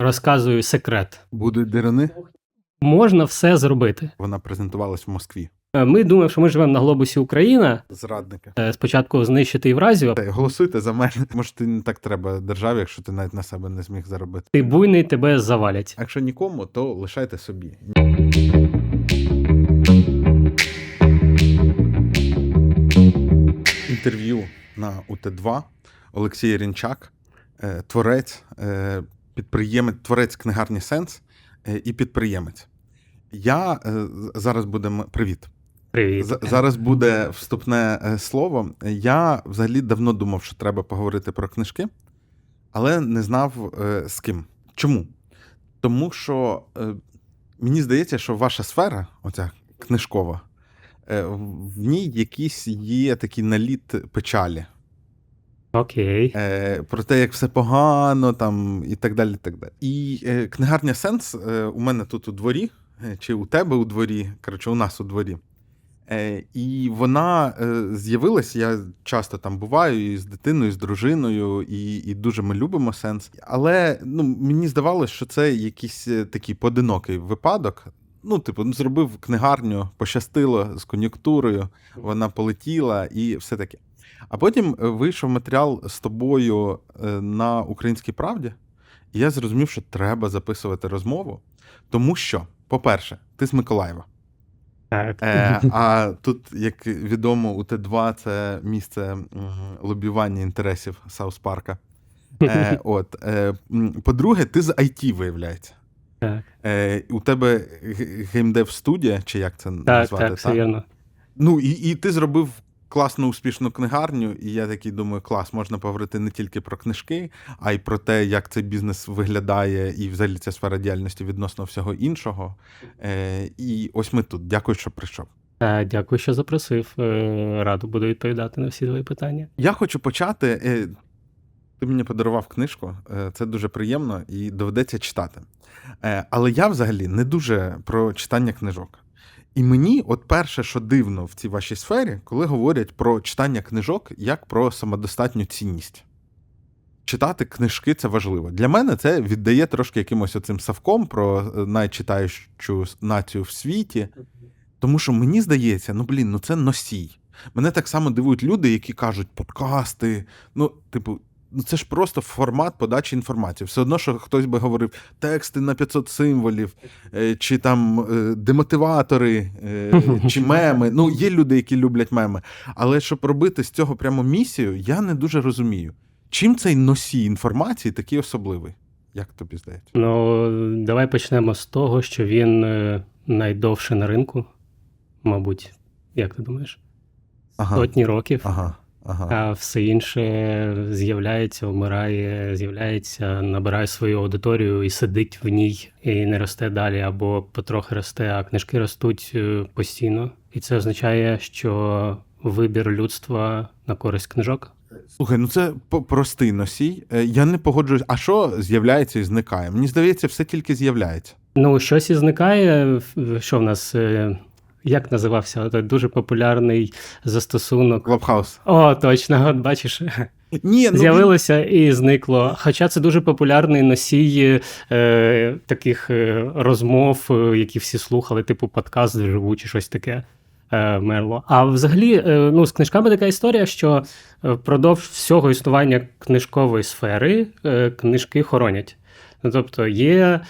Розказую секрет. Будуть дирини. Можна все зробити. Вона презентувалась в Москві. Е, Ми думаємо, що ми живемо на глобусі Україна. Зрадники. Е, Спочатку знищити Євразію, Та Голосуйте за мене. Може, ти не так треба державі, якщо ти навіть на себе не зміг заробити. ти буйний, тебе завалять. А Якщо нікому, то лишайте собі. Інтерв'ю на УТ2 Олексій Рінчак, е, творець, е, підприємець, творець книгарні Сенс е, і підприємець. Я е, зараз будемо привіт. Привіт. Зараз буде вступне е, слово. Я взагалі давно думав, що треба поговорити про книжки, але не знав з ким. Чому? Тому що мені здається, що ваша сфера, оця книжкова, в ній якийсь є такий наліт печалі Окей. е, про те, як все погано, там і так далі. І, так далі. і е, книгарня Сенс е, у мене тут у дворі, е, чи у тебе у дворі, коротше, у нас у дворі. Е, і вона е, з'явилась, я часто там буваю і з дитиною, і з дружиною, і, і дуже ми любимо сенс. Але ну, мені здавалося, що це якийсь е, такий поодинокий випадок. Ну, типу, ну, зробив книгарню, пощастило з кон'юнктурою, вона полетіла і все таке. А потім е, вийшов матеріал з тобою е, на Українській правді, і я зрозумів, що треба записувати розмову, тому що, по-перше, ти з Миколаєва. Так. Е, а тут, як відомо, у Т2 це місце м, лобіювання інтересів Саус Парка. Е, от, е, по-друге, ти з IT, виявляється. Так. Е, у тебе геймдев студія, чи як це Так, назвати? так, все вірно. Ну і, і ти зробив класну успішну книгарню, і я такий думаю, клас, можна поговорити не тільки про книжки, а й про те, як цей бізнес виглядає, і взагалі ця сфера діяльності відносно всього іншого. Е, і ось ми тут. Дякую, що прийшов. Е, Дякую, що запросив. Е, Радо буду відповідати на всі твої питання. Я хочу почати. е, Ти мені подарував книжку, це дуже приємно і доведеться читати. Але я взагалі не дуже про читання книжок. І мені, от перше, що дивно в цій вашій сфері, коли говорять про читання книжок як про самодостатню цінність. Читати книжки це важливо. Для мене це віддає трошки якимось оцим савком про е, найчитаючу націю в світі. Тому що мені здається, ну блін, ну це носій. Мене так само дивують люди, які кажуть подкасти. Ну, типу, ну це ж просто формат подачі інформації. Все одно, що хтось би говорив тексти на 500 символів, е, чи там е, демотиватори, е, чи меми. Ну, є люди, які люблять меми. Але щоб робити з цього прямо місію, я не дуже розумію. Чим цей носій інформації такий особливий? Як тобі здається? Ну, давай почнемо з того, що він найдовше на ринку, мабуть. Як ти думаєш? Ага. Сотні років. Ага. Ага. А все інше з'являється, вмирає, з'являється, набирає свою аудиторію і сидить в ній, і не росте далі, або потрохи росте, а книжки ростуть е, постійно. І це означає, що вибір людства на користь книжок. Слухай, ну це простий носій. Е, Я не погоджуюсь. А що з'являється і зникає? Мені здається, все тільки з'являється. Ну, щось і зникає. Що в нас? Як називався? Той дуже популярний застосунок. Клабхаус. О, точно, от бачиш. Ні, ну З'явилося і зникло. Хоча це дуже популярний носій е, таких е, розмов, е, які всі слухали, типу подкаст живу чи щось таке. е, Мерло. А взагалі, ну, з книжками така історія, що впродовж всього існування книжкової сфери книжки хоронять. Ну, тобто є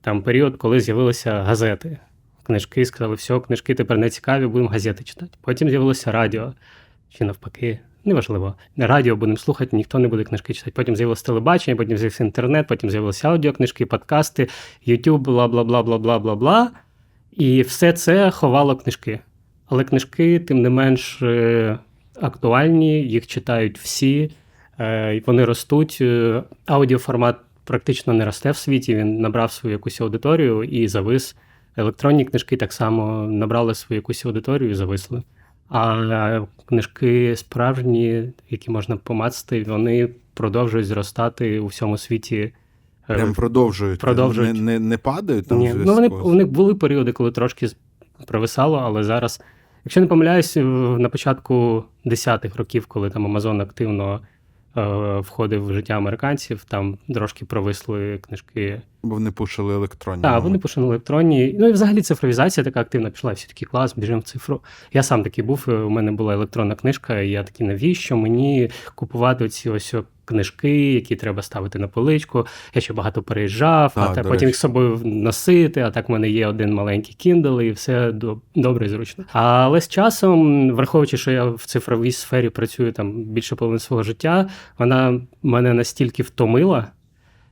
там період, коли з'явилися газети. Книжки сказали, все, книжки тепер не цікаві, будемо газети читати. Потім з'явилося радіо, чи навпаки, неважливо. Радіо будемо слухати, ніхто не буде книжки читати. Потім з'явилося телебачення, потім з'явився інтернет, потім з'явилися аудіокнижки, подкасти, YouTube, бла бла бла бла бла бла бла. І все це ховало книжки. Але книжки, тим не менш, е, актуальні, їх читають всі, е, вони ростуть. Е, Аудіоформат практично не росте в світі, він набрав свою якусь аудиторію і завис. Електронні книжки так само набрали свою якусь аудиторію і зависли. А книжки справжні, які можна помацати, вони продовжують зростати у всьому світі. Е, Прям продовжують. Продовжують. Не, не, не падають там. Ні. Ну, вони, у них були періоди, коли трошки провисало, але зараз, якщо не помиляюсь, на початку 10-х років, коли там Amazon активно входив в життя американців, там трошки провисли книжки. Бо вони пушили електронні. Так, вони пушили електронні. Ну і взагалі цифровізація така активна пішла. Всі такі клас, біжимо в цифру. Я сам такий був. е, У мене була електронна книжка, і я такий, навіщо мені купувати оці ось книжки, які треба ставити на поличку. Я ще багато переїжджав, Так, а та потім їх з собою носити. А так в мене є один маленький Kindle, і все добре і зручно. Але з часом, враховуючи, що я в цифровій сфері працюю там більше половини свого життя, вона мене настільки втомила,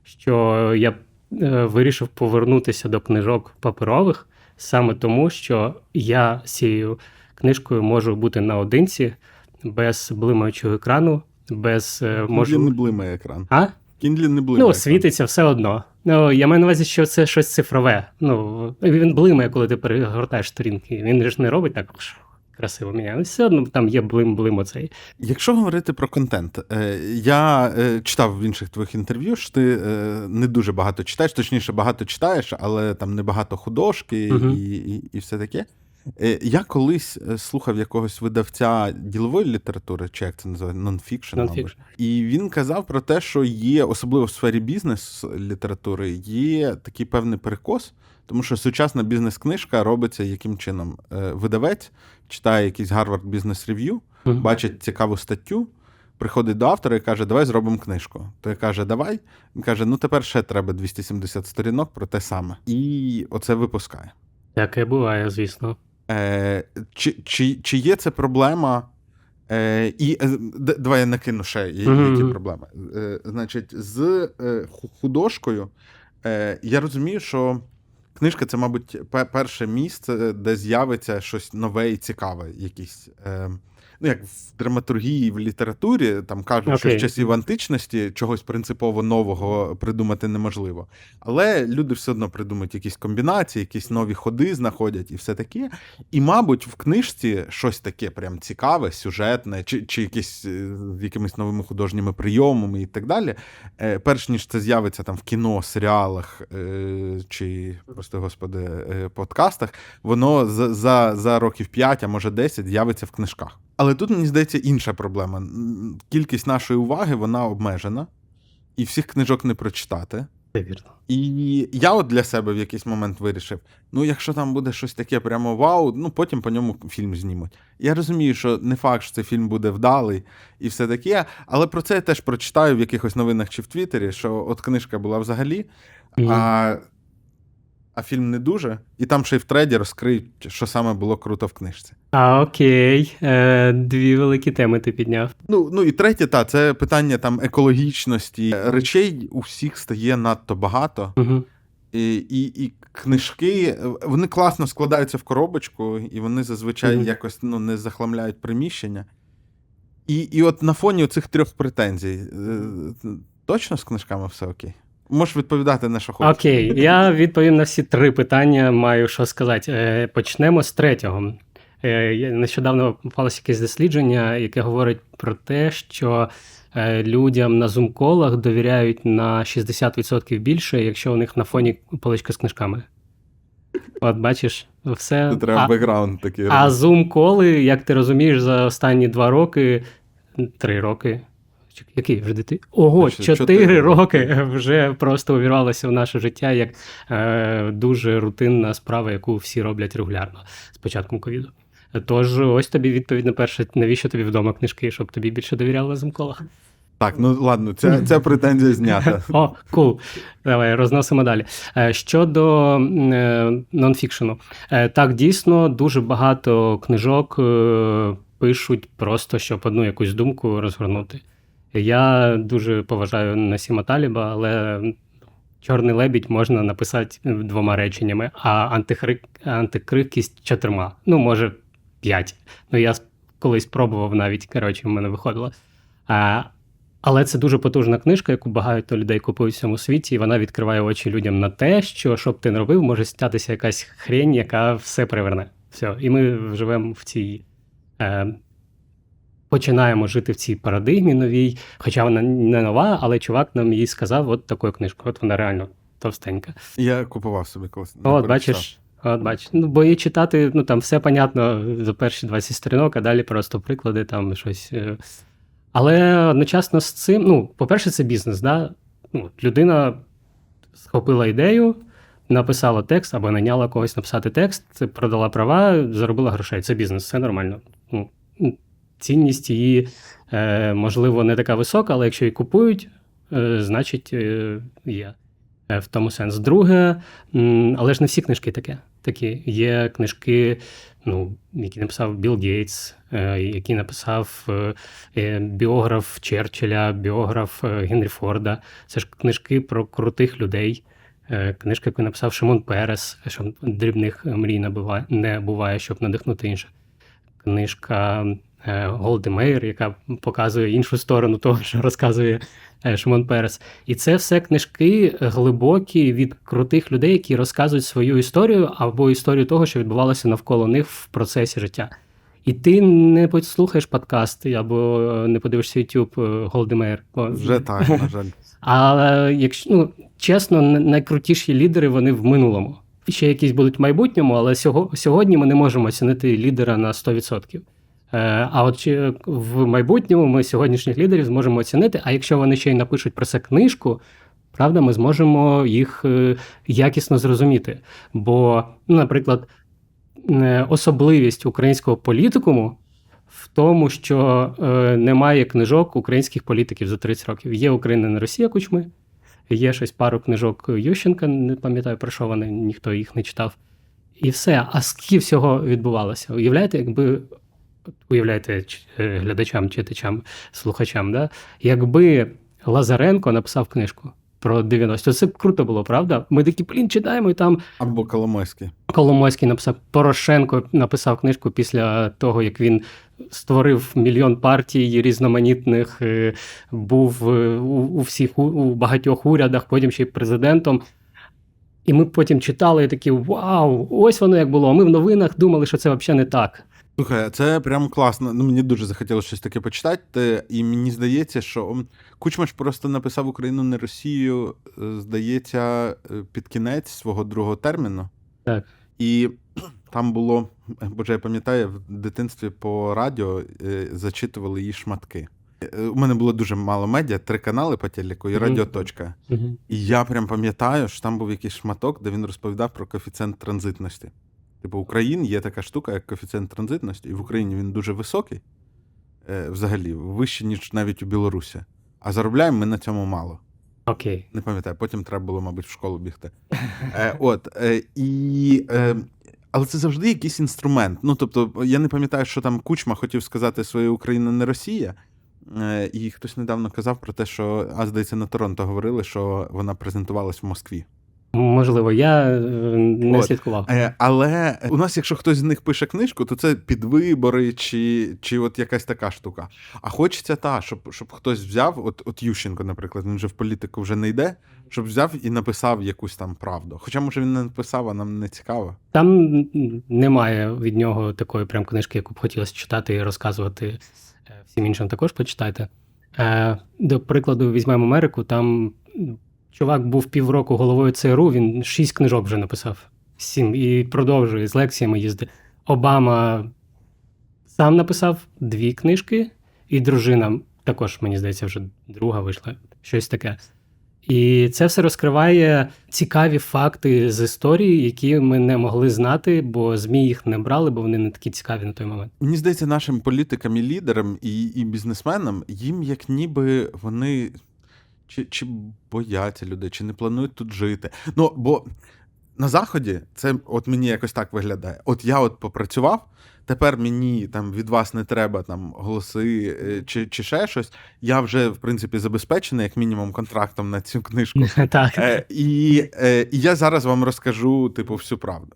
що я е, вирішив повернутися до книжок паперових саме тому, що я цією книжкою можу бути наодинці, без блимаючого екрану, без е, Кіндлі не блимає екран. А? Кіндлі не блимає. Ну, екран. світиться все одно. Ну, я маю на увазі, що це щось цифрове. Ну, він блимає, коли ти перегортаєш сторінки. Він ж не робить так красиво міняє. Все одно там є блим-блим оцей. Якщо говорити про контент, е, я е, читав в інших твоїх інтерв'ю, що ти не дуже багато читаєш, точніше, багато читаєш, але там не багато художки Мгм. і, і, і все таке. Е, Я колись е, слухав якогось видавця ділової літератури, чи як це називається, нонфікшн, мабуть. І він казав про те, що є, особливо в сфері бізнес літератури, є такий певний перекос, тому що сучасна бізнес-книжка робиться яким чином? Е, Видавець читає якийсь Harvard Business Review, Мгм. бачить цікаву статтю, приходить до автора і каже, давай зробимо книжку. Той каже, давай. Він каже, ну тепер ще треба 270 сторінок про те саме. І оце випускає. Таке буває, звісно. Е, чи, чи, чи є це проблема? Е, і е, давай я накину ще Мгм. які проблеми. Е, значить, з е, художкою е, я розумію, що книжка це, мабуть, пе- перше місце, де з'явиться щось нове і цікаве, якісь. Е, Ну, як в драматургії, в літературі, там кажуть, що з часів античності чогось принципово нового придумати неможливо. Але люди все одно придумують якісь комбінації, якісь нові ходи знаходять і все таке. І, мабуть, в книжці щось таке прям цікаве, сюжетне, чи, чи якесь е, з якимись новими художніми прийомами і так далі. Е, Перш ніж це з'явиться там в кіно, серіалах е, чи просто, господи, е, подкастах, воно за, за, за років 5, а може 10 з'явиться в книжках. Але тут, мені здається, інша проблема. Кількість нашої уваги вона обмежена, і всіх книжок не прочитати. Це вірно. І я от для себе в якийсь момент вирішив: ну, якщо там буде щось таке прямо вау, ну потім по ньому фільм знімуть. Я розумію, що не факт, що цей фільм буде вдалий і все таке, але про це я теж прочитаю в якихось новинах чи в Твіттері, що от книжка була взагалі, Мгм. а, а фільм не дуже, і там ще й в треді розкриють, що саме було круто в книжці. А, окей. Е, дві великі теми ти підняв. Ну, ну і третє, та, це питання там екологічності. Речей у всіх стає надто багато. Угу. І, і, і книжки вони класно складаються в коробочку, і вони зазвичай Мгм. якось ну, не захламляють приміщення. І, і от на фоні цих трьох претензій е, точно з книжками все окей? Можеш відповідати на що хочеш. Окей, я відповім на всі три питання, маю що сказати. Е, Почнемо з третього. Е, Нещодавно попалося якесь дослідження, яке говорить про те, що е, людям на зум-колах довіряють на 60% більше, якщо у них на фоні поличка з книжками. От бачиш, все. Тут треба А- бекграунд такий. А зум-коли, як ти розумієш, за останні два роки, три роки. Чек- Який вже дитин? Ого, чотири роки вже просто увірвалося в наше життя як е, дуже рутинна справа, яку всі роблять регулярно з початком ковіду. Тож, ось тобі відповідь на перше, навіщо тобі вдома книжки, щоб тобі більше довіряли зум-колах. Так, ну ладно, ця, ця претензія знята. О, кул. Давай розносимо далі. Е, Щодо е, нонфікшену, Е, так дійсно дуже багато книжок е, пишуть просто, щоб одну якусь думку розгорнути. Я дуже поважаю Насіма Таліба, але Чорний лебідь можна написати двома реченнями, а антихрик, антикрикість чотирма. Ну, може, п'ять. Ну, я колись пробував навіть, коротше, в мене виходило. А, але це дуже потужна книжка, яку багато людей купують в всьому світі, і вона відкриває очі людям на те, що що б ти не робив, може статися якась хрень, яка все переверне. Все. І ми живемо в цій. Е, починаємо жити в цій парадигмі новій, хоча вона не нова, але чувак нам її сказав: от такою книжкою. От вона реально товстенька. Я купував собі колись. От, бачиш, от бачиш. Ну, бо її читати, ну там все понятно за перші 20 сторінок, а далі просто приклади, там щось. е, Але одночасно з цим, ну, по-перше, це бізнес. Да? Ну, людина схопила ідею, написала текст або наняла когось написати текст, продала права, заробила грошей. Це бізнес, все нормально. Ну, цінність її, е, можливо, не така висока, але якщо її купують, е, значить е, є. В тому сенс. Друге, але ж не всі книжки таке. такі. Є книжки, ну, які написав Білл Гейтс, які написав біограф Черчилля, біограф Генрі Форда. Це ж книжки про крутих людей. Книжка, яку написав Шимон Перес, що дрібних мрій не буває, не буває, щоб надихнути інших. Книжка е, Голди Мейер, яка показує іншу сторону того, що розказує е, Шимон Перес. І це все книжки глибокі від крутих людей, які розказують свою історію або історію того, що відбувалося навколо них в процесі життя. І ти не послухаєш подкаст або не подивишся YouTube бо- Вже так, на жаль. але якщо ну чесно, найкрутіші лідери вони в минулому. Ще якісь будуть в майбутньому, але сьогодні ми не можемо оцінити лідера на 100%. Е, А от чи в майбутньому ми сьогоднішніх лідерів зможемо оцінити. А якщо вони ще й напишуть про це книжку, правда, ми зможемо їх е, якісно зрозуміти. Бо, ну, наприклад, е, особливість українського політикуму в тому, що е, немає книжок українських політиків за 30 років. Є Україна не Росія Кучми, є щось пару книжок Ющенка, не пам'ятаю про що вони, ніхто їх не читав. І все. А скільки всього відбувалося? Уявляєте, якби уявляєте е, глядачам, читачам, слухачам, да? якби Лазаренко написав книжку про 90 це б круто було, правда? Ми такі, блін, читаємо, і там Або Коломойський. Коломойський написав, Порошенко написав книжку після того, як він створив мільйон партій різноманітних, е, був е, у, всіх у, у багатьох урядах, потім ще й президентом. І ми потім читали і такі: Вау, ось воно як було. А ми в новинах думали, що це взагалі не так. Слухай, це прям класно. Ну мені дуже захотілося щось таке почитати. І мені здається, що м, Кучма ж просто написав Україну не Росію, е, здається, е, під кінець свого другого терміну. Так. І там було, боже, я пам'ятаю, в дитинстві по радіо е, зачитували її шматки. Е, У мене було дуже мало медіа, три канали по телеку і Мгм. радіоточка. І я прям пам'ятаю, що там був якийсь шматок, де він розповідав про коефіцієнт транзитності. Типу, в Україні є така штука, як коефіцієнт транзитності, і в Україні він дуже високий, е, взагалі, вищий, ніж навіть у Білорусі. А заробляємо ми на цьому мало. Окей. Не пам'ятаю, потім треба було, мабуть, в школу бігти. Е, от, е, і, е, але це завжди якийсь інструмент. Ну, тобто, я не пам'ятаю, що там Кучма хотів сказати своя Україна не Росія. І хтось недавно казав про те, що, а здається, на Торонто говорили, що вона презентувалась в Москві. Можливо, я е, не От. слідкував. Е, але у нас, якщо хтось з них пише книжку, то це під вибори чи, чи от якась така штука. А хочеться та, щоб, щоб хтось взяв, от, от Ющенко, наприклад, він вже в політику вже не йде, щоб взяв і написав якусь там правду. Хоча, може, він не написав, а нам не цікаво. Там немає від нього такої прям книжки, яку б хотілося читати і розказувати е, всім іншим також почитайте. До прикладу, візьмемо Америку, там чувак був півроку головою ЦРУ, він шість книжок вже написав. Сім, і продовжує з лекціями їздить. Обама сам написав дві книжки, і дружина також, мені здається, вже друга вийшла, щось таке. І це все розкриває цікаві факти з історії, які ми не могли знати, бо ЗМІ їх не брали, бо вони не такі цікаві на той момент. Мені здається, нашим політикам і лідерам і, і бізнесменам, їм як ніби вони чи, чи бояться людей, чи не планують тут жити. Ну, бо на Заході це от мені якось так виглядає. От я от попрацював, тепер мені там від вас не треба там голоси е, чи, чи ще щось. Я вже, в принципі, забезпечений, як мінімум, контрактом на цю книжку. Так. Е, і, е, і я зараз вам розкажу, типу, всю правду.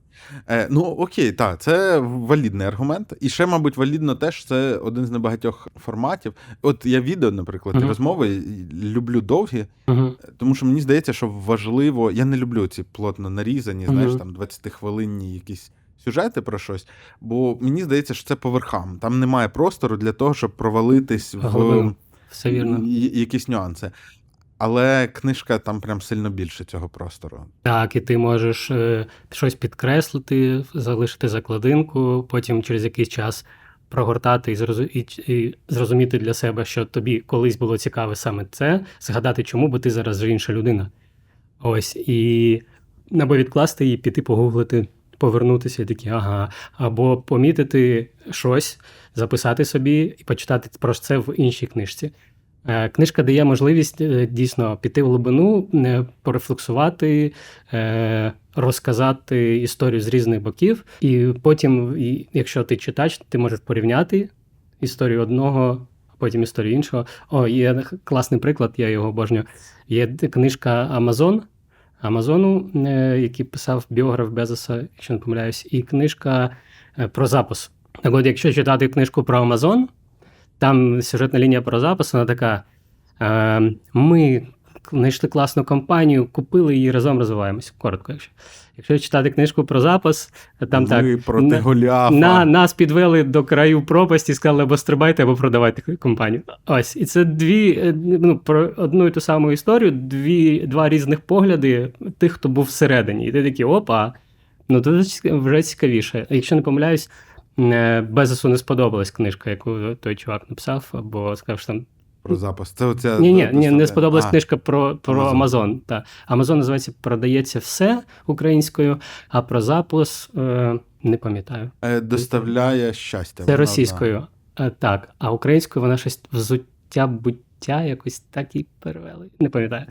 Е, ну, окей, так, це валідний аргумент. І ще, мабуть, валідно теж це один з небагатьох форматів. От я відео, наприклад, Мгм. розмови люблю довгі, Угу. тому що мені здається, що важливо. Я не люблю ці плотно нарізані, Мгм. знаєш, там 20-хвилинні якісь. Сюжети про щось, бо мені здається, що це по верхам. Там немає простору для того, щоб провалитись в Глибину. Все вірно. якісь нюанси. Але книжка там прям сильно більше цього простору. Так, і ти можеш е, щось підкреслити, залишити закладинку, потім через якийсь час прогортати і, зрозу... і, і зрозуміти для себе, що тобі колись було цікаве саме це, згадати, чому, бо ти зараз вже інша людина. Ось і або відкласти її, піти погуглити, повернутися і такі, ага, або помітити щось, записати собі і почитати про це в іншій книжці. Е, Книжка дає можливість е, дійсно піти в глибину, е, порефлексувати, розказати історію з різних боків, і потім, якщо ти читач, ти можеш порівняти історію одного, а потім історію іншого. О, є класний приклад, я його обожнюю. Є книжка Амазон. Амазону, який писав біограф Безоса, якщо не помиляюсь, і книжка про запис. Так от, якщо читати книжку про Амазон, там сюжетна лінія про запис, вона така: е, ми знайшли класну компанію, купили її разом розвиваємося. Коротко, якщо. Якщо читати книжку про запис, там так. Проти на- На, нас підвели до краю пропасті, сказали, або стрибайте, або продавайте компанію. Ось, і це дві, е, ну, про одну і ту саму історію, дві, два різних погляди тих, хто був всередині. І ти такий, опа, ну тут вже цікавіше. Якщо не помиляюсь, Безосу не сподобалась книжка, яку той чувак написав, або сказав, що там. Про запис. Це оця Ні, ні, ні, не сподобалась А, книжка про, про. Амазон. Та. Амазон називається Продається все українською, а про запис е, не пам'ятаю. е, Доставляє щастя. Це російською. Е, Так, а українською вона щось взуття буття, якось так і перевели. Не пам'ятаю.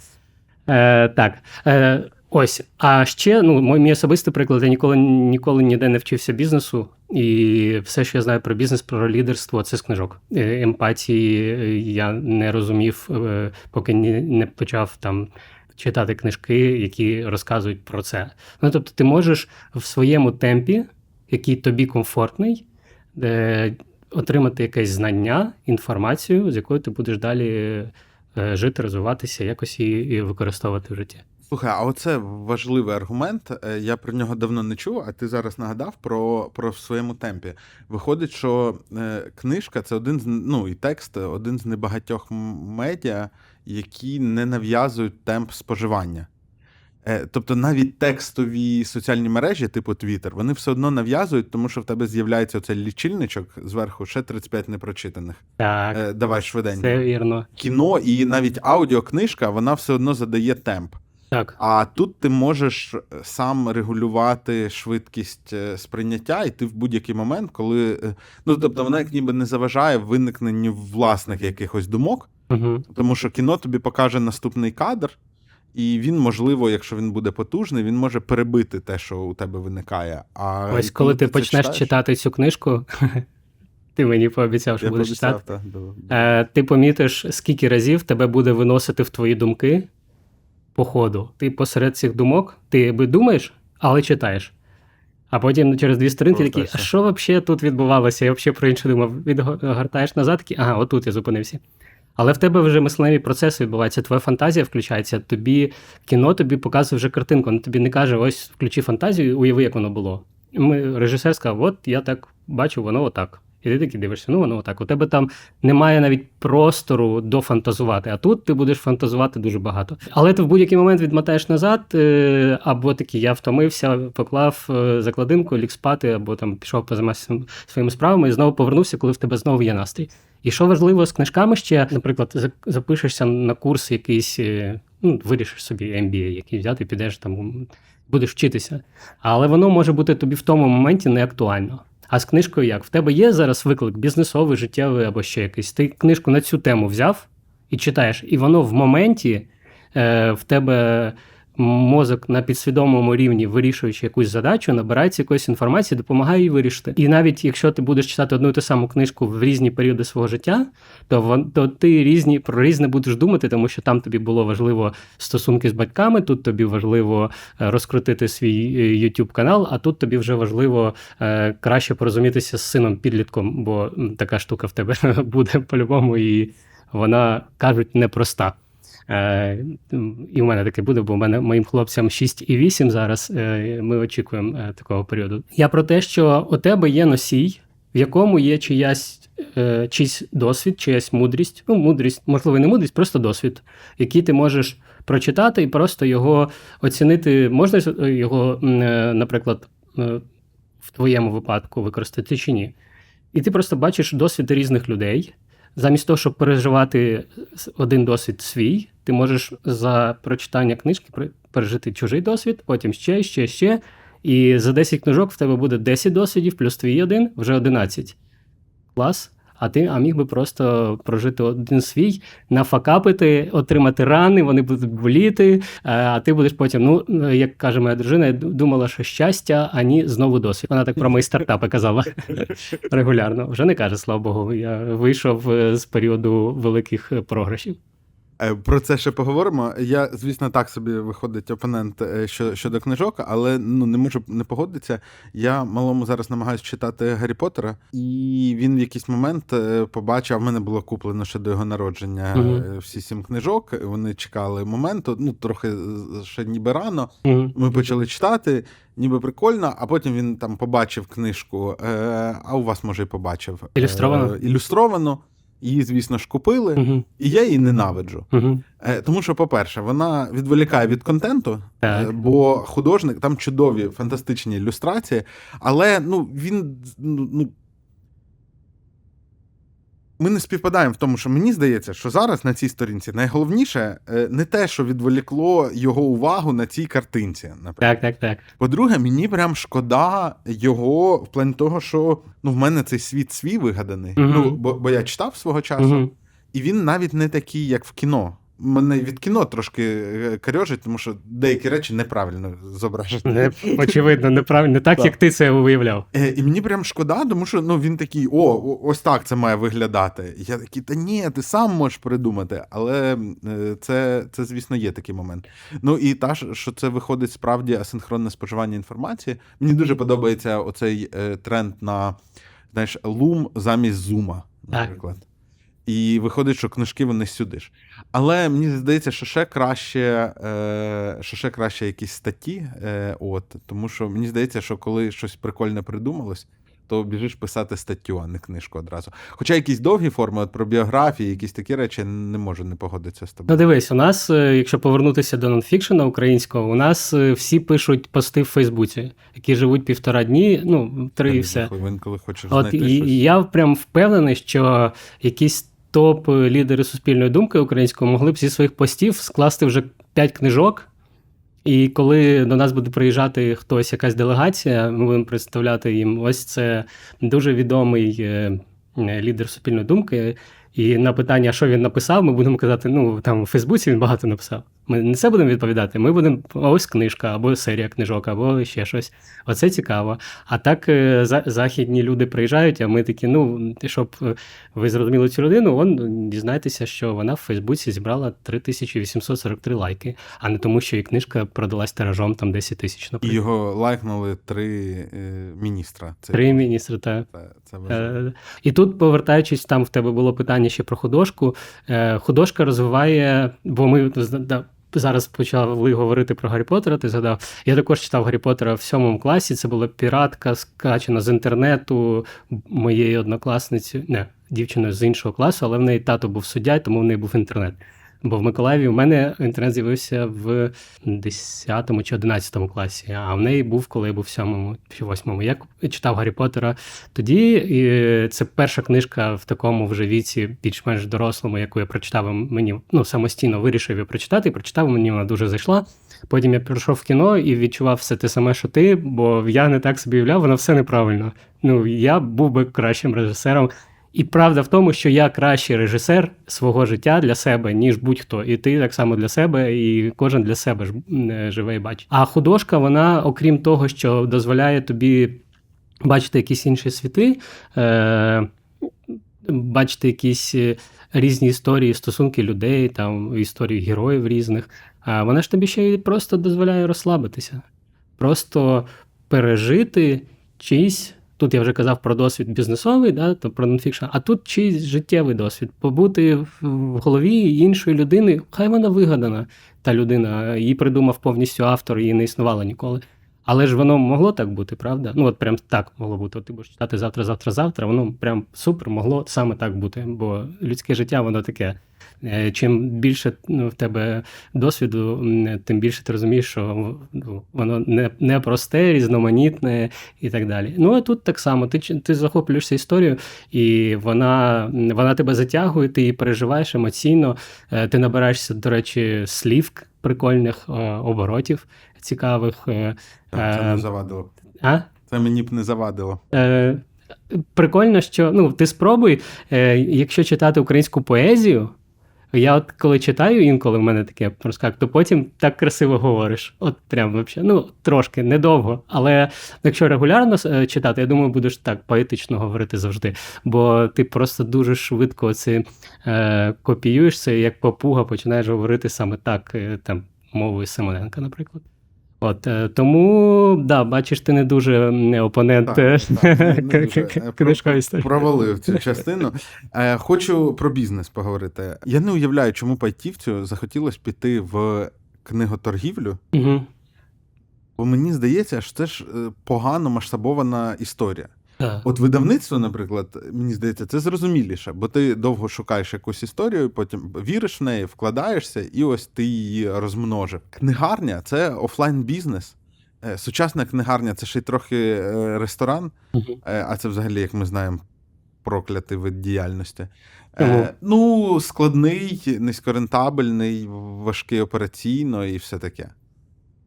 Е, так. Е, ось. А ще, ну, мій, особистий приклад, я ніколи ніколи ніде не вчився бізнесу, і все, що я знаю про бізнес, про лідерство, це з книжок. Е, Емпатії е, я не розумів, е, поки не, почав там. Читати книжки, які розказують про це. Ну, тобто, ти можеш в своєму темпі, який тобі комфортний, отримати якесь знання, інформацію, з якою ти будеш далі жити, розвиватися, якось і використовувати в житті. Слухай, а оце важливий аргумент. Е, Я про нього давно не чув, а ти зараз нагадав про, про в своєму темпі. Виходить, що е, книжка це один з ну і текст один з небагатьох медіа, які не нав'язують темп споживання. Е, Тобто навіть текстові соціальні мережі, типу Twitter, вони все одно нав'язують, тому що в тебе з'являється оцей лічильничок зверху ще 35 непрочитаних. Так, Давай швиденько. це вірно. Кіно і навіть аудіокнижка, вона все одно задає темп. Так. А тут ти можеш е, сам регулювати швидкість е, сприйняття, і ти в будь-який момент, коли. е, Ну, тобто, вона як ніби не заважає виникненню власних якихось думок, Угу. тому що кіно тобі покаже наступний кадр, і він, можливо, якщо він буде потужний, він може перебити те, що у тебе виникає. А Ось коли ти це почнеш читаєш, читати цю книжку, ти мені пообіцяв, що я будеш читати. да, да. Е, ти помітиш, скільки разів тебе буде виносити в твої думки по ходу. Ти посеред цих думок, ти би думаєш, але читаєш. А потім через дві сторінки такий, а що взагалі тут відбувалося? Я взагалі про інше думав. Відгортаєш назад, такий, ага, отут я зупинився. Але в тебе вже мисленневі процеси відбуваються, твоя фантазія включається, тобі кіно тобі показує вже картинку. Воно тобі не каже, ось включи фантазію, уяви, як воно було. Ми, режисер сказав, от я так бачу, воно отак. І ти такий дивишся, ну воно отак. У тебе там немає навіть простору дофантазувати, а тут ти будеш фантазувати дуже багато. Але ти в будь-який момент відмотаєш назад, е, або такий, я втомився, поклав е, закладинку, ліг спати, або там пішов позайматися своїми справами і знову повернувся, коли в тебе знову є настрій. І що важливо з книжками ще, наприклад, запишешся на курс якийсь, е, ну, вирішиш собі MBA, який взяти, підеш там, будеш вчитися. Але воно може бути тобі в тому моменті не актуально. А з книжкою як? В тебе є зараз виклик бізнесовий, життєвий або ще якийсь. Ти книжку на цю тему взяв і читаєш, і воно в моменті е, в тебе мозок на підсвідомому рівні, вирішуючи якусь задачу, набирається якоїсь інформації, допомагає її вирішити. І навіть якщо ти будеш читати одну і ту саму книжку в різні періоди свого життя, то, то ти різні про різне будеш думати, тому що там тобі було важливо стосунки з батьками, тут тобі важливо е, розкрутити свій е, YouTube канал, а тут тобі вже важливо е, краще порозумітися з сином підлітком, бо така штука в тебе буде по-любому, і вона кажуть непроста. Е, і в мене таке буде, бо в мене моїм хлопцям 6 і 8 зараз. е, Ми очікуємо е, такого періоду. Я про те, що у тебе є носій, в якому є чиясь, чийсь досвід, чиясь мудрість. Ну, мудрість, можливо, не мудрість, просто досвід, який ти можеш прочитати і просто його оцінити. Можна його, наприклад, в твоєму випадку використати чи ні. І ти просто бачиш досвід різних людей. Замість того, щоб переживати один досвід свій, ти можеш за прочитання книжки пережити чужий досвід, потім ще, ще, ще. І за 10 книжок в тебе буде 10 досвідів, плюс твій один, вже 11. Клас. А ти а міг би просто прожити один свій, нафакапити, отримати рани, вони будуть боліти. е, А ти будеш потім, ну, як каже моя дружина, я думала, що щастя, ані знову досвід. Вона так про мої стартапи казала регулярно. Вже не каже, слава Богу. Я вийшов е, з періоду великих е, програшів. Е, Про це ще поговоримо. Я, звісно, так собі виходить опонент е, що- щодо книжок, але ну не можу не погодитися. Я малому зараз намагаюся читати Гаррі Поттера, і він в якийсь момент е, побачив, а в мене було куплено ще до його народження е, всі сім книжок. Вони чекали моменту, ну трохи ще ніби рано. Мгм. Ми почали читати, ніби прикольно, а потім він там побачив книжку. Е, а у вас, може, і побачив е, Ілюстровану? Її, звісно ж, купили, Мгм. і я її ненавиджу. Е, Тому що, по-перше, вона відволікає від контенту, Так. е, бо художник там чудові, фантастичні ілюстрації, але ну, він. Ну, ну, ми не співпадаємо в тому, що мені здається, що зараз на цій сторінці найголовніше е, не те, що відволікло його увагу на цій картинці. Наприклад. Так, так, так. По-друге, мені прям шкода його в плані того, що ну, в мене цей світ свій вигаданий. Угу. Ну, бо, бо я читав свого часу. угу. І він навіть не такий, як в кіно. Мене від кіно трошки е, корьожить, тому що деякі речі неправильно зображені. Не, очевидно, неправильно, не так, Так. як ти це уявляв. Е, І мені прям шкода, тому що ну, він такий: о, ось так це має виглядати. Я такий, та ні, ти сам можеш придумати. Але е, це, це, звісно, є такий момент. Ну і та, що це виходить справді асинхронне споживання інформації. Мені дуже подобається оцей е, тренд на знаєш, лум замість зума, наприклад. І виходить, що книжки вони сюди ж. Але мені здається, що ще краще, е, що ще краще якісь статті. Е, от, тому що мені здається, що коли щось прикольне придумалось, то біжиш писати статтю, а не книжку одразу. Хоча якісь довгі форми, от про біографії, якісь такі речі, не можу не погодитися з Ну, тобою. дивись, у нас, е, якщо повернутися до нонфікшена українського, у нас всі пишуть пости в Фейсбуці, які живуть півтора дні, ну, три і все. Він коли хочеш От знайти і щось. і я прям впевнений, що якісь топ-лідери суспільної думки української могли б зі своїх постів скласти вже п'ять книжок. І коли до нас буде приїжджати хтось, якась делегація, ми будемо представляти їм ось це дуже відомий е, е, лідер суспільної думки. І на питання, що він написав, ми будемо казати: ну там у Фейсбуці він багато написав. Ми не це будемо відповідати. Ми будемо ось книжка, або серія книжок, або ще щось. Оце цікаво. А так е, західні люди приїжджають, а ми такі, ну, щоб е, ви зрозуміли цю людину, он дізнайтеся, що вона в Фейсбуці зібрала 3843 лайки, а не тому, що її книжка продалась тиражом там 10 тисяч, І його лайкнули три е, міністра. Це, Три міністри. Та. це, це. Е, І тут, повертаючись, там в тебе було питання ще про художку. Е, Художка розвиває, бо ми зараз почали говорити про Гаррі Поттера, ти згадав. Я також читав Гаррі Поттера в сьомому класі. Це була піратка, скачена з інтернету моєї однокласниці, не, дівчиною з іншого класу, але в неї тато був суддя, тому в неї був інтернет. Бо в Миколаєві у мене інтернет з'явився в 10 чи 11 класі, а в неї був, коли я був в 7 чи 8. Я читав Гаррі Поттера тоді. І це перша книжка в такому вже віці, більш-менш дорослому, яку я прочитав мені ну, самостійно вирішив її прочитати, і прочитав, мені вона дуже зайшла. Потім я прийшов в кіно і відчував все те саме, що ти, бо я не так собі уявляв, воно все неправильно. Ну, я був би кращим режисером. І правда в тому, що я кращий режисер свого життя для себе, ніж будь-хто. І ти так само для себе, і кожен для себе ж е, живе і бачить. А художка, вона, окрім того, що дозволяє тобі бачити якісь інші світи, е, бачити якісь е, різні історії, стосунки людей, там історії героїв різних. А вона ж тобі ще й просто дозволяє розслабитися, просто пережити чийсь. Тут я вже казав про досвід бізнесовий, да, то про нонфікшн, а тут чийсь життєвий досвід. Побути в голові іншої людини, хай вона вигадана, та людина, її придумав повністю автор, її не існувало ніколи. Але ж воно могло так бути, правда? Ну, от прям так могло бути. От ти будеш читати завтра, завтра, завтра. Воно прям супер могло саме так бути. Бо людське життя, воно таке. Е, Чим більше ну, в тебе досвіду, тим більше ти розумієш, що ну, воно не, не просте, різноманітне і так далі. Ну а тут так само. Ти, ти захоплюєшся історією, і вона, вона тебе затягує, ти її переживаєш емоційно. Е, Ти набираєшся, до речі, слів прикольних, е, оборотів цікавих. це не завадило. А? Це мені б не завадило. Е, прикольно, що ну, ти спробуй, е, якщо читати українську поезію. Я от коли читаю інколи в мене таке проскак, то потім так красиво говориш. От прям вообще, ну трошки недовго. Але якщо регулярно е, читати, я думаю, будеш так поетично говорити завжди. Бо ти просто дуже швидко це е, копіюєшся, як попуга, починаєш говорити саме так, е, там мовою Симоненка, наприклад. От е, тому, да, бачиш, ти не дуже опонент Так, е, так, не- дуже. Е, історії. Провалив цю частину. Е, Хочу про бізнес поговорити. Я не уявляю, чому пайтівцю захотілося піти в книготоргівлю, бо мені здається, що це ж е, погано масштабована історія. Так. От видавництво, наприклад, мені здається, це зрозуміліше, бо ти довго шукаєш якусь історію, потім віриш в неї, вкладаєшся, і ось ти її розмножив. Книгарня це офлайн бізнес. Е, Сучасна книгарня це ще й трохи е, ресторан, е, а це взагалі, як ми знаємо, проклятий вид діяльності. Е, Ну, складний, низькорентабельний, важкий операційно і все таке.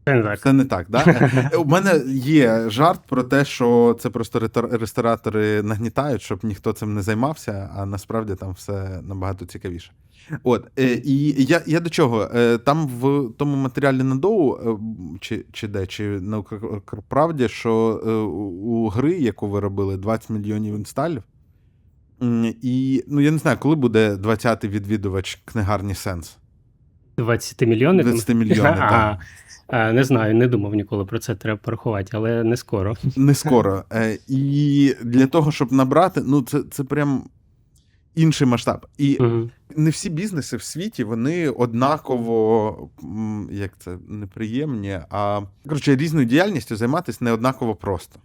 Це не так. Це не так, да? У мене є жарт про те, що це просто ресторатори нагнітають, щоб ніхто цим не займався, а насправді там все набагато цікавіше. От, е, і я, я до чого? Е, Там в тому матеріалі на доу, е, чи, чи де, чи на Укрправді, що у гри, яку ви робили, 20 мільйонів інсталів. І ну я не знаю, коли буде 20-й відвідувач книгарні Сенс. 20 мільйонів? 20 мільйонів, так. А, Не знаю, не думав ніколи про це треба порахувати, але не скоро. Не скоро. Е, І для того, щоб набрати, ну це, це прям інший масштаб. І Мгм. не всі бізнеси в світі вони однаково, як це неприємні, а коротше, різною діяльністю займатися не однаково просто.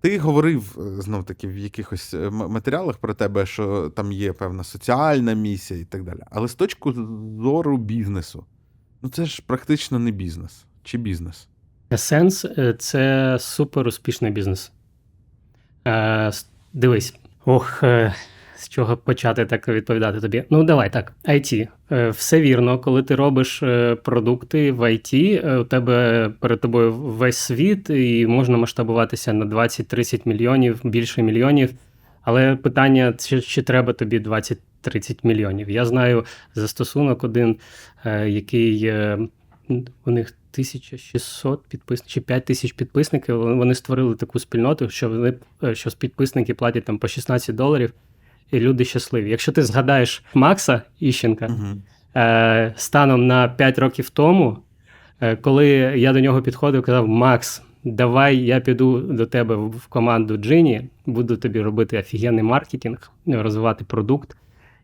Ти говорив знов таки в якихось е, матеріалах про тебе, що там є певна соціальна місія і так далі. Але з точки зору бізнесу, ну це ж практично не бізнес чи бізнес. Сенс е, це супер успішний бізнес. Е, Дивись, ох, е, з чого почати так відповідати тобі. Ну, давай так. IT. Е, Все вірно, коли ти робиш е, продукти в IT, е, у тебе перед тобою весь світ, і можна масштабуватися на 20-30 мільйонів, більше мільйонів. Але питання, чи, чи треба тобі 20-30 мільйонів? Я знаю застосунок один, е, який у них 1600 підписників чи 5000 підписників. Вони створили таку спільноту, що вони е, що підписники платять там по 16 доларів, і люди щасливі. Якщо ти згадаєш Макса Іщенка, Угу. е, станом на 5 років тому, коли я до нього підходив, казав: Макс, давай я піду до тебе в команду Джині, буду тобі робити офігенний маркетинг, розвивати продукт.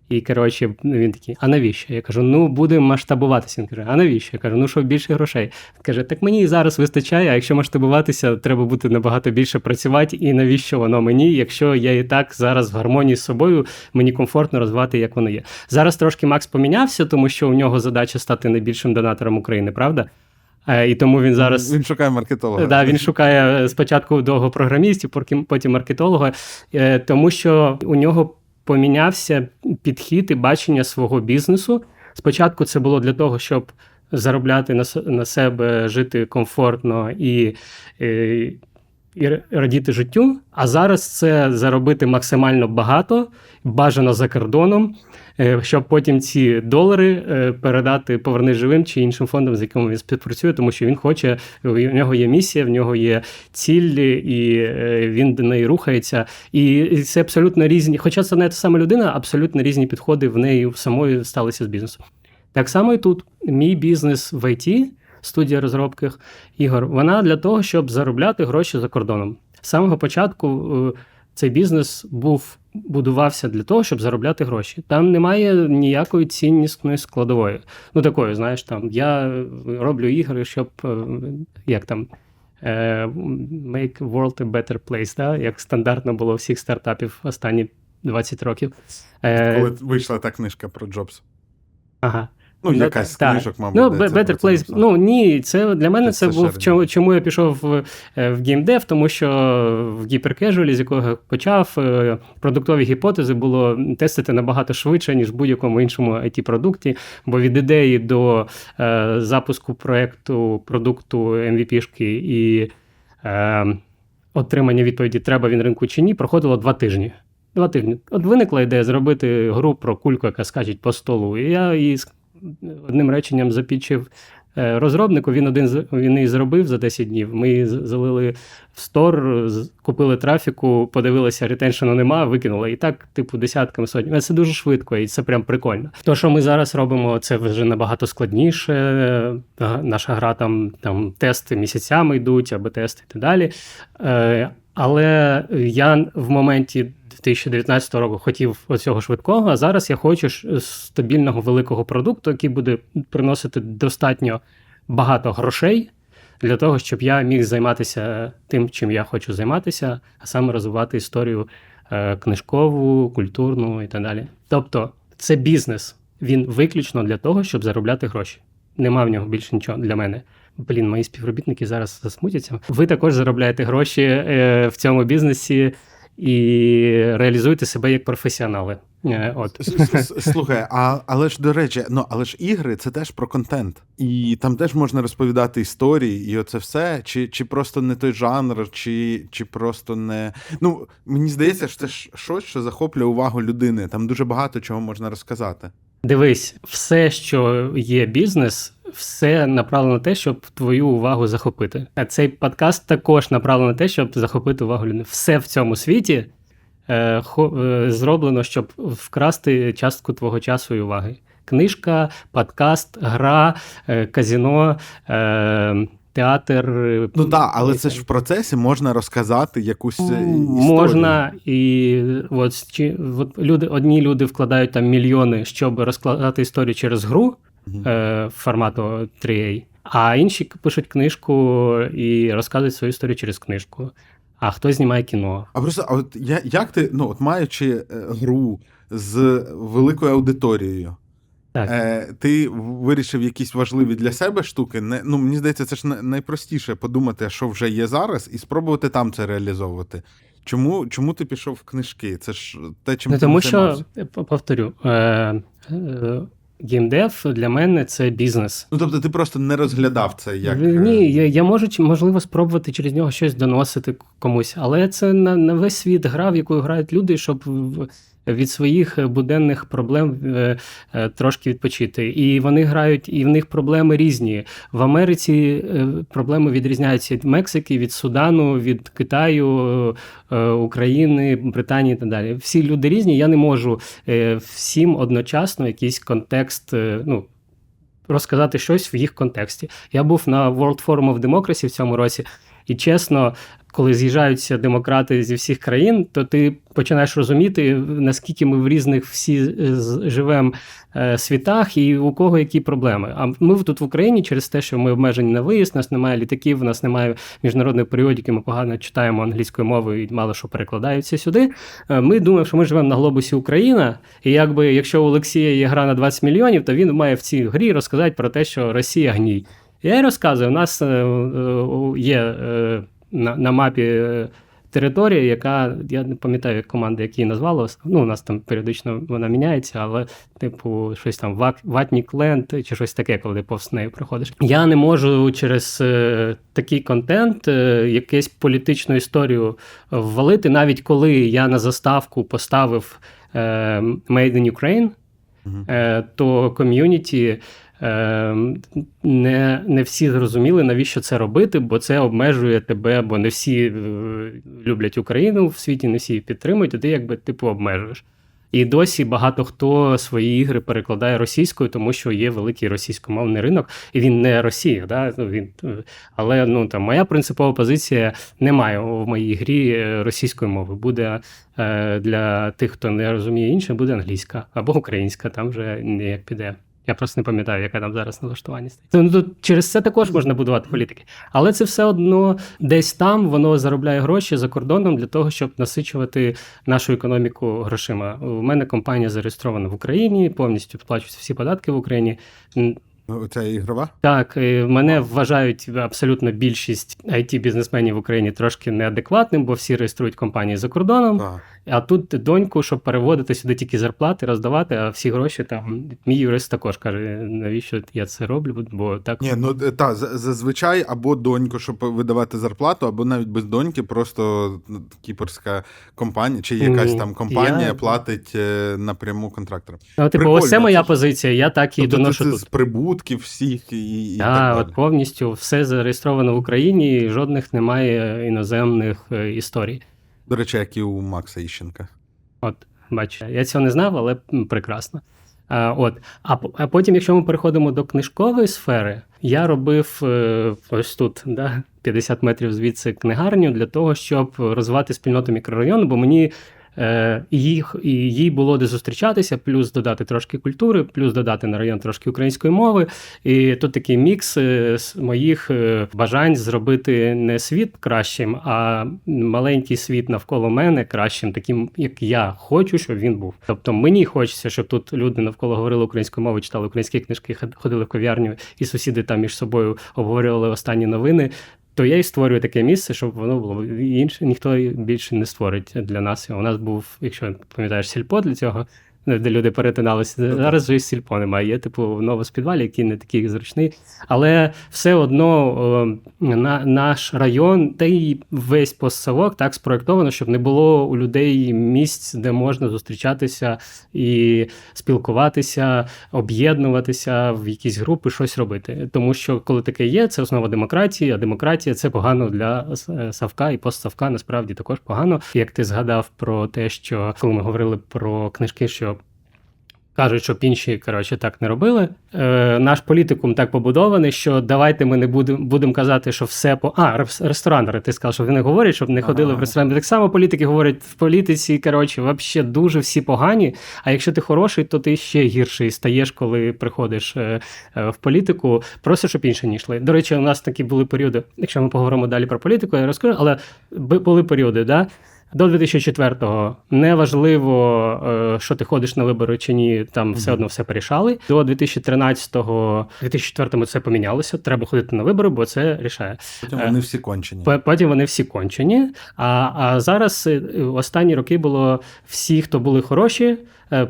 І коротше, він такий, а навіщо? Я кажу, ну будемо масштабуватися. Він каже, а навіщо? Я кажу, ну щоб більше грошей. Він каже, так мені і зараз вистачає, а якщо масштабуватися, треба бути набагато більше працювати. І навіщо воно мені, якщо я і так зараз в гармонії з собою, мені комфортно розвивати, як воно є. Зараз трошки Макс помінявся, тому що у нього задача стати найбільшим донатором України, правда? Е, І тому він зараз Він шукає маркетолога. Да, він шукає спочатку довго програмістів, потім- маркетолога, е, тому що у нього помінявся підхід і бачення свого бізнесу. Спочатку це було для того, щоб заробляти на, себе, жити комфортно і, е, і радіти життю. А зараз це заробити максимально багато, бажано за кордоном, е, щоб потім ці долари е, передати поверни живим чи іншим фондам, з якими він співпрацює, тому що він хоче, у нього є місія, в нього є ціль, і е, він до неї рухається. І це абсолютно різні, хоча це не та сама людина, абсолютно різні підходи в неї самої сталися з бізнесом. Так само і тут мій бізнес в IT, студія розробки ігор, вона для того, щоб заробляти гроші за кордоном. З самого початку е, цей бізнес був будувався для того, щоб заробляти гроші. Там немає ніякої ціннісної складової. Ну такої, знаєш, там я роблю ігри, щоб е, як там. е, Make world a better place, да? як стандартно було у всіх стартапів останні 20 років. Коли вийшла та книжка про Джобса. Ага. Ну, якась так. книжок, мабуть. Ну, де Better це Place. Ну ні, це для мене Це це, був чому, чому я пішов в, е, в геймдев, тому що в гіперкежуалі, з якого я почав, е, продуктові гіпотези було тестити набагато швидше, ніж в будь-якому іншому it продукті бо від ідеї до е, запуску проекту продукту MVP-шки і е, отримання відповіді, треба він ринку чи ні, проходило два тижні. Два тижні. От виникла ідея зробити гру про кульку, яка скачить по столу. І я її одним реченням запічив е, розробнику. Він один він її зробив за 10 днів. Ми залили в стор, купили трафіку, подивилися, ретеншену нема, викинули. І так, типу, десятками сотнями. Це дуже швидко, і це прям прикольно. То, що ми зараз робимо, це вже набагато складніше. Наша гра там, там тести місяцями йдуть, або тести і так далі. Е, Але я в моменті 2019 року хотів оцього швидкого, а зараз я хочу стабільного великого продукту, який буде приносити достатньо багато грошей для того, щоб я міг займатися тим, чим я хочу займатися, а саме розвивати історію е, книжкову, культурну і так далі. Тобто, це бізнес. Він виключно для того, щоб заробляти гроші. Нема в нього більше нічого для мене. Блін, мої співробітники зараз засмутяться. Ви також заробляєте гроші е, в цьому бізнесі і реалізуєте себе як професіонали. Е, От. Слухай, а, але ж до речі, ну але ж ігри це теж про контент. І там теж можна розповідати історії, і оце все. Чи, чи просто не той жанр, чи, чи просто не. Ну, мені здається, що це ж щось, що захоплює увагу людини. Там дуже багато чого можна розказати. Дивись, все, що є бізнес, все направлено на те, щоб твою увагу захопити. А цей подкаст також направлений на те, щоб захопити увагу людини. Все в цьому світі е, хо, е, зроблено, щоб вкрасти частку твого часу і уваги. Книжка, подкаст, гра, е, казіно, е, театр. Ну так, але це ж в процесі можна розказати якусь е, історію. Можна і от, чи, от люди, одні люди вкладають там мільйони, щоб розкладати історію через гру. Е, формату 3A, а інші пишуть книжку і розказують свою історію через книжку. А хтось знімає кіно. А просто а от я, як ти, ну, от маючи е, гру з великою аудиторією, Так. е, ти вирішив якісь важливі для себе штуки. Не, ну, мені здається, це ж найпростіше подумати, що вже є зараз, і спробувати там це реалізовувати. Чому, чому ти пішов в книжки? Це ж те, чим Не ти тому що, повторю, е, е, геймдев для мене це бізнес. Ну, тобто ти просто не розглядав це як. е, Ні, я, я можу можливо спробувати через нього щось доносити комусь, але це на, на весь світ гра, в яку грають люди, щоб від своїх буденних проблем е, е, трошки відпочити. І вони грають, і в них проблеми різні. В Америці е, проблеми відрізняються від Мексики, від Судану, від Китаю, України, Британії і так далі. Всі люди різні. Я не можу всім одночасно якийсь контекст. ну, розказати щось в їх контексті. Я був на World Forum of Democracy в цьому році, і чесно, коли з'їжджаються демократи зі всіх країн, то ти починаєш розуміти, наскільки ми в різних всі живемо світах і у кого які проблеми. А ми тут в Україні через те, що ми обмежені на виїзд, у нас немає літаків, у нас немає міжнародної періодики, ми погано читаємо англійською мовою і мало що перекладаються сюди. Е, Ми думаємо, що ми живемо на глобусі Україна, і якби якщо у Олексія є гра на 20 мільйонів, то він має в цій грі розказати про те, що Росія гній. Я й розказую, у нас е, е, є е, на, на мапі е, територія, яка я не пам'ятаю, як команда, як її назвала. Ну, у нас там періодично вона міняється, але, типу, щось там Ватнік Ленд чи щось таке, коли повз нею проходиш. Я не можу через е, такий контент е, якусь політичну історію ввалити, навіть коли я на заставку поставив е, Made in Ukraine, е, то ком'юніті не, не всі зрозуміли, навіщо це робити, бо це обмежує тебе, бо не всі е, люблять Україну в світі, не всі її підтримують, і ти якби типу обмежуєш. І досі багато хто свої ігри перекладає російською, тому що є великий російськомовний ринок, і він не Росія. Да? Ну, він, е, але ну, там, моя принципова позиція немає в моїй грі е, російської мови. Буде е, для тих, хто не розуміє інше, буде англійська або українська, там вже ніяк піде. Я просто не пам'ятаю, яке там зараз налаштування стоїть. Ну, тут через це також можна будувати політики. Але це все одно десь там воно заробляє гроші за кордоном для того, щоб насичувати нашу економіку грошима. У мене компанія зареєстрована в Україні, повністю сплачуються всі податки в Україні. М, Оця ігрова? Так, мене вважають абсолютно більшість it бізнесменів в Україні трошки неадекватним, бо всі реєструють компанії за кордоном. Так. А тут доньку, щоб переводити сюди тільки зарплати, роздавати, а всі гроші там. Мій юрист також каже, навіщо я це роблю, бо так. Ні, ну е, та зазвичай або доньку, щоб видавати зарплату, або навіть без доньки, просто ну, кіпрська компанія чи якась Ні, там компанія я- платить е, напряму контракторам. Ну, типу, ось це моя позиція, я так і Тобто доношу це тут. з прибутків всіх і, і Так, так от повністю все зареєстровано в Україні, і жодних немає іноземних е, історій. До речі, як і у Макса Іщенка. От, бач, я цього не знав, але прекрасно. А, от. а, а потім, якщо ми переходимо до книжкової сфери, я робив е, ось тут, да, 50 метрів звідси книгарню для того, щоб розвивати спільноту мікрорайону, бо мені їх, і їй було де зустрічатися, плюс додати трошки культури, плюс додати на район трошки української мови. І тут такий мікс е, моїх е, бажань зробити не світ кращим, а маленький світ навколо мене кращим, таким, як я хочу, щоб він був. Тобто мені хочеться, щоб тут люди навколо говорили українською мовою, читали українські книжки, ход- ходили в кав'ярню, і сусіди там між собою обговорювали останні новини. То я і створюю таке місце, щоб воно було інше, ніхто більше не створить для нас. У нас був, якщо пам'ятаєш, сільпо для цього, де люди перетиналися. Зараз же і сільпо немає. Є типу новоспідвалі, який не такий зручний. Але все одно на, наш район, та й весь постсавок так спроєктовано, щоб не було у людей місць, де можна зустрічатися і спілкуватися, об'єднуватися в якісь групи, щось робити. Тому що коли таке є, це основа демократії, а демократія це погано для Савка і постсавка насправді також погано. Як ти згадав про те, що коли ми говорили про книжки, що Кажуть, щоб інші коротше так не робили. Е, наш політикум так побудований, що давайте ми не будемо будемо казати, що все по а рес- ресторанери. Ти сказав, що вони говорять, щоб не ходили Ага. в ресторани. Так само політики говорять в політиці. Коротше, вообще дуже всі погані. А якщо ти хороший, то ти ще гірший стаєш, коли приходиш е, е, в політику. Просто щоб інші не йшли. До речі, у нас такі були періоди. Якщо ми поговоримо далі про політику, я розкажу, але були періоди, да. До 2004-го неважливо, е, що ти ходиш на вибори чи ні, там все одно все порішали. До 2013-го, 2004-му це помінялося. Треба ходити на вибори, бо це рішає. Потім Е, вони всі кончені. Потім вони всі кончені. А, а зараз е, останні роки було всі, хто були хороші,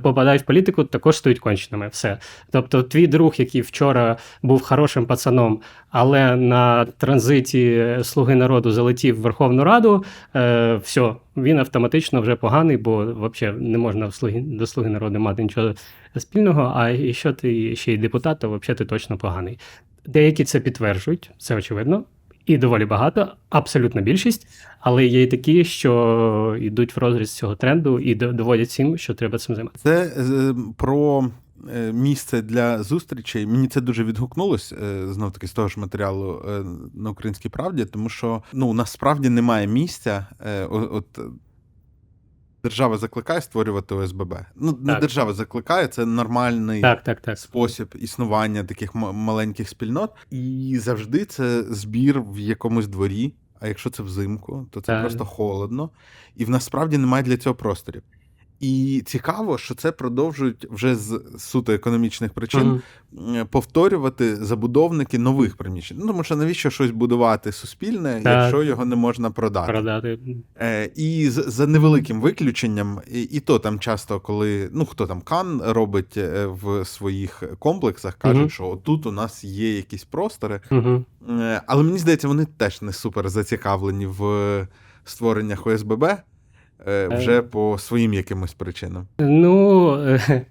попадають в політику, також стають конченими. Все. Тобто, твій друг, який вчора був хорошим пацаном, але на транзиті е, Слуги народу залетів в Верховну Раду, е, все, він автоматично вже поганий, бо взагалі не можна до Слуги народу мати нічого спільного. А якщо ти ще й депутат, то взагалі ти точно поганий. Деякі це підтверджують, це очевидно. І доволі багато, абсолютна більшість, але є й такі, що йдуть в розріз цього тренду і доводять всім, що треба цим займатися. Це е, про е, місце для зустрічей. Мені це дуже відгукнулось знов таки з того ж матеріалу е, на українській правді, тому що ну насправді немає місця. е, От е, держава закликає створювати ОСББ. Ну не держава закликає, це нормальний. Так, так, так. Спосіб існування таких м- маленьких спільнот, і завжди це збір в якомусь дворі. А якщо це взимку, то це Так. просто холодно, і в нас справді немає для цього просторів. І цікаво, що це продовжують вже з суто економічних причин е, повторювати забудовники нових приміщень. Ну тому що навіщо щось будувати суспільне, Так. якщо його не можна продати? Продати. Е, і з- за невеликим виключенням, і, і то там часто, коли ну хто там Кан робить е, в своїх комплексах, кажуть, Мгм. що тут у нас є якісь простори. Угу. Е, але мені здається, вони теж не супер зацікавлені в створеннях ОСББ е, вже по своїм якимось причинам. Ну, е,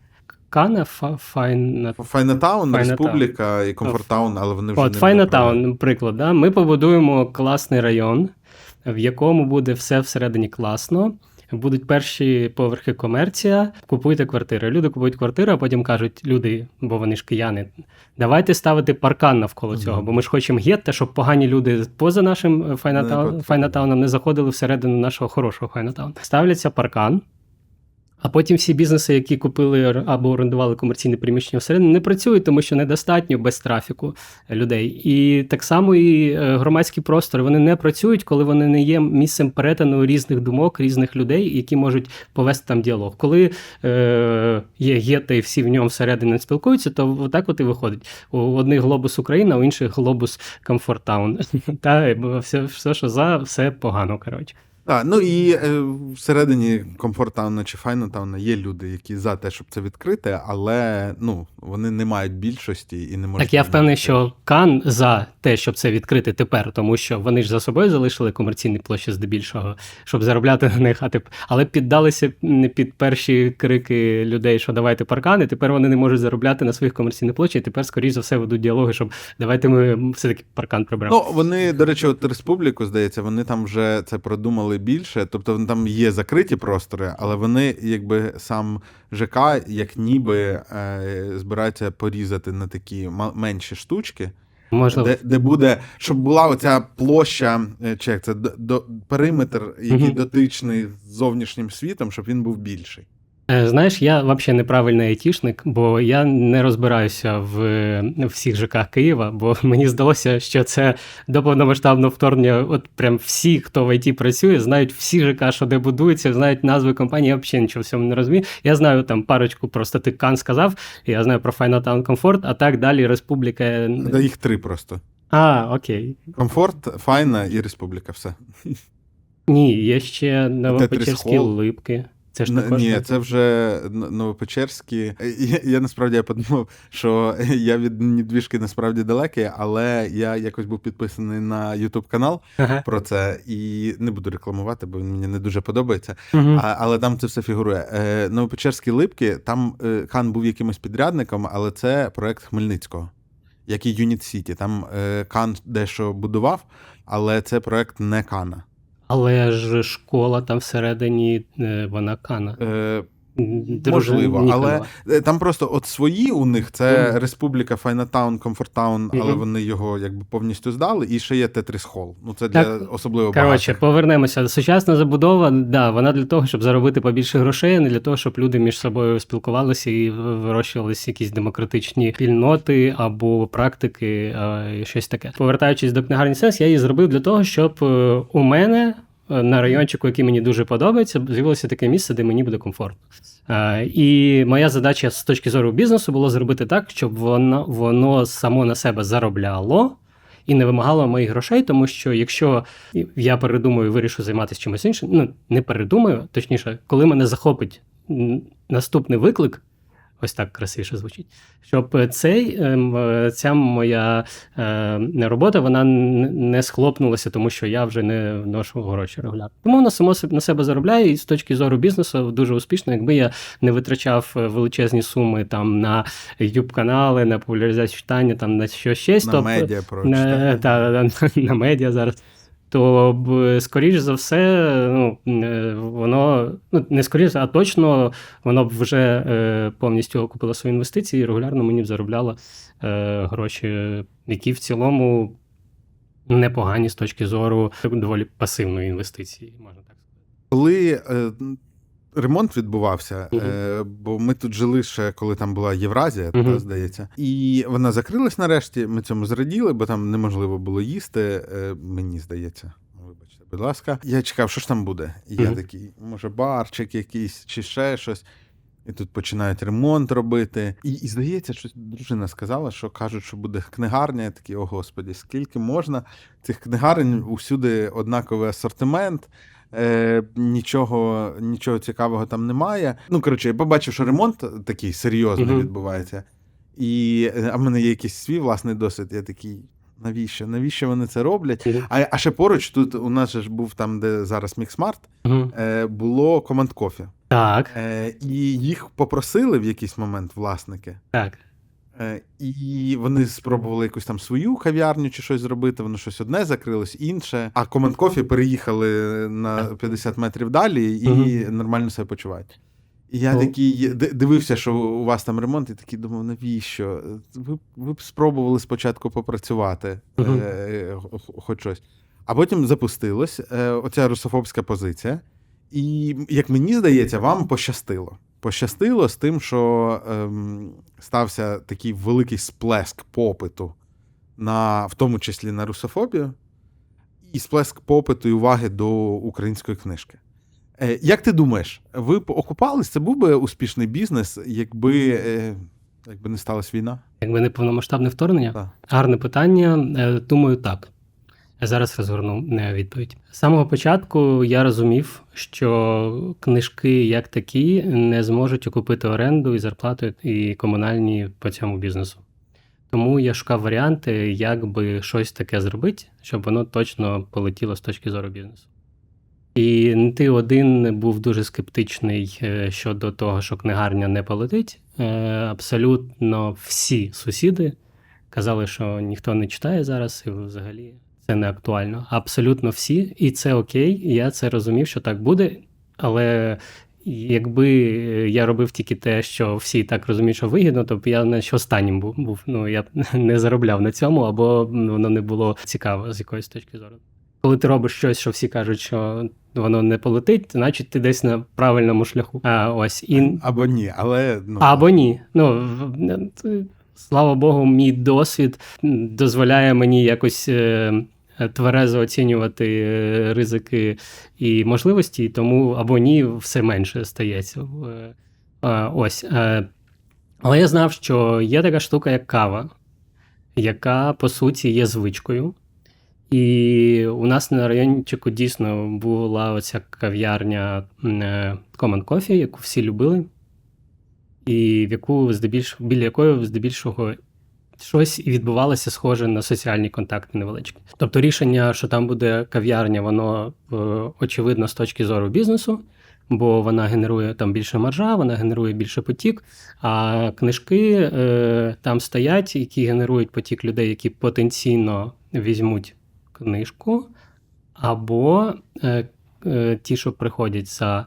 Кана фа- файна. Файна Таун. Республіка і Комфорт Таун, але вони вже От не Файнатаун, приклад, да? ми побудуємо класний район, в якому буде все всередині класно. Будуть перші поверхи комерція, купуйте квартири. Люди купують квартири, а потім кажуть, люди, бо вони ж кияни, давайте ставити паркан навколо цього, бо ми ж хочемо гетто, щоб погані люди поза нашим Не Файна Тауном не заходили всередину нашого хорошого Файна Тауну. Ставляться паркан, А потім всі бізнеси, які купили або орендували комерційне приміщення всередині, не працюють, тому що недостатньо без трафіку людей. І так само і е, громадські простори вони не працюють, коли вони не є місцем перетину різних думок, різних людей, які можуть повести там діалог. Коли е, є гетто і всі в ньому всередині спілкуються, то отак от і виходить. У одних глобус Україна, у інших глобус Комфорттаун. Та все, що за, все погано. Коротше. Так, ну і е, всередині комфорттауна чи файнотауна є люди, які за те, щоб це відкрити, але ну вони не мають більшості і не можуть. Так я впевнений, що Кан за те, щоб це відкрити тепер, тому що вони ж за собою залишили комерційні площі здебільшого, щоб заробляти на них, а тип, але піддалися під перші крики людей, що давайте паркани. Тепер вони не можуть заробляти на своїх комерційних площах, і тепер, скоріш за все, ведуть діалоги, щоб давайте ми все-таки паркан приберемо. Ну, вони, до речі, от республіку, здається, вони там вже це продумали більше. Тобто там є закриті простори, але вони, якби сам ЖК, як ніби е, збираються порізати на такі менші штучки, Можливо. де, де буде, щоб була оця площа, е, чи як це до, до периметр, який Мгм. дотичний з зовнішнім світом, щоб він був більший. Е, Знаєш, я взагалі неправильний айтішник, бо я не розбираюся в всіх ЖК Києва, бо мені здалося, що це до повномасштабного вторгнення. От прям всі, хто в ІТ працює, знають всі ЖК, що де будується, знають назви компанії. Я взагалі нічого в цьому не розумію. Я знаю там парочку, просто ти Кан сказав. Я знаю про Town Comfort, а так далі Республіка. е, Та їх три просто: А, окей. комфорт, файна і республіка. Все. Ні, є ще Новопечерські липки. Це ж також. Ні, це вже Новопечерські. Я, я насправді я подумав, що я від недвіжки насправді далекий, але я якось був підписаний на YouTube канал Ага. про це і не буду рекламувати, бо він мені не дуже подобається. Мгм. А, але там це все фігурує. Е, Новопечерські липки, там е, Кан був якимось підрядником, але це проект Хмельницького, як і Юніт Сіті. Там е, Кан дещо будував, але це проект не Кана. Але ж школа там всередині, е, вона Кана. Е, Можливо, але е, там просто от свої у них це Мгм. Республіка, Файна Таун, Комфорт Таун, але Мгм. вони його якби повністю здали. І ще є Тетріс Холл. Ну це для Так, особливо Коротше, повернемося. Сучасна забудова, да, вона для того, щоб заробити побільше грошей, а не для того, щоб люди між собою спілкувалися і вирощувалися якісь демократичні спільноти або практики, а, і щось таке. Повертаючись до книгарні сенс, я її зробив для того, щоб е, у мене. Е, На райончику, який мені дуже подобається, з'явилося таке місце, де мені буде комфортно. Е, І моя задача з точки зору бізнесу було зробити так, щоб воно, воно само на себе заробляло, і не вимагало моїх грошей, тому що якщо я передумаю вирішу займатися чимось іншим, ну не передумаю, точніше, коли мене захопить наступний виклик, ось так красивіше звучить, щоб цей, ем, ця моя е, робота вона не схлопнулася, тому що я вже не вношу гроші регулярно. Тому вона само на себе заробляє, і з точки зору бізнесу дуже успішно, якби я не витрачав е, величезні суми там на youtube канали на популяризацію читання, там на що щось. на то- медіа про на, читання. та, та, на медіа зараз. То скоріш за все, ну, е, воно ну, не скоріш, а точно воно б вже е, повністю окупило свої інвестиції і регулярно мені б заробляло е, гроші, які в цілому непогані з точки зору доволі пасивної інвестиції, можна так сказати. Коли ремонт відбувався, е, бо ми тут жили ще, коли там була Євразія, Мгм. та, здається, і вона закрилась нарешті. Ми цьому зраділи, бо там неможливо було їсти. Е, мені здається. Вибачте, будь ласка. Я чекав, що ж там буде. І я Мгм. такий, може, барчик якийсь чи ще щось. І тут починають ремонт робити. І, і здається, що дружина сказала, що кажуть, що буде книгарня. Я такий, о господі, скільки можна цих книгарень усюди однаковий асортимент. Е, нічого, нічого цікавого там немає. Ну, коротше, я побачив, що ремонт такий серйозний Мгм. відбувається. І, е, а в мене є якийсь свій власний досвід. Я такий, навіщо? Навіщо вони це роблять? А, а ще поруч, тут у нас же ж був там, де зараз Міксмарт, Мгм. е, було команд кофі. Так, Е, і їх попросили в якийсь момент власники. так. Е, І вони спробували якусь там свою кав'ярню чи щось зробити. Воно щось одне закрилось, інше. А Command Coffee переїхали на 50 метрів далі і Мгм. нормально себе почувають. І я Ну. такий дивився, що у вас там ремонт, і такий думав, навіщо? Ви, ви б спробували спочатку попрацювати, Мгм. е, хоч щось. А потім запустилось е, оця русофобська позиція. І як мені здається, вам пощастило. Пощастило з тим, що ем, стався такий великий сплеск попиту, на, в тому числі на русофобію, і сплеск попиту і уваги до української книжки. Е, як ти думаєш, ви б окупались? Це був би успішний бізнес, якби, е, якби не сталася війна? Якби не повномасштабне вторгнення? Так. Гарне питання. Е, Думаю, так. Я зараз розгорну е, відповідь. З самого початку я розумів, що книжки як такі не зможуть окупити оренду і зарплату і комунальні по цьому бізнесу. Тому я шукав варіанти, як би щось таке зробити, щоб воно точно полетіло з точки зору бізнесу. І не ти один був дуже скептичний е, щодо того, що книгарня не полетить. Е, Абсолютно всі сусіди казали, що ніхто не читає зараз, і взагалі це не актуально. Абсолютно всі, і це окей. Я це розумів, що так буде. Але якби я робив тільки те, що всі так розуміють, що вигідно, то б я не що останнім був. був. Ну я б не заробляв на цьому, або воно не було цікаво з якоїсь точки зору. Коли ти робиш щось, що всі кажуть, що воно не полетить, значить ти десь на правильному шляху. А ось і Або ні, але ну, або ні. Ну слава Богу, мій досвід дозволяє мені якось е, тверезо оцінювати е, ризики і можливості, тому або ні, все менше стається. Е, е, Ось. Е, Але я знав, що є така штука, як кава, яка по суті є звичкою. І у нас на райончику дійсно була оця кав'ярня е, Common Coffee, яку всі любили, і в яку здебільшого, біля якої здебільшого щось і відбувалося схоже на соціальні контакти невеличкі. Тобто рішення, що там буде кав'ярня, воно е, очевидно з точки зору бізнесу, бо вона генерує там більше маржа, вона генерує більше потік. А книжки е, там стоять, які генерують потік людей, які потенційно візьмуть книжку, або е, е, ті, що приходять за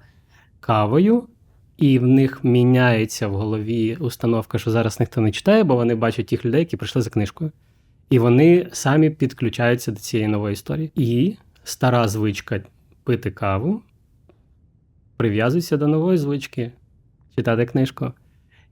кавою, і в них міняється в голові установка, що зараз ніхто не читає, бо вони бачать тих людей, які прийшли за книжкою. І вони самі підключаються до цієї нової історії. І стара звичка пити каву прив'язується до нової звички читати книжку.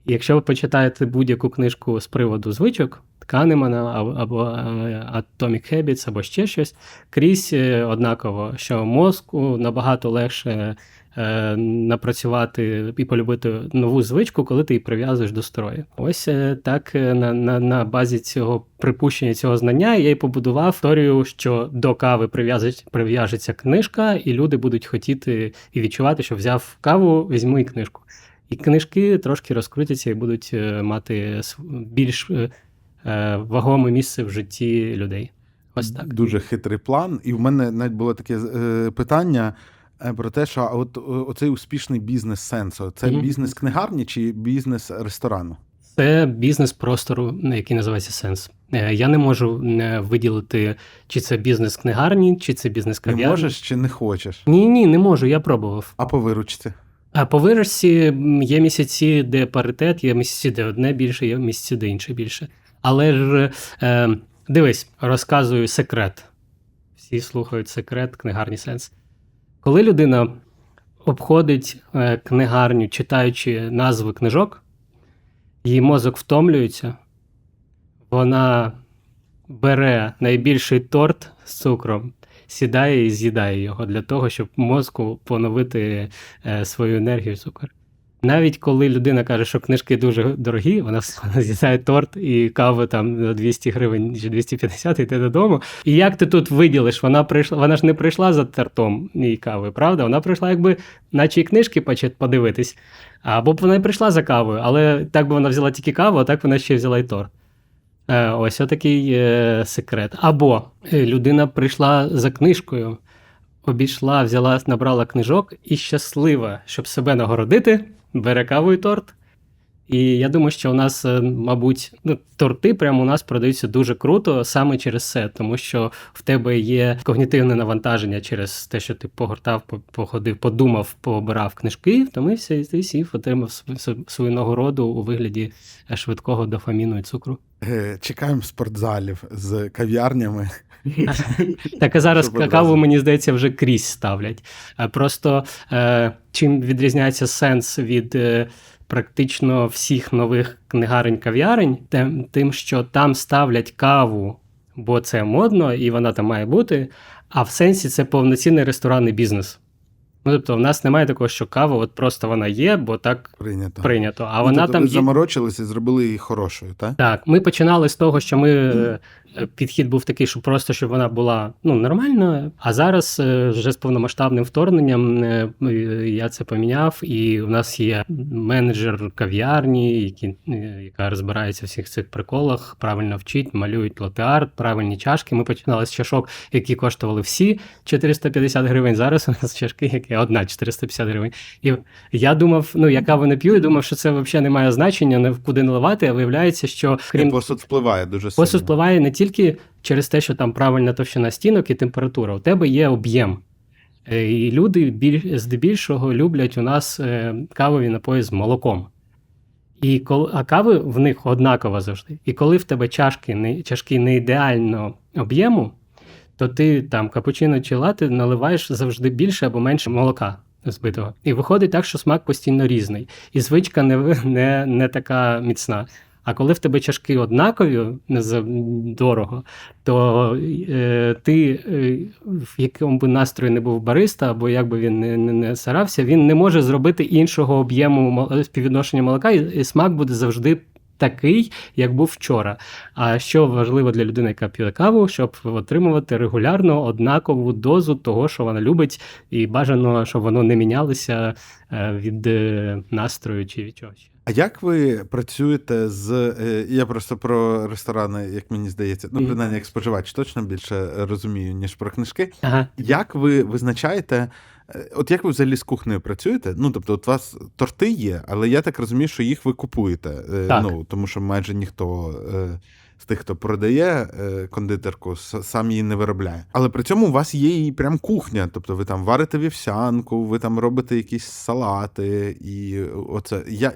І якщо ви почитаєте будь-яку книжку з приводу звичок, Канемана або, е, Atomic Habits, або ще щось, крізь е, однаково, що мозку набагато легше е, напрацювати і полюбити нову звичку, коли ти її прив'язуєш до старої. Ось е, так е, на, на, на базі цього припущення цього знання я й побудував історію, що до кави прив'яжеться книжка, і люди будуть хотіти і відчувати, що взяв каву, візьму і книжку. І книжки трошки розкрутяться і будуть мати більш вагоме місце в житті людей. Ось так. Дуже хитрий план. І в мене навіть було таке питання про те, що от е, оцей успішний бізнес сенсу це Мгм. бізнес книгарні чи бізнес ресторану? Це бізнес простору, який називається сенс. Е, Я не можу е, виділити, чи це бізнес книгарні, чи це бізнес Не можеш чи не хочеш? Ні, ні, не можу. Я пробував. А по виручці? А по вирості м, є місяці, де паритет, є місяці, де одне більше, є місяці, де інше більше. Але ж е, дивись, розказую секрет. Всі слухають секрет, книгарні сенс. Коли людина обходить е, книгарню, читаючи назви книжок, її мозок втомлюється, вона бере найбільший торт з цукром, сідає і з'їдає його для того, щоб мозку поновити е, свою енергію цукор. Навіть коли людина каже, що книжки дуже дорогі, вона з'їдає торт і каву там на 200 гривень чи 250 і йде додому. І як ти тут виділиш? Вона прийшла, вона ж не прийшла за тортом і кавою, правда? Вона прийшла, якби наче і книжки подивитись. Або б вона й прийшла за кавою, але так би вона взяла тільки каву, а так вона ще взяла й торт. Е, ось отакий е, секрет. Або е, людина прийшла за книжкою, обійшла, взяла, набрала книжок і щаслива, щоб себе нагородити, бере каву і торт. І я думаю, що у нас, е, мабуть, ну, торти прямо у нас продаються дуже круто саме через це, тому що в тебе є когнітивне навантаження через те, що ти погортав, походив, подумав, пообирав книжки, втомився і ти сів, отримав св- св- свою нагороду у вигляді е, швидкого дофаміну і цукру. Е, Чекаємо спортзалів з кав'ярнями, Так, а зараз Щоб какаву, мені здається, вже крізь ставлять. Е, Просто е, чим відрізняється сенс від е, практично всіх нових книгарень кав'ярень, тим, тим, що там ставлять каву, бо це модно і вона там має бути. А в сенсі це повноцінний ресторанний бізнес. Ну, тобто, в нас немає такого, що кава, от просто вона є, бо так Прийнято. прийнято. А Ну, вона тобто там ви є. заморочились і зробили її хорошою, так? Так, ми починали з того, що ми е, підхід був такий, що просто щоб вона була ну нормальною. А зараз е, вже з повномасштабним вторгненням е, е, я це поміняв, і у нас є менеджер кав'ярні, які, е, яка розбирається в всіх цих приколах, правильно вчить, малюють латеарт, правильні чашки. Ми починали з чашок, які коштували всі 450 гривень. Зараз у нас чашки, які одна 450 гривень. І я думав, ну яка ви не п'ю, і думав, що це взагалі не має значення, не куди наливати, а виявляється, що крім посуд впливає дуже сильно. посуд впливає не тільки через те, що там правильна товщина стінок і температура, у тебе є об'єм. Е, І люди біль, здебільшого люблять у нас е, кавові напої з молоком. І коли, а кави в них однаково завжди. І коли в тебе чашки не, чашки не ідеально об'єму, то ти там капучино чи лати наливаєш завжди більше або менше молока збитого. І виходить так, що смак постійно різний. І звичка не, не, не така міцна. А коли в тебе чашки однакові не за дорого, то е, ти, е, в якому би настрої не був бариста, або як би він не, не, не сарався, він не може зробити іншого об'єму співвідношення молока, і, і смак буде завжди такий, як був вчора. А що важливо для людини, яка п'є каву, щоб отримувати регулярно однакову дозу того, що вона любить, і бажано, щоб воно не мінялося е, від е, настрою чи від чогось. А як ви працюєте з. е, Я просто про ресторани, як мені здається, ну, принаймні, як споживач, точно більше розумію, ніж про книжки. Ага. Як ви визначаєте, от як ви взагалі з кухнею працюєте? Ну, тобто, от у вас торти є, але я так розумію, що їх ви купуєте. Е, Так. Ну, тому що майже ніхто е, з тих, хто продає е, кондитерку, сам її не виробляє. Але при цьому у вас є і прям кухня. Тобто ви там варите вівсянку, ви там робите якісь салати, і оце. Я,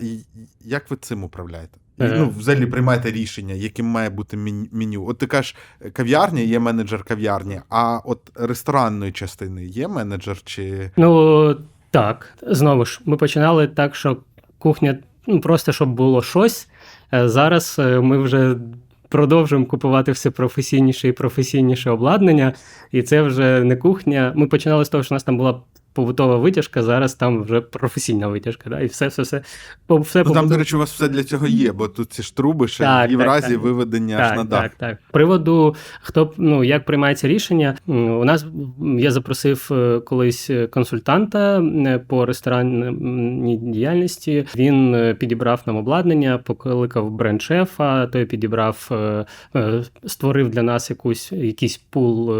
як ви цим управляєте? Е. ну, взагалі приймаєте рішення, яким має бути меню. От ти кажеш, кав'ярня, є менеджер кав'ярні, а от ресторанної частини є менеджер чи. Ну так, знову ж, ми починали так, що кухня, ну просто щоб було щось. Е, Зараз е, ми вже продовжуємо купувати все професійніше і професійніше обладнання, і це вже не кухня. Ми починали з того, що у нас там була побутова витяжка, зараз там вже професійна витяжка. Да? І все, все, все. по- все Ну, там, до речі, у вас все для цього є, бо тут ці ж труби ще Так, і в так, разі так. виведення аж на дах. так, так. Приводу, хто ну, як приймається рішення, у нас я запросив е, колись консультанта е, по ресторанній діяльності. Він е, підібрав нам обладнання, покликав бренд-шефа, той підібрав, створив для нас якусь, якийсь пул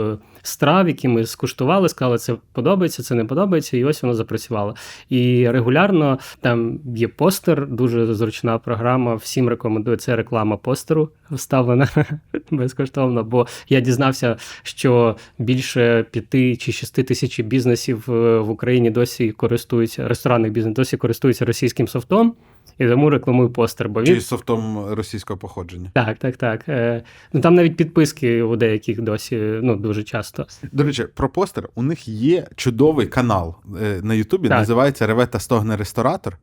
страв, які ми скуштували, сказали, це подобається, це не подобається, і ось воно запрацювало. І регулярно там є постер, дуже зручна програма. Всім рекомендую. Це реклама постеру вставлена безкоштовно. Бо я дізнався, що більше п'яти чи шести тисяч бізнесів е, в Україні досі користуються ресторанних бізнес, досі користуються російським софтом. І тому рекламую постер, бо він Чи софтом російського походження. так, так, так. Е, ну там навіть підписки у деяких досі ну дуже часто. До речі, про постер у них є чудовий канал е, на Ютубі, називається Ревета Стогне Ресторатор,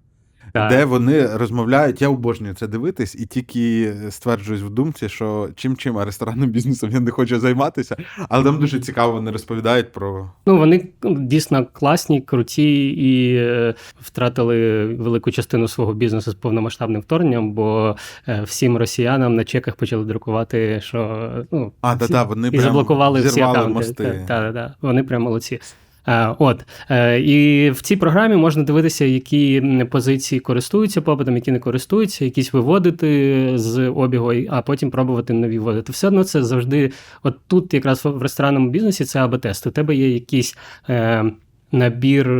Так. де вони розмовляють. Я обожнюю це дивитись, і тільки стверджуюсь в думці, що чим чим, а ресторанним бізнесом я не хочу займатися. Але там дуже цікаво вони розповідають про Ну, вони ну, дійсно класні, круті і е, втратили велику частину свого бізнесу з повномасштабним вторгненням, бо е, всім росіянам на чеках почали друкувати, що ну, а, всі- та-та, вони і прям заблокували всі аккаунти. Так, так, так, вони прям молодці. Е, От е, і в цій програмі можна дивитися, які позиції користуються попитом, які не користуються, якісь виводити з обігу, а потім пробувати нові вводити. Все одно це завжди, от тут, якраз в ресторанному бізнесі, це АБ-тест. У тебе є якийсь е, набір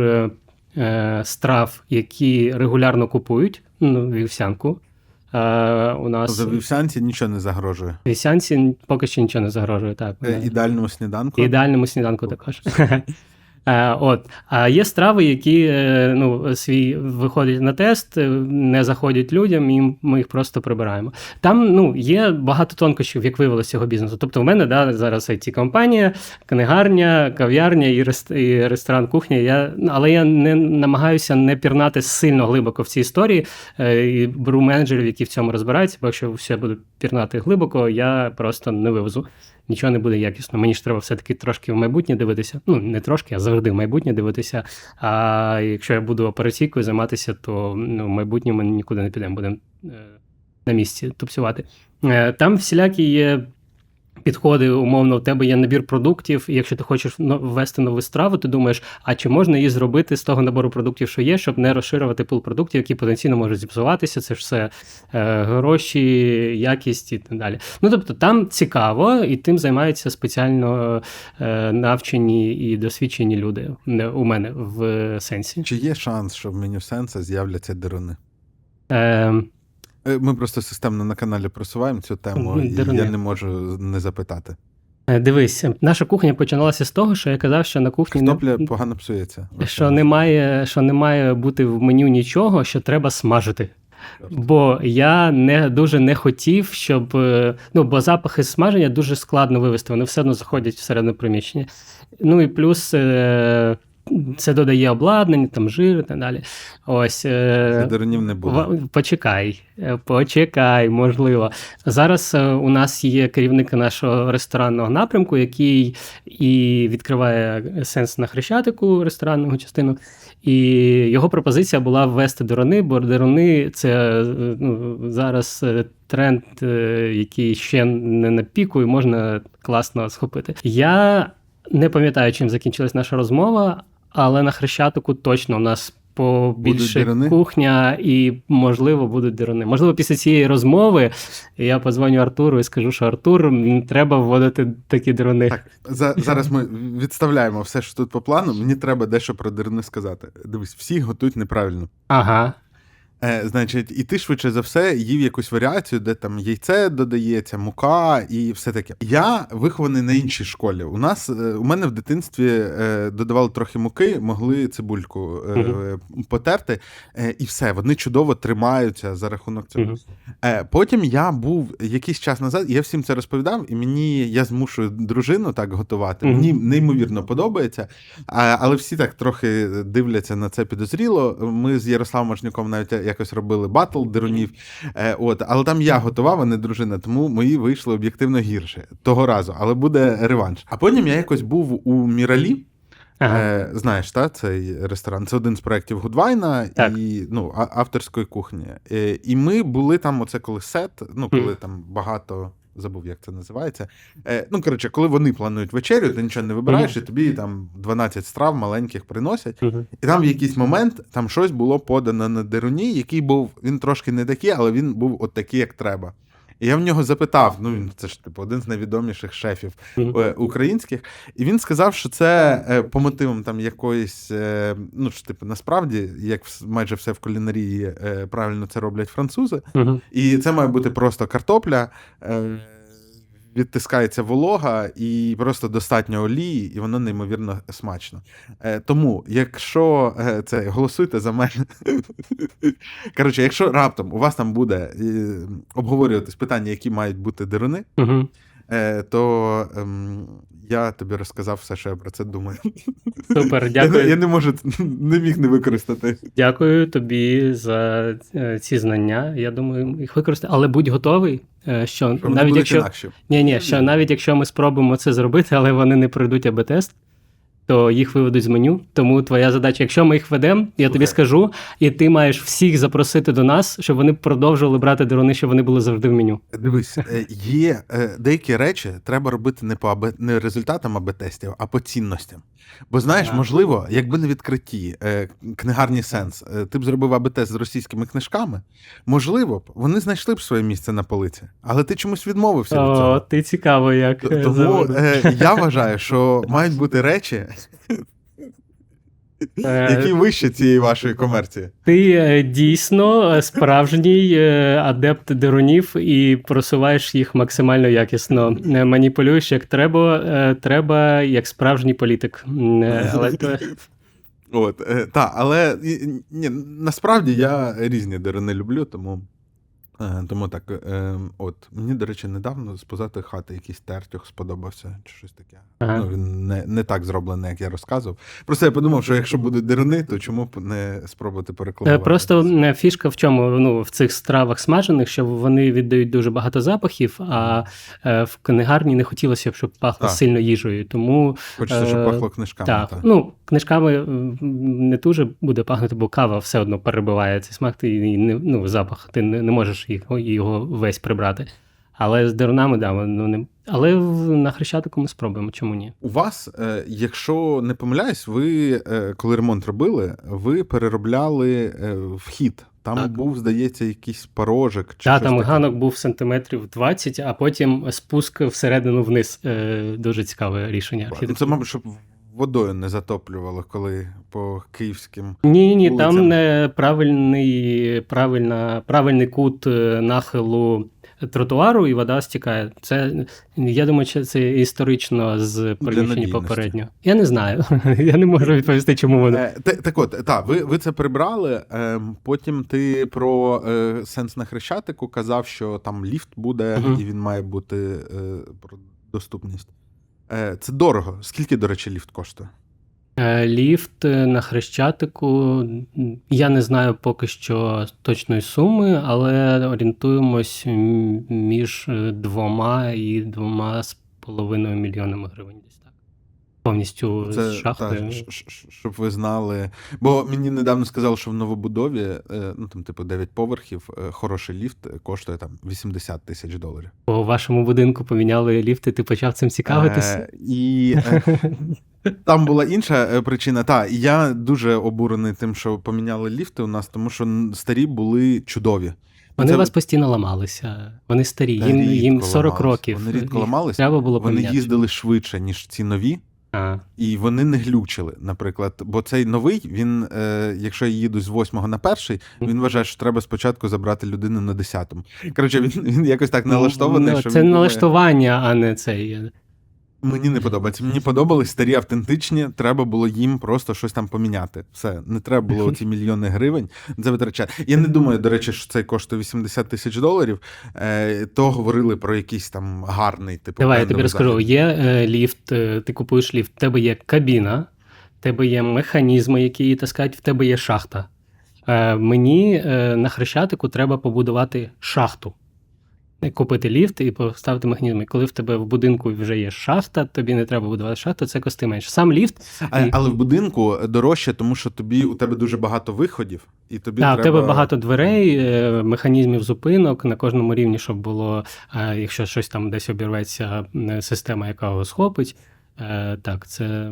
е, страв, які регулярно купують. Ну, вівсянку. Е, у нас За вівсянці нічого не загрожує. вівсянці поки що нічого не загрожує. Так, Е, Ідеальному сніданку. ідеальному сніданку також. Е, от. А є страви, які е, ну, свій виходять на тест, е, не заходять людям, і ми їх просто прибираємо. Там ну, є багато тонкощів, як виявилося цього бізнесу. Тобто, в мене да, зараз it компанія книгарня, кав'ярня і, рест... і ресторан, кухня. Я... Але я не намагаюся не пірнати сильно глибоко в цій історії. І беру менеджерів, які в цьому розбираються, бо якщо все буду пірнати глибоко, я просто не вивезу. Нічого не буде якісно. Мені ж треба все-таки трошки в майбутнє дивитися. Ну, не трошки, а завжди в майбутнє дивитися. А якщо я буду операційкою займатися, то ну, в майбутньому ми нікуди не підемо, будемо е, на місці тупсувати. Е, Там всілякі є підходи, умовно, у тебе є набір продуктів, і якщо ти хочеш ввести нову страву, ти думаєш, а чи можна її зробити з того набору продуктів, що є, щоб не розширювати пул продуктів, які потенційно можуть зіпсуватися. Це ж все е, гроші, якість і так далі. Ну тобто там цікаво, і тим займаються спеціально е, навчені і досвідчені люди у мене в сенсі. Чи є шанс, що в меню сенса з'являться деруни? Е, Ми просто системно на каналі просуваємо цю тему, і я не можу не запитати. е, дивись, наша кухня починалася з того, що я казав, що на кухні не, погано псується. що немає, що не має бути в меню нічого, що треба смажити. Бо я не дуже не хотів, щоб е, ну, бо запахи смаження дуже складно вивести, вони все одно заходять всередину приміщення. Ну і плюс е, це додає обладнання, там жир і так далі. Ось е, не буде. почекай, е, почекай, можливо. Зараз е, у нас є керівник нашого ресторанного напрямку, який і відкриває сенс на хрещатику ресторанного частину. І його пропозиція була ввести дерони, бо дерони це ну, зараз тренд, який ще не на піку, і можна класно схопити. Я не пам'ятаю, чим закінчилась наша розмова, але на хрещатику точно у нас побільше кухня і, можливо, будуть дирини. Можливо, після цієї розмови я позвоню Артуру і скажу, що Артур, треба вводити такі дерони. Так, за, зараз ми відставляємо все, що тут по плану. Мені треба дещо про дирини сказати. Дивись, всі готують неправильно. Ага. Е, значить, і ти швидше за все їв якусь варіацію, де там яйце додається, мука і все таке. Я вихований на іншій школі. У нас е, у мене в дитинстві е, додавали трохи муки, могли цибульку Мгм. потерти, і все. Вони чудово тримаються за рахунок цього. Е, потім я був якийсь час назад, і я всім це розповідав, і мені я змушую дружину так готувати. Мгм. Мені неймовірно подобається. Але всі так трохи дивляться на це підозріло. Ми з Ярославом Мажнюком навіть якось робили батл дерунів. Е, от, але там я готував, а не дружина, тому мої вийшли об'єктивно гірше того разу, але буде реванш. А потім я якось був у Міралі. Ага. Е, знаєш, та, цей ресторан. Це один з проєктів Гудвайна Так. і ну, авторської кухні. Е, і ми були там, оце коли сет, ну, коли мм. там багато. Забув, як це називається. Е, ну, коротше, коли вони планують вечерю, ти нічого не вибираєш, і тобі там 12 страв маленьких приносять. І там в якийсь момент там щось було подано на деруні, який був, він трошки не такий, але він був от такий, як треба. І я в нього запитав: ну він це ж типу один з найвідоміших шефів е, українських, і він сказав, що це е, по мотивам там якоїсь, е, ну що типу, насправді, як майже все в кулінарії правильно це роблять французи, і це має бути просто картопля. Відтискається волога і просто достатньо олії, і воно неймовірно смачно. Е, тому, якщо е, це голосуйте за мене. Коротше, якщо раптом у вас там буде е, обговорюватись питання, які мають бути деруни, Мгм. Е, то ем, я тобі розказав все, що я про це думаю. Супер, дякую. я не можу не міг не використати. Дякую тобі за е, ці знання. Я думаю, їх використати. Але будь готовий, е, що Що навіть якщо ні, ні, що навіть якщо ми спробуємо це зробити, але вони не пройдуть АБ-тест, то їх виведуть з меню. Тому твоя задача, якщо ми їх ведемо, я тобі скажу, і ти маєш всіх запросити до нас, щоб вони продовжували брати дерони, щоб вони були завжди в меню. Дивись, е, є е, деякі речі треба робити не по АБ, не результатам АБ-тестів, а по цінностям. Бо знаєш, можливо, якби на відкритті е, книгарні сенс, ти б зробив АБ-тест з російськими книжками, можливо б вони знайшли б своє місце на полиці, але ти чомусь відмовився від О, цього. ти цікаво, як Тому е, я вважаю, що мають бути речі. Е, Які вище цієї вашої комерції? Ти е, дійсно справжній е, адепт деронів і просуваєш їх максимально якісно. Маніпулюєш як треба, треба як справжній політик. От, та, але ні, насправді я різні дерени люблю, тому, тому так. Е, от, мені, до речі, недавно з позати хати якийсь тертюх сподобався, чи щось таке. Ага. Ну, він не, не так зроблений, як я розказував. Просто я подумав, що якщо будуть деруни, то чому б не спробувати Е, порекламувати? Просто е, фішка в чому ну, в цих стравах смажених, що вони віддають дуже багато запахів, а е, в книгарні не хотілося б, щоб пахло Так. сильно їжею. Тому Хочеться, щоб е, пахло книжками. так, та. ну книжками не дуже буде пахнути, бо кава все одно перебиває цей смак, ти і не ну, запах, ти не, не можеш його, його весь прибрати. Але з дерунами, да, ну, не... але на хрещатику ми спробуємо, чому ні? У вас, е, якщо не помиляюсь, ви е, коли ремонт робили, ви переробляли е, вхід. Там Так. був, здається, якийсь порожик. Чи щось там таке. ганок був сантиметрів 20, а потім спуск всередину вниз. Дуже цікаве рішення. Ну, Це, мабуть, щоб водою не затоплювало, коли по київським. Ні, ні, вулицям. там не правильний, правильна, правильний кут е, нахилу тротуару, і вода стікає. Це я думаю, що це історично з надійності. попередньо. Я не знаю. Я не можу відповісти, чому воно. Е, так от, та, ви, ви це прибрали. Е, потім ти про е, сенс на хрещатику казав, що там ліфт буде, Мгм. і він має бути про доступність. Е, це дорого. Скільки, до речі, ліфт коштує? Е, Ліфт е, на Хрещатику. Я не знаю поки що точної суми, але орієнтуємось між двома і двома з половиною мільйонами гривень. Повністю з шахтою. та, щоб ви знали. Бо мені недавно сказали, що в новобудові, е, ну там, типу, 9 поверхів, е, хороший ліфт коштує там 80 тисяч доларів. У вашому будинку поміняли ліфти, ти почав цим цікавитися. Е, і там була інша причина. Та, я дуже обурений тим, що поміняли ліфти у нас, тому що старі були чудові. Вони Це- у вас постійно ламалися. Вони старі, Та їм, їм 40 ламались. років. Вони рідко Їх ламались. Треба було Вони поміняти. їздили швидше, ніж ці нові. А, І вони не глючили, наприклад. Бо цей новий, він, е, якщо я їду з восьмого на перший, він вважає, що треба спочатку забрати людину на десятому. Коротше, він, він якось так налаштований, ну, що це він думає, налаштування, а не цей. Мені не подобається. Мені подобались старі автентичні, треба було їм просто щось там поміняти. Все, не треба було ці мільйони гривень це витрачати. Я не думаю, до речі, що цей коштує 80 тисяч доларів. Е, то говорили про якийсь там гарний типу. Давай я тобі брендовий розкажу. захід. Є е, ліфт, е, ти купуєш ліфт, в тебе є кабіна, в тебе є механізми, які її таскають, в тебе є шахта. Мені на хрещатику треба побудувати шахту. Е, Купити ліфт і поставити механізми. Коли в тебе в будинку вже є шахта, тобі не треба будувати шахту, це кости менше. Сам ліфт, А, і- але в будинку дорожче, тому що тобі у тебе дуже багато виходів, і тобі Так, треба... в тебе багато дверей, е, механізмів зупинок на кожному рівні, щоб було, е, якщо щось там десь обірветься, е, система, яка його схопить. Е, Так, це.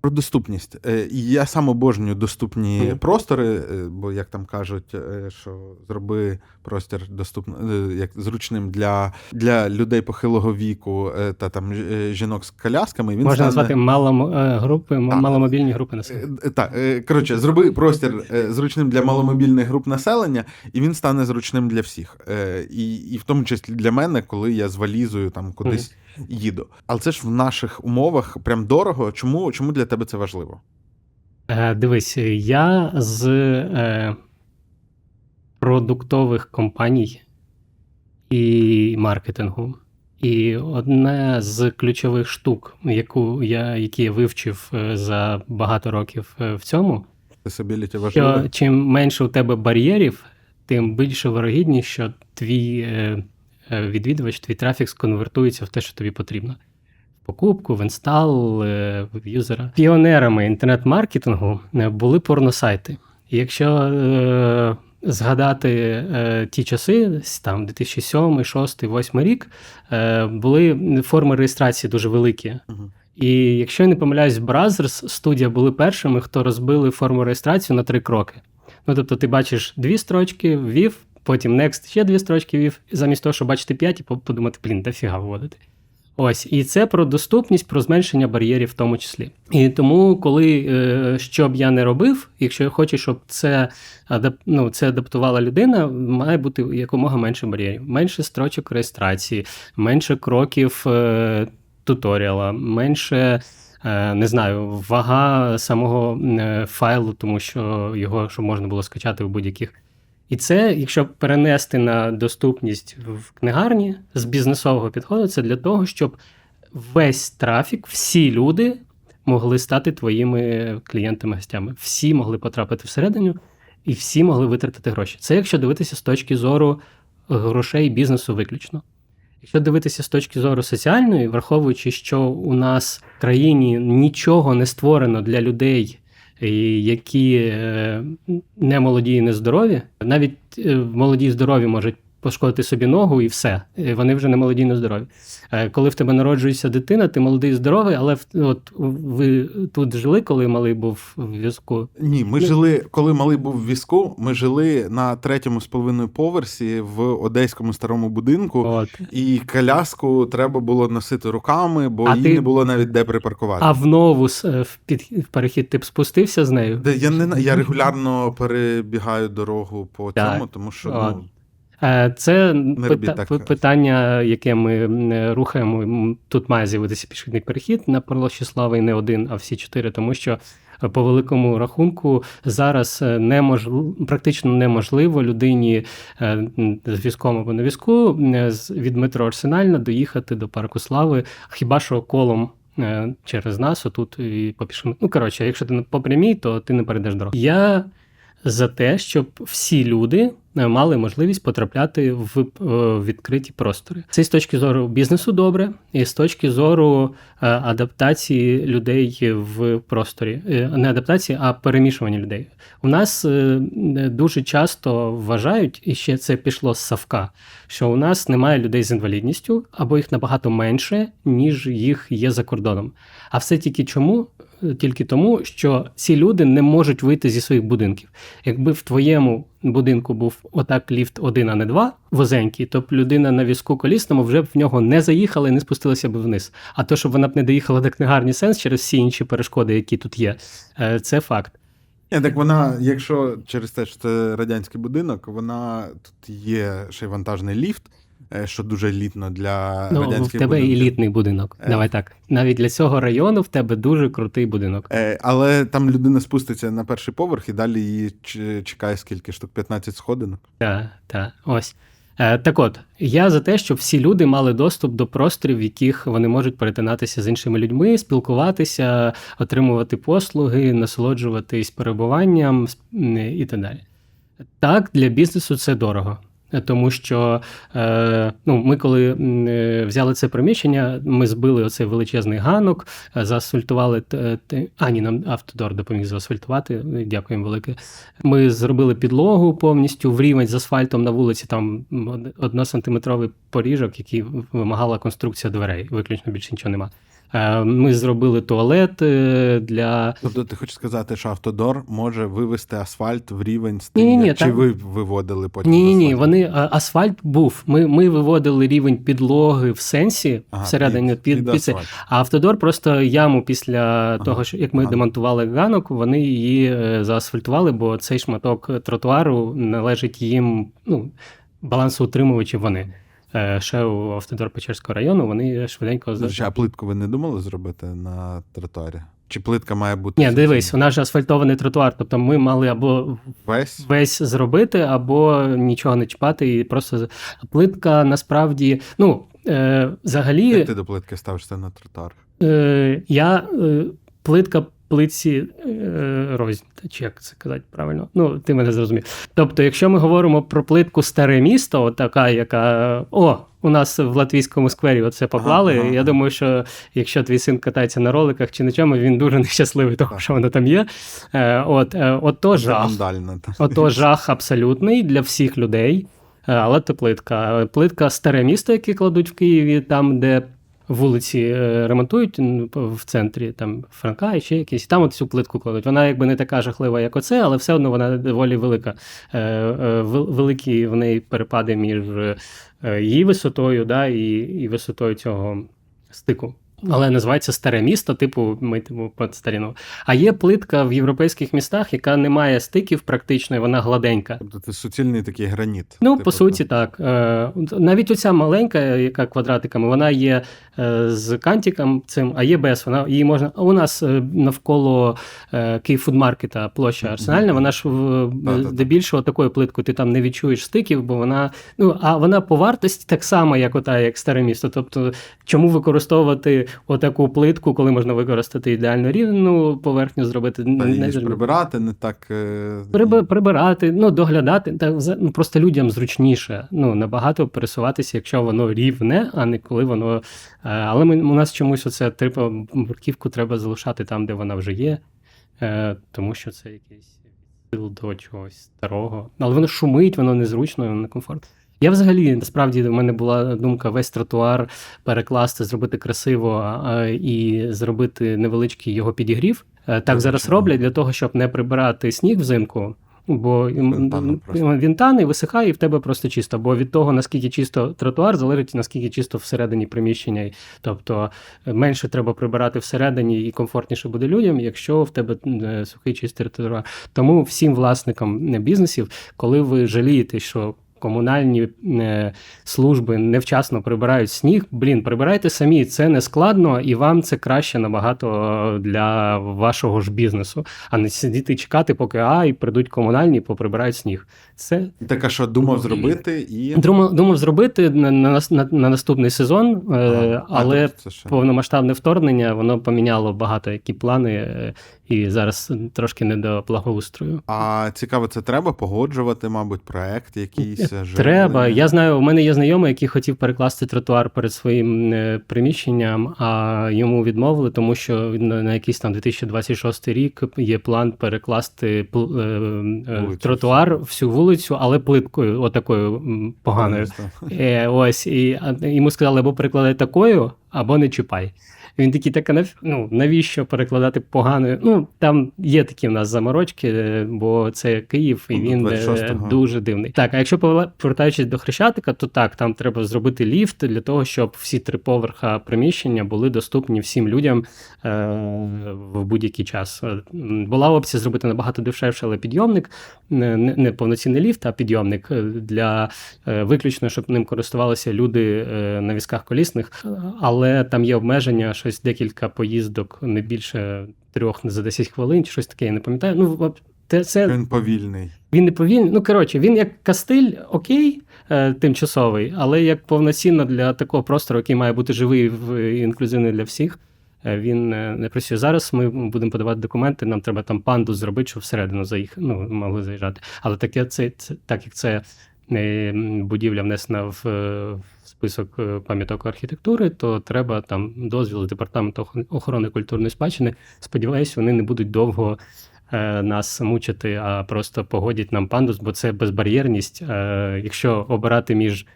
Про доступність. Е, Я сам обожнюю доступні Мгм. простори, е, бо як там кажуть, е, що зроби простір доступним як зручним для, для людей похилого віку е, та там е, жінок з колясками. Він Можна стане... назвати малом, е, групи, Так. маломобільні групи населення. Е, е, Так, е, коротше, зроби простір е, зручним для маломобільних груп населення, і він стане зручним для всіх. Е, І, і в тому числі для мене, коли я з валізою там кудись їду. Але це ж в наших умовах прям дорого. Чому, чому для тебе це важливо? Е, Дивись, я з е, продуктових компаній і маркетингу. І одне з ключових штук, яку я, які я вивчив е, за багато років е, в цьому, що чим менше у тебе бар'єрів, тим більше вирогідність, що твій е, відвідувач, твій трафік сконвертується в те, що тобі потрібно. В покупку, в інстал, в юзера. Піонерами інтернет-маркетингу були порносайти. Якщо згадати е, ті часи, там 2007, 2006, 2008 рік, е, були форми реєстрації дуже великі. Мгм. І якщо я не помиляюсь, Brothers студія були першими, хто розбили форму реєстрації на три кроки. Ну тобто, ти бачиш дві строчки, ввів, потім next, ще дві строчки ввів, і замість того, щоб бачити п'ять, і подумати, блін, дофіга вводити. Ось, і це про доступність, про зменшення бар'єрів в тому числі. І тому, коли е, що б я не робив, якщо я хочу, щоб це ну, це адаптувала людина, має бути якомога менше бар'єрів, менше строчок реєстрації, менше кроків е, туторіала, менше. е, Не знаю, вага самого файлу, тому що його щоб можна було скачати в будь-яких. І це, якщо перенести на доступність в книгарні з бізнесового підходу, це для того, щоб весь трафік, всі люди могли стати твоїми клієнтами-гостями. Всі могли потрапити всередину, і всі могли витратити гроші. Це якщо дивитися з точки зору грошей бізнесу виключно. Якщо дивитися з точки зору соціальної, враховуючи, що у нас в країні нічого не створено для людей, які е, не молоді і не здорові, навіть е, молоді і здорові можуть пошкодити собі ногу і все. Е, Вони вже не молоді, не здорові. Е, Коли в тебе народжується дитина, ти молодий і здоровий, але от ви тут жили, коли малий був в візку. Ні, ми Ну- жили, коли малий був в візку, ми жили на третьому з половиною поверсі в одеському старому будинку. От. І коляску треба було носити руками, бо А їй ти- не було навіть де припаркувати. А в нову е, в під в перехід ти б спустився з нею? Де я не я регулярно перебігаю дорогу по Так. цьому, тому що От. ну, Це пита- так. питання, яке ми е, рухаємо. Тут має з'явитися пішохідний перехід на Пролощі Слави не один, а всі чотири, тому що е, по великому рахунку зараз е, неможливо, практично неможливо людині е, з візком або на візку е, від метро Арсенальна доїхати до парку Слави, хіба що колом. е, Через нас, отут і по пішому. Ну, коротше, якщо ти по прямій, то ти не перейдеш дорогу. Я за те, щоб всі люди е, мали можливість потрапляти в е, відкриті простори. Це з точки зору бізнесу добре, і з точки зору е, адаптації людей в просторі. Не адаптації, а перемішування людей. У нас дуже часто вважають, і ще це пішло з Савка, що у нас немає людей з інвалідністю, або їх набагато менше, ніж їх є за кордоном. А все тільки чому? Тільки тому, що ці люди не можуть вийти зі своїх будинків. Якби в твоєму будинку був отак ліфт один, а не два, возенький, то б людина на візку колісному вже б в нього не заїхала і не спустилася б вниз. А то, щоб вона б не доїхала до книгарні сенс через всі інші перешкоди, які тут є, е, це факт. Ні, так вона, якщо через те, що це радянський будинок, вона тут є ще й вантажний ліфт, що дуже елітно для Ну, в тебе будинків. елітний будинок. Е. Давай так. Навіть для цього району в тебе дуже крутий будинок. Е, Але там людина спуститься на перший поверх і далі її чекає скільки штук 15 сходинок. Так, так, ось. Е, Так от, я за те, щоб всі люди мали доступ до просторів, в яких вони можуть перетинатися з іншими людьми, спілкуватися, отримувати послуги, насолоджуватись перебуванням і так далі. Так, для бізнесу це дорого. Тому що е, ну, ми, коли е, взяли це приміщення, ми збили оцей величезний ганок, е, заасфальтували а, ні, нам автодор допоміг заасфальтувати. Дякуємо велике. Ми зробили підлогу повністю в рівень з асфальтом на вулиці, там односантиметровий поріжок, який вимагала конструкція дверей. Виключно більше нічого нема. Е, Ми зробили туалет е, для Тобто ти хочеш сказати, що автодор може вивести асфальт в рівень з тим, чи там- ви виводили потім? Ні, ні, вони асфальт був. Ми, ми виводили рівень підлоги в сенсі Ага, всередині під- під, під під. А автодор просто яму після того, що як ми ганок. демонтували ганок, вони її е, заасфальтували, бо цей шматок тротуару належить їм. Ну, балансоутримувачі вони. Е, Ще у автодор Печерського району вони швиденько До А плитку ви не думали зробити на тротуарі? Чи плитка має бути Ні, дивись, у нас же асфальтований тротуар. Тобто ми мали або весь? весь зробити, або нічого не чіпати, і просто плитка насправді, ну е, взагалі, Як ти до плитки ставишся на тротуар? е, я е, плитка плитці е, рознь, чи як це казати правильно? Ну, ти мене зрозумів. Тобто, якщо ми говоримо про плитку старе місто, от така, яка о. У нас в латвійському сквері оце поклали. Ага, ага. Я думаю, що якщо твій син катається на роликах чи на чому, він дуже нещасливий, того, що воно там є. Е, от, е, от то жах. Ото жах абсолютний для всіх людей, але це плитка. Плитка старе місто, яке кладуть в Києві, там, де вулиці е, ремонтують в центрі, там Франка і ще якісь. Там от цю плитку кладуть. Вона якби не така жахлива, як оце, але все одно вона доволі велика. Е, е, Великі в неї перепади між її висотою, да, і, і висотою цього стику. Але називається старе місто, типу ми типу, під старіну. А є плитка в європейських містах, яка не має стиків практично, і вона гладенька. Тобто це суцільний такий граніт. Ну, Типу, по суті, так. Е, Навіть оця маленька, яка квадратиками, вона є е, з кантиком цим, а є без. Вона її можна. У нас е, навколо Київфудмаркета площа Арсенальна, вона ж в- Да-да-да. здебільшого такою плиткою ти там не відчуєш стиків, бо вона. Ну, а вона по вартості так само, як ота, як старе місто. Тобто, чому використовувати отаку плитку, коли можна використати ідеально рівну поверхню, зробити Та не- її ж прибирати не так. е, Приби- прибирати, ну доглядати, та ну, просто людям зручніше. Ну набагато пересуватися, якщо воно рівне, а не коли воно. е, Але ми у нас чомусь оце типу бурківку треба залишати там, де вона вже є, е, тому що це якийсь до чогось старого. Але воно шумить, воно незручно, воно некомфортно. Я взагалі насправді в мене була думка весь тротуар перекласти, зробити красиво і зробити невеличкий його підігрів. Е, Так зараз роблять для того, щоб не прибирати сніг взимку. Бо Він тане висихає, і в тебе просто чисто. Бо від того, наскільки чисто тротуар, залежить наскільки чисто всередині приміщення. Тобто е, менше треба прибирати всередині і комфортніше буде людям, якщо в тебе е, сухий чистий тротуар. Тому всім власникам бізнесів, коли ви жалієте, що комунальні е, служби невчасно прибирають сніг, блін, прибирайте самі, це не складно, і вам це краще набагато е, для вашого ж бізнесу, а не сидіти чекати, поки а, і прийдуть комунальні, поприбирають сніг. Це Так, а що думав зробити і. думав, думав зробити на, на, на, на наступний сезон, е, Ага. А, але тобто повномасштабне вторгнення воно поміняло багато які плани, е, і зараз трошки не до благоустрою. А цікаво, це треба погоджувати, мабуть, проект якийсь. Е, Треба. живлення? Я знаю, у мене є знайомий, який хотів перекласти тротуар перед своїм приміщенням, а йому відмовили, тому що на якийсь там 2026 рік є план перекласти пл- тротуар всю вулицю, але плиткою, отакою поганою. Е, ось, і а, йому сказали, або перекладай такою, або не чіпай. Він такий, так, а ну, навіщо перекладати поганою? Ну, там є такі в нас заморочки, е, бо це Київ, і Ну, він е, 26-го. дуже дивний. Так, а якщо повертаючись до Хрещатика, то так, там треба зробити ліфт для того, щоб всі три поверха приміщення були доступні всім людям е, в будь-який час. Е, Була опція зробити набагато дешевше, але підйомник, не, не повноцінний ліфт, а підйомник е, для е, виключно, щоб ним користувалися люди е, на візках колісних, але там є обмеження, щось декілька поїздок, не більше трьох за 10 хвилин, чи щось таке, я не пам'ятаю. Ну, це Він повільний. він не повільний. Ну, коротше, він як кастиль окей, е, тимчасовий, але як повноцінно для такого простору, який має бути живий в- і інклюзивний для всіх. е, Він е, не працює. Зараз ми будемо подавати документи, нам треба там панду зробити, щоб всередину заїх... ну, могли заїжджати. Але таке це, це так як це будівля внесена в, е, список е, пам'яток архітектури, то треба там дозвіл департаменту охорони культурної спадщини. Сподіваюсь, вони не будуть довго е, нас мучити, а просто погодять нам пандус, бо це безбар'єрність. Е, Якщо обирати між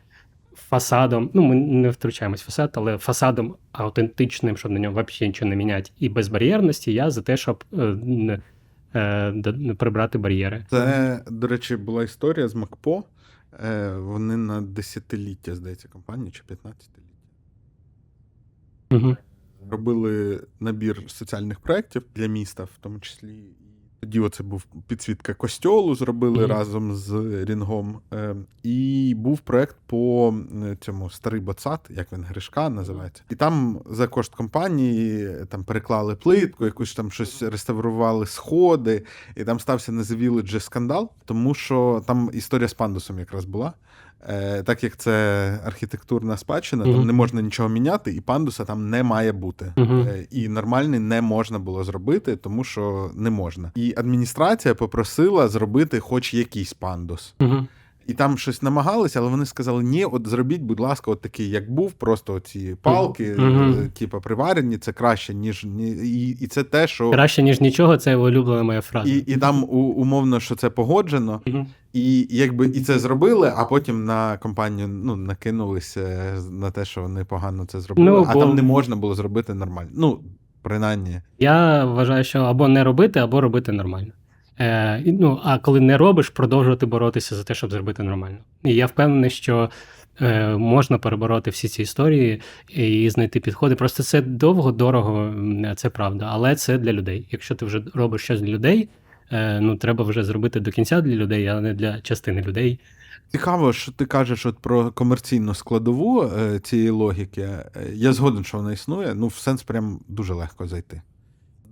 фасадом, ну ми не втручаємось в фасад, але фасадом аутентичним, щоб на ньому взагалі нічого не міняти, і безбар'єрності, я за те, щоб е, е, прибрати бар'єри. Це, до речі, була історія з МакПо. Е, Вони на десятиліття, здається, компанії чи 15-ліття. Угу. Робили набір соціальних проєктів для міста, в тому числі. Тоді оце був підсвітка костьолу, зробили Мгм. разом з Рінгом. Е, І був проєкт по е, цьому старий боцат, як він Гришка називається. І там за кошт компанії е, там переклали плитку, якусь там щось реставрували сходи, і там стався Village скандал, тому що там історія з пандусом якраз була. Е, так як це архітектурна спадщина, Мгм. там не можна нічого міняти, і пандуса там не має бути. Е, і нормальний не можна було зробити, тому що не можна. І адміністрація попросила зробити хоч якийсь пандус. Угу. І там щось намагалися, але вони сказали: ні, от зробіть, будь ласка, от такий, як був, просто ці палки, е, типу, приварені, це краще, ніж ні. І, і це те, що. Краще, ніж нічого, це улюблена моя фраза. І, і там у, умовно, що це погоджено, Мгм. І якби і це зробили, а потім на компанію ну, накинулися на те, що вони погано це зробили, Ну, а бо- там не можна було зробити нормально. Ну, принаймні. Я вважаю, що або не робити, або робити нормально. Е, ну, а коли не робиш, продовжувати боротися за те, щоб зробити нормально. І я впевнений, що е, можна перебороти всі ці історії і знайти підходи. Просто це довго, дорого, це правда, але це для людей. Якщо ти вже робиш щось для людей, ну треба вже зробити до кінця для людей, а не для частини людей. Цікаво, що ти кажеш от про комерційну складову е, цієї логіки. Е, Я згоден, що вона існує. Ну, в сенс прям дуже легко зайти.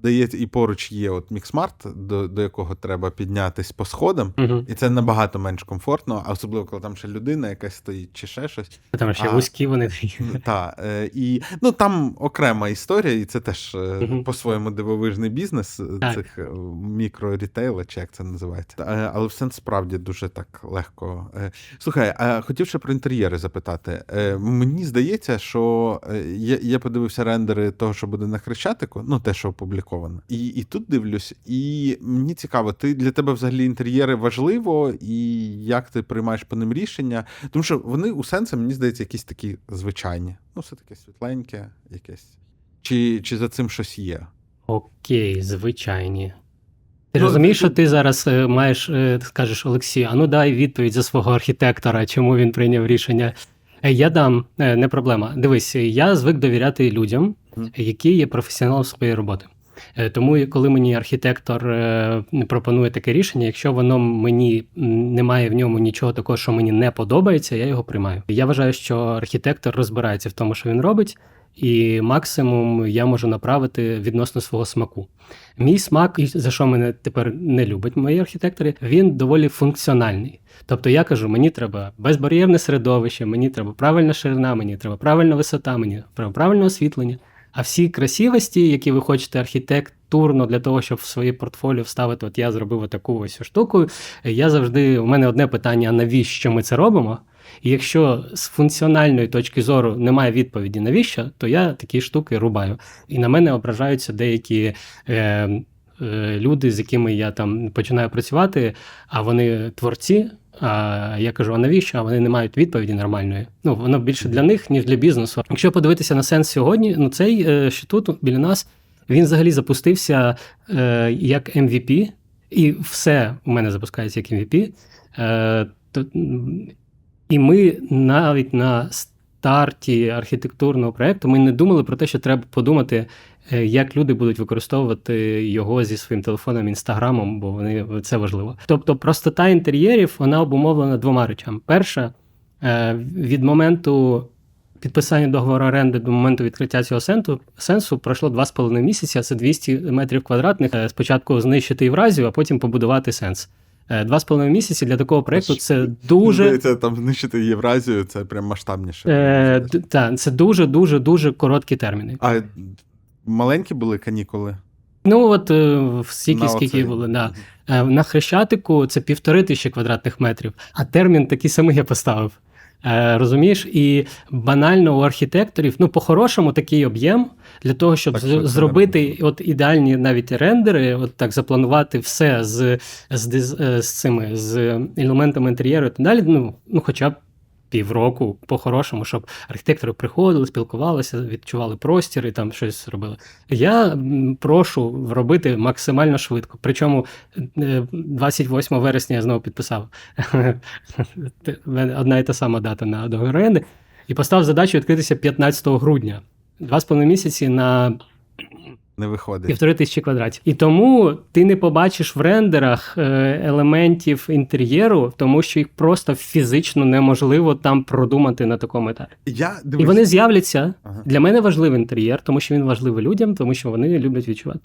Здається, і поруч є от Міксмарт, до, до якого треба піднятись по сходам, Угу. і це набагато менш комфортно, а особливо, коли там ще людина якась стоїть чи ще щось. Там ще А. вузькі вони такі. Та, е, і ну там окрема історія, і це теж Мгм. по-своєму дивовижний бізнес е, Так. цих мікрорітейла, чи як це називається. Але все справді дуже так легко. Слухай, а хотів ще про інтер'єри запитати. Мені здається, що я, я подивився рендери того, що буде на Хрещатику, ну те, що опубліковано. І, і тут дивлюсь, і мені цікаво, ти для тебе взагалі інтер'єри важливо, і як ти приймаєш по ним рішення? Тому що вони у сенсі, мені здається, якісь такі звичайні. Ну, все таке світленьке, якесь. Чи, чи за цим щось є? Окей, звичайні. Ти Ну, розумієш, що ти зараз е, маєш, е, скажеш, Олексій, а ну дай відповідь за свого архітектора, чому він прийняв рішення. Е, Я дам, е, не проблема. Дивись, я звик довіряти людям, які є професіоналом своєї роботи. Е, Тому коли мені архітектор е, пропонує таке рішення, якщо воно мені немає в ньому нічого такого, що мені не подобається, я його приймаю. Я вважаю, що архітектор розбирається в тому, що він робить, і максимум я можу направити відносно свого смаку. Мій смак, і за що мене тепер не люблять мої архітектори, він доволі функціональний. Тобто я кажу, мені треба безбар'єрне середовище, мені треба правильна ширина, мені треба правильна висота, мені треба правильне освітлення. А всі красивості, які ви хочете архітектурно для того, щоб в своє портфоліо вставити, от я зробив таку ось штуку. Я завжди, у мене одне питання: а навіщо ми це робимо? І якщо з функціональної точки зору немає відповіді, навіщо, то я такі штуки рубаю. І на мене ображаються деякі е, е, люди, з якими я там починаю працювати, а вони творці. А я кажу, а навіщо? А вони не мають відповіді нормальної. Ну, воно більше для них, ніж для бізнесу. Якщо подивитися на сенс сьогодні, ну цей е, що тут біля нас він взагалі запустився е, як MVP, і все у мене запускається як MVP. Е, то, і ми навіть на старті архітектурного проєкту ми не думали про те, що треба подумати, як люди будуть використовувати його зі своїм телефоном, інстаграмом, бо вони це важливо. Тобто, простота інтер'єрів вона обумовлена двома речами. Перша, е, від моменту підписання договору оренди до моменту відкриття цього сенсу, сенсу пройшло 2,5 місяці, а це 200 метрів квадратних. Е, Спочатку знищити Євразію, а потім побудувати сенс. Е, Два з половиною місяці для такого проєкту це дуже Здається, там знищити Євразію, це прям масштабніше. Е, д- та, це дуже дуже дуже короткі терміни. А маленькі були канікули? Ну от е, стільки, На скільки оцей. було, да. Е, На Хрещатику це півтори тисячі квадратних метрів, а термін такий самий я поставив. Е, розумієш? І банально у архітекторів, ну, по-хорошому, такий об'єм для того, щоб Так, з- зробити от ідеальні навіть рендери, от так запланувати все з, з, диз- е, з цими з елементами інтер'єру і так далі. Ну, ну хоча б півроку по-хорошому, щоб архітектори приходили, спілкувалися, відчували простір і там щось робили. Я прошу робити максимально швидко. Причому е, 28 вересня я знову підписав одна і та сама дата на договір оренди, і поставив задачу відкритися 15 грудня. Два з половиною місяці на Не виходить. півтори тисячі квадратів. І тому ти не побачиш в рендерах е, елементів інтер'єру, тому що їх просто фізично неможливо там продумати на такому етапі. Я І вони з'являться. Ага. Для мене важливий інтер'єр, тому що він важливий людям, тому що вони люблять відчувати.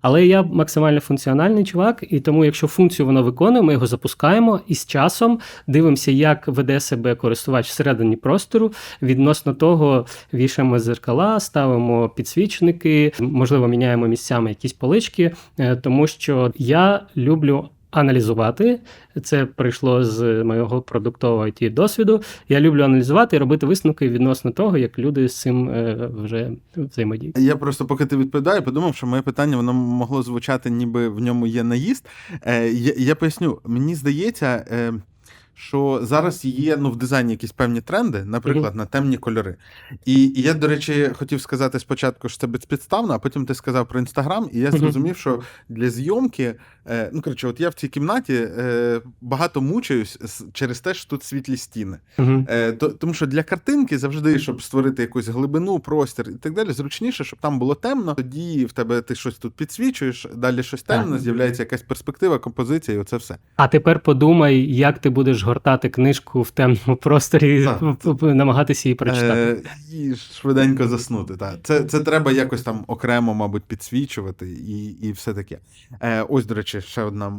Але я максимально функціональний чувак, і тому, якщо функцію воно виконує, ми його запускаємо і з часом дивимося, як веде себе користувач всередині простору. Відносно того, вішаємо зеркала, ставимо підсвічники, можливо, міняємо місцями якісь полички, е, тому що я люблю. Аналізувати це прийшло з моєго продуктового it досвіду. Я люблю аналізувати і робити висновки відносно того, як люди з цим е, вже взаємодіють. Я просто, поки ти відповідає, подумав, що моє питання воно могло звучати, ніби в ньому є наїзд. Е, я, я поясню, мені здається, е, що зараз є ну, в дизайні якісь певні тренди, наприклад, на темні кольори. І, і я, до речі, хотів сказати спочатку, що це безпідставно, а потім ти сказав про інстаграм, і я зрозумів, що для зйомки Е, ну, коротше, от я в цій кімнаті е, багато мучаюсь через те, що тут світлі стіни. Мгм. Е, то, тому що для картинки завжди, щоб створити якусь глибину, простір і так далі, зручніше, щоб там було темно. Тоді в тебе ти щось тут підсвічуєш, далі щось темне, з'являється якась перспектива, композиція, і оце все. А тепер подумай, як ти будеш гортати книжку в темному просторі, Так. намагатися її прочитати. Е, і швиденько заснути. Це, це треба якось там окремо, мабуть, підсвічувати і, і все таке. Е, ось, до речі, ще одна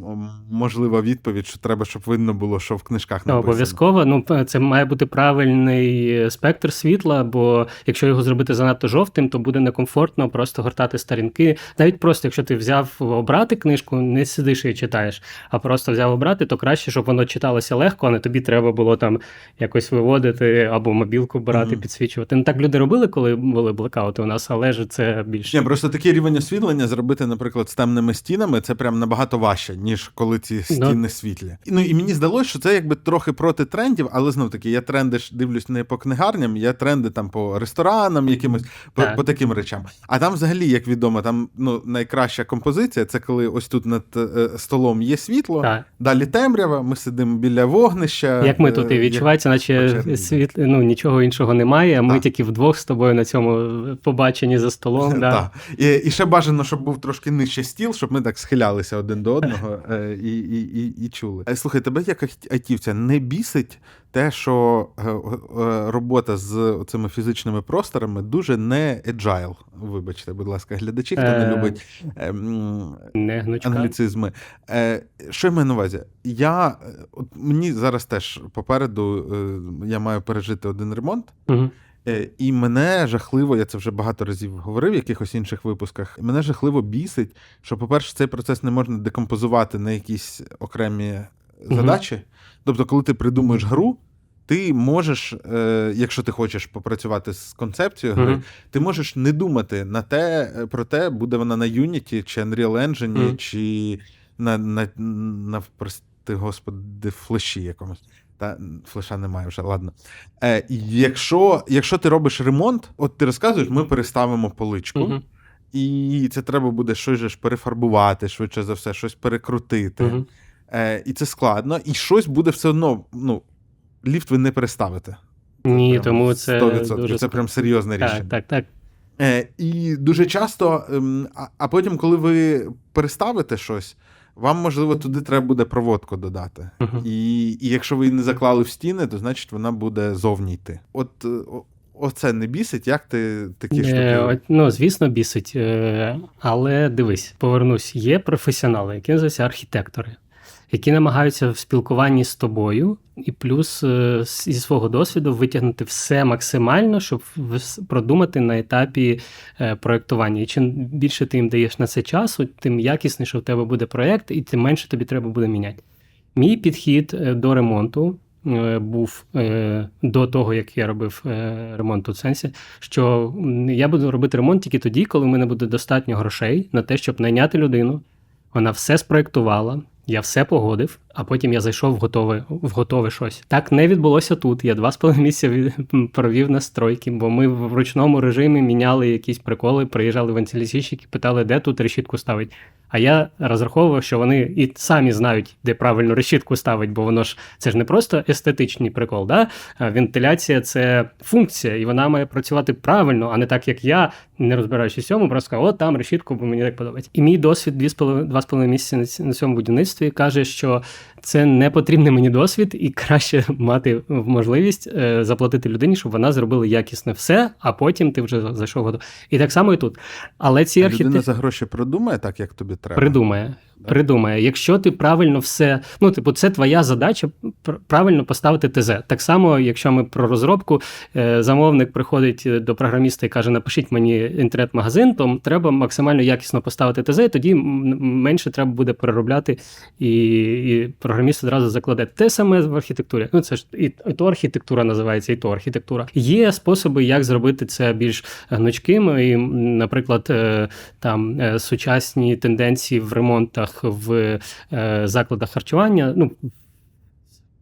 можлива відповідь, що треба, щоб видно було, що в книжках Ну, написано. обов'язково. Ну, це має бути правильний спектр світла, бо якщо його зробити занадто жовтим, то буде некомфортно просто гортати сторінки. Навіть просто, якщо ти взяв обрати книжку, не сидиш і читаєш, а просто взяв обрати, то краще, щоб воно читалося легко, а не тобі треба було там якось виводити або мобілку брати, Мгм. підсвічувати. Ну так люди робили, коли були блекаути у нас, але ж це більше. Ні, просто такий рівень освітлення зробити, наприклад, з темними стінами, це прям набагато важче, ніж коли ці стіни світлі. Ну і мені здалося, що це якби трохи проти трендів, але знов таки, я тренди ж дивлюсь не по книгарням, я тренди там по ресторанам, якимось по, по таким речам. А там, взагалі, як відомо, там ну найкраща композиція це коли ось тут над е, столом є світло, Так. далі темрява, ми сидимо біля вогнища. Як ми е, тут і як- наче світ, ну нічого іншого немає. а Ми Так. тільки вдвох з тобою на цьому побаченні за столом. Да. Так. І, і ще бажано, щоб був трошки нижче стіл, щоб ми так схилялися один до одного е, і, і, і, і чули. Е, Слухай, тебе як айтівця не бісить те, що е, робота з цими фізичними просторами дуже не agile. Вибачте, будь ласка, глядачі, хто не любить е, м, Не англіцизми. Е, що я маю на увазі? Я, от мені зараз теж попереду е, я маю пережити один ремонт. Мгм. Е, І мене жахливо, я це вже багато разів говорив в якихось інших випусках. Мене жахливо бісить, що, по-перше, цей процес не можна декомпозувати на якісь окремі задачі. Тобто, коли ти придумуєш гру, ти можеш, е, якщо ти хочеш попрацювати з концепцією гри, Мгм. ти можеш не думати на те, е, про те, буде вона на Unity чи Unreal Engine, Мгм. чи на, на, на прости господи, флеші якомусь. Та флеша немає вже, ладно. Е, якщо, якщо ти робиш ремонт, от ти розказуєш, ми переставимо поличку, Мгм. і це треба буде щось же ж перефарбувати, швидше за все, щось перекрутити. Мгм. Е, і це складно, і щось буде все одно. Ну, ліфт ви не переставите. Ні, Прям тому це 100%. дуже це прям серйозне рішення. так, так, так. Е, і дуже часто, ем, а, а потім, коли ви переставите щось, вам, можливо, туди треба буде проводку додати. Мгм. І, і якщо ви її не заклали в стіни, то значить вона буде зовні йти. От е, оце не бісить, як ти такі штуки. Е, от, ну, звісно, бісить. Е, але дивись, повернусь, є професіонали, які називаються архітектори, які намагаються в спілкуванні з тобою, і плюс е, зі свого досвіду витягнути все максимально, щоб продумати на етапі е, проєктування. І чим більше ти їм даєш на це часу, тим якісніше в тебе буде проєкт, і тим менше тобі треба буде міняти. Мій підхід е, до ремонту був до того, як я робив ремонт у сенсі, що я буду робити ремонт тільки тоді, коли в мене буде достатньо грошей на те, щоб найняти людину. Вона все спроєктувала, я все погодив, а потім я зайшов в готове, в готове щось. Так не відбулося тут. Я два з половиною місяця провів на стройки, бо ми в ручному режимі міняли якісь приколи, приїжджали вентиляційщики, питали, де тут решітку ставить. А я розраховував, що вони і самі знають, де правильно решітку ставить, бо воно ж це ж не просто естетичний прикол. Да? Вентиляція це функція, і вона має працювати правильно, а не так, як я, не розбираючись в цьому, просто кажу, от там решітку, бо мені так подобається. І мій досвід дві з половиною- два з половиною місяці на на цьому будівництві каже, що це не потрібний мені досвід, і краще мати можливість е, заплатити людині, щоб вона зробила якісне все, а потім ти вже зайшов. І так само і тут. Але ці Людина архітектори за гроші придумає так, як тобі треба. придумає. Придумає, якщо ти правильно все, ну типу, це твоя задача пр- правильно поставити ТЗ. Так само, якщо ми про розробку, е, замовник приходить е, до програміста і каже: напишіть мені інтернет-магазин, то треба максимально якісно поставити ТЗ, тоді менше треба буде переробляти, і, і програміст одразу закладе. Те саме в архітектурі. Ну це ж і, і то архітектура називається, і то архітектура. Є способи, як зробити це більш гнучким. І, наприклад, е, там сучасні тенденції в ремонтах в е, закладах харчування. Ну,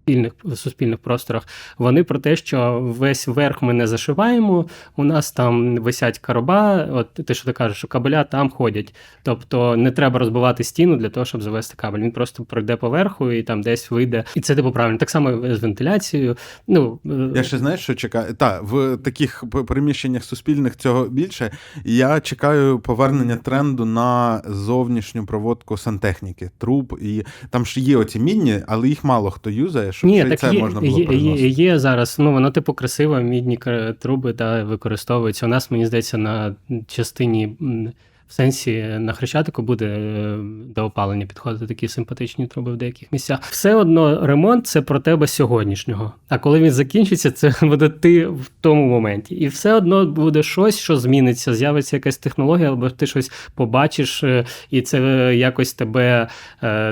суспільних, суспільних просторах, вони про те, що весь верх ми не зашиваємо, у нас там висять короба, от те, що ти кажеш, що кабеля там ходять. Тобто не треба розбивати стіну для того, щоб завести кабель. Він просто пройде поверху і там десь вийде. І це типу правильно. Так само з вентиляцією. Ну, е, Я ще знаєш, що чекаю. Та в таких приміщеннях суспільних цього більше. Я чекаю повернення тренду на зовнішню проводку сантехніки, труб, і там ж є оці мінні, але їх мало хто юзає, щоб Ні, так це є, можна було є, є, зараз. Ну воно типу красиво, мідні труби та використовуються. У нас, мені здається, на частині в сенсі на хрещатику буде е, до опалення підходити такі симпатичні труби в деяких місцях. Все одно ремонт це про тебе сьогоднішнього. А коли він закінчиться, це буде ти в тому моменті. І все одно буде щось, що зміниться. З'явиться якась технологія, або ти щось побачиш, е, і це е, якось тебе.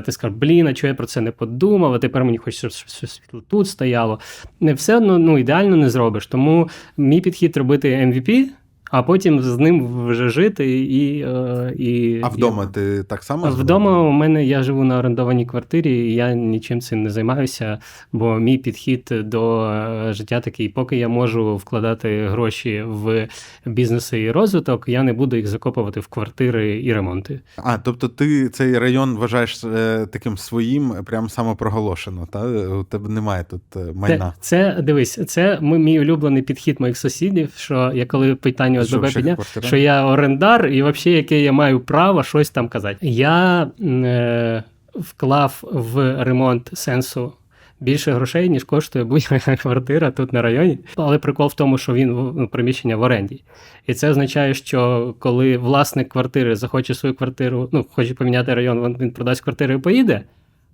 Ти скажеш, блін, а чого я про це не подумав, а тепер мені хочеться, щоб світло тут стояло. Не все одно ну, ідеально не зробиш. Тому мій підхід робити MVP, а потім з ним вже жити і. е, і А вдома ти так само і... Вдома у мене я живу на орендованій квартирі, і я нічим цим не займаюся, бо мій підхід до е, життя такий, поки я можу вкладати гроші в бізнеси і розвиток, я не буду їх закопувати в квартири і ремонти. А, тобто ти цей район вважаєш е, таким своїм, прям самопроголошено, та? У тебе немає тут майна. Це, це дивись, це мій улюблений підхід моїх сусідів. Що я коли питання Що, ОСББ всіх підняв, що я орендар, і взагалі, яке я маю право щось там казати. Я е, вклав в ремонт сенсу. Більше грошей, ніж коштує будь-яка квартира тут на районі. Але прикол в тому, що він в- ну, приміщення в оренді. І це означає, що коли власник квартири захоче свою квартиру, ну, хоче поміняти район, він продасть квартиру і поїде.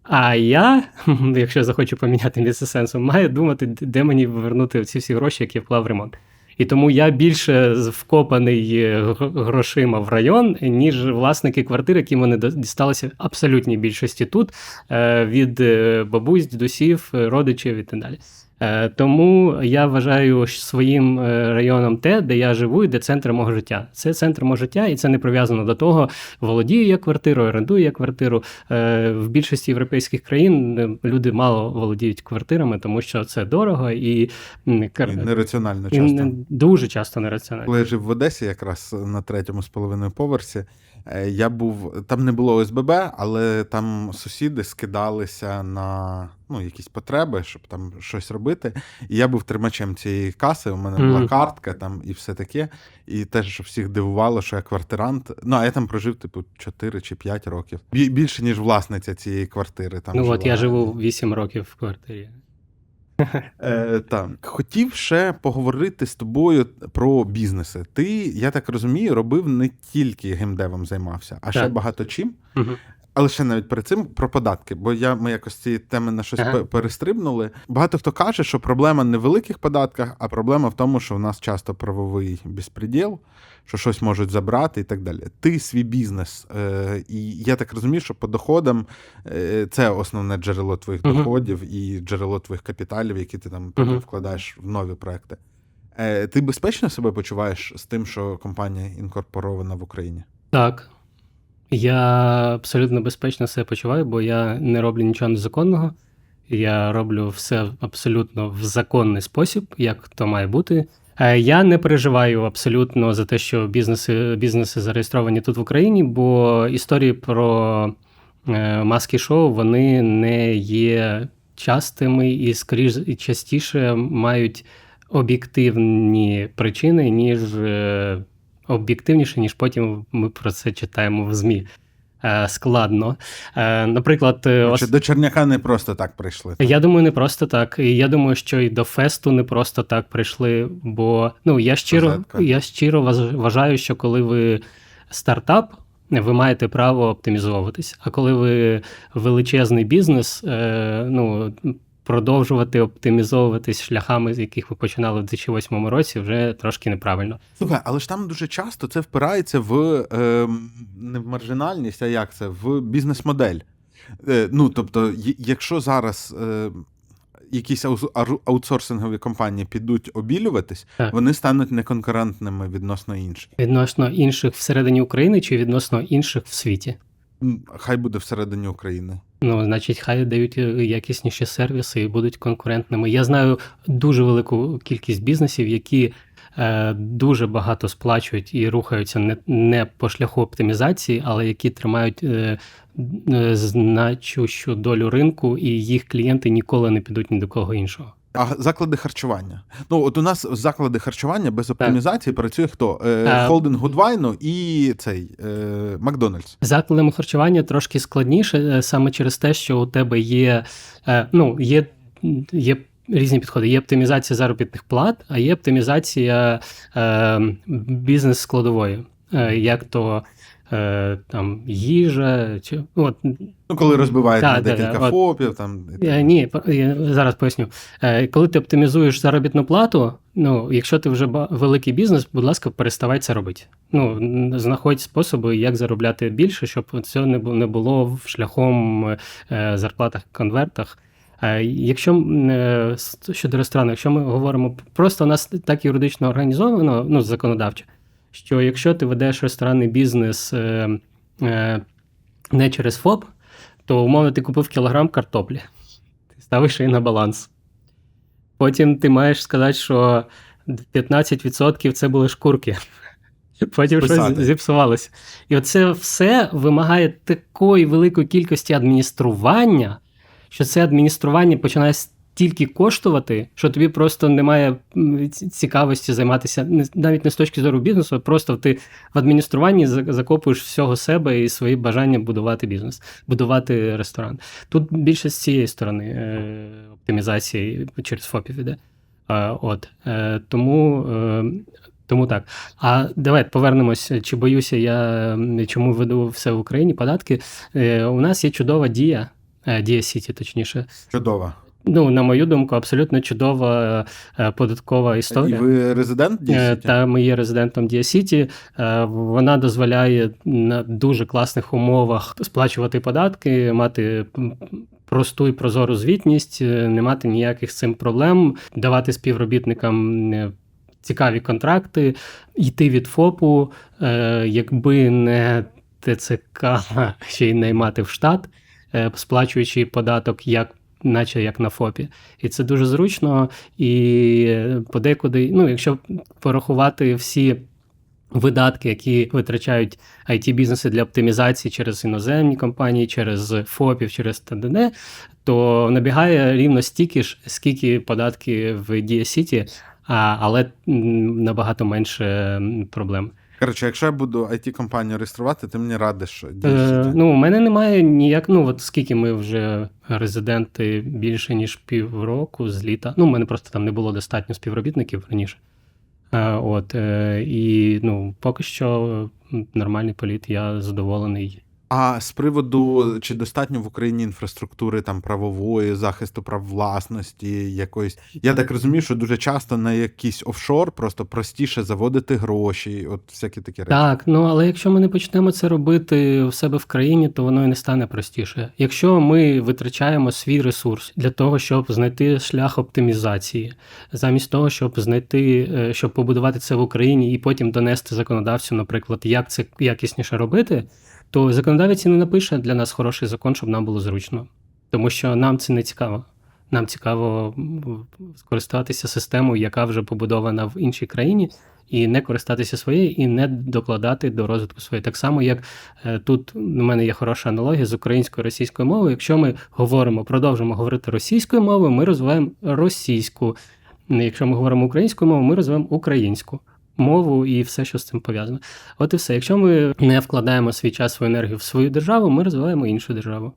А я, якщо захочу поміняти місце сенсу, маю думати, де мені повернути ці всі гроші, які я вклав в ремонт. І тому я більше вкопаний е, грошима в район, ніж власники квартир, які до- дісталися абсолютній більшості тут е, від е, бабусь, дідусів, родичів і так далі. Е, Тому я вважаю своїм е, районом те, де я живу, і де центр мого життя. Це центр мого життя, і це не прив'язано до того, володію я квартирою, орендую я квартиру. Е, В більшості європейських країн люди мало володіють квартирами, тому що це дорого і, І нераціонально часто. не- дуже часто нераціонально. Коли я жив в Одесі, якраз на третьому з половиною поверсі, я був там не було ОСББ, але там сусіди скидалися на ну, якісь потреби, щоб там щось робити. І я був тримачем цієї каси. У мене була картка там і все таке. І теж що всіх дивувало, що я квартирант. Ну а я там прожив типу 4 чи 5 років. Більше ніж власниця цієї квартири. Там Ну от я живу 8 років в квартирі. Е, так. Хотів ще поговорити з тобою про бізнеси. Ти, я так розумію, робив не тільки геймдевом займався, а ще Так. багато чим. Мгм. Але ще навіть перед цим про податки, бо я ми якось ці теми на щось Ага. перестрибнули. Багато хто каже, що проблема не в великих податках, а проблема в тому, що в нас часто правовий безпреділ, що щось можуть забрати і так далі. Ти свій бізнес, е, і я так розумію, що по доходам е, це основне джерело твоїх Мгм. доходів і джерело твоїх капіталів, які ти там Мгм. вкладаєш в нові проекти. Е, ти безпечно себе почуваєш з тим, що компанія інкорпорована в Україні? Так. Я абсолютно безпечно себе почуваю, бо я не роблю нічого незаконного. Я роблю все абсолютно в законний спосіб, як то має бути. Е, Я не переживаю абсолютно за те, що бізнеси, бізнеси зареєстровані тут в Україні, бо історії про е, маски шоу вони не є частими і, скоріш і частіше мають об'єктивні причини, ніж е, об'єктивніше, ніж потім ми про це читаємо в ЗМІ. Е, Складно. Е, Наприклад, е, ос- до Черняка не просто так прийшли? так? я думаю, не просто так. І я думаю, що і до фесту не просто так прийшли. Бо ну я щиро, я щиро вважаю, що коли ви стартап, ви маєте право оптимізовуватись. А коли ви величезний бізнес, ну продовжувати оптимізовуватись шляхами, з яких ви починали в 2008 році, вже трошки неправильно. Слухай, але ж там дуже часто це впирається в е, не в маржинальність, а як це? В бізнес-модель. Е, ну, тобто, якщо зараз е, якісь аутсорсингові компанії підуть обілюватись, Так. вони стануть неконкурентними відносно інших. Відносно інших всередині України чи відносно інших в світі. Хай буде всередині України. Ну, значить, хай дають е, якісніші сервіси і будуть конкурентними. Я знаю дуже велику кількість бізнесів, які е, дуже багато сплачують і рухаються не, не по шляху оптимізації, але які тримають е, е, значущу долю ринку, і їх клієнти ніколи не підуть ні до кого іншого. А заклади харчування. Ну, от у нас заклади харчування без оптимізації працює хто? Е, Холдинг Гудвайну і цей е, Макдональдс. Закладами харчування трошки складніше, е, саме через те, що у тебе є, е, ну, є, є різні підходи. Є оптимізація заробітних плат, а є оптимізація е, бізнес-складової, е, як то е, там їжа, чи от Ну, коли розбивають Да, на да, декілька да, от. там і Е. Ні, я зараз поясню. Е, Коли ти оптимізуєш заробітну плату, ну якщо ти вже великий бізнес, будь ласка, переставай це робити. Ну знаходь способи, як заробляти більше, щоб це не бу- не було шляхом е, зарплатах конвертах. Якщо щодо ресторану, якщо ми говоримо просто у нас так юридично організовано, ну законодавчо, що якщо ти ведеш ресторанний бізнес е, е, не через ФОП, то умовно ти купив кілограм картоплі, ти ставиш її на баланс. Потім ти маєш сказати, що 15% це були шкурки. Потім Писати. щось зіпсувалося. І оце все вимагає такої великої кількості адміністрування, що це адміністрування починає стільки коштувати, що тобі просто немає цікавості займатися навіть не з точки зору бізнесу, а просто ти в адмініструванні за- закопуєш всього себе і свої бажання будувати бізнес, будувати ресторан. Тут більше з цієї сторони е, оптимізації через ФОПів іде. Е, от. Е, тому, е, тому так. А давай повернемось, чи боюся я, чому веду все в Україні податки. Е, у нас є чудова дія, е, Дія Сіті, точніше. Чудово. Ну, на мою думку, абсолютно чудова е, податкова І історія. ви резидент Е, дійсно? Та ми є резидентом Дія Сіті. Е, Вона дозволяє на дуже класних умовах сплачувати податки, мати просту і прозору звітність, е, не мати ніяких з цим проблем, давати співробітникам е, цікаві контракти, йти від ФОПу, е, якби не ТЦК, ще й наймати в штат, е, сплачуючи податок як. Наче як на ФОПі, і це дуже зручно. І подекуди, ну, якщо порахувати всі видатки, які витрачають it бізнеси для оптимізації через іноземні компанії, через ФОПів, через ТДН, то набігає рівно стільки ж, скільки податки в Дія Сіті, але набагато менше проблем. Коротше, якщо я буду it компанію реєструвати, ти мені радиш Е, ну, у мене немає ніяк. Ну, от скільки ми вже резиденти більше, ніж півроку з літа. Ну, у мене просто там не було достатньо співробітників раніше. Е, от, е, і ну, поки що нормальний політ, я задоволений. А з приводу чи достатньо в Україні інфраструктури там правової, захисту прав власності, якоїсь. Я так розумію, що дуже часто на якийсь офшор просто простіше заводити гроші, от всякі такі речі. Так, ну але якщо ми не почнемо це робити в себе в країні, то воно і не стане простіше. Якщо ми витрачаємо свій ресурс для того, щоб знайти шлях оптимізації, замість того, щоб знайти, е, щоб побудувати це в Україні і потім донести законодавцю, наприклад, як це якісніше робити, то законодавець і не напише для нас хороший закон, щоб нам було зручно, тому що нам це не цікаво. Нам цікаво скористатися системою, яка вже побудована в іншій країні, і не користатися своєю, і не докладати до розвитку своєї. Так само, як е, тут у мене є хороша аналогія з українською російською мовою. Якщо ми говоримо, продовжимо говорити російською мовою, ми розвиваємо російську. Якщо ми говоримо українською мовою, ми розвиваємо українську мову і все, що з цим пов'язано. От і все. Якщо ми не вкладаємо свій час, свою енергію в свою державу, ми розвиваємо іншу державу.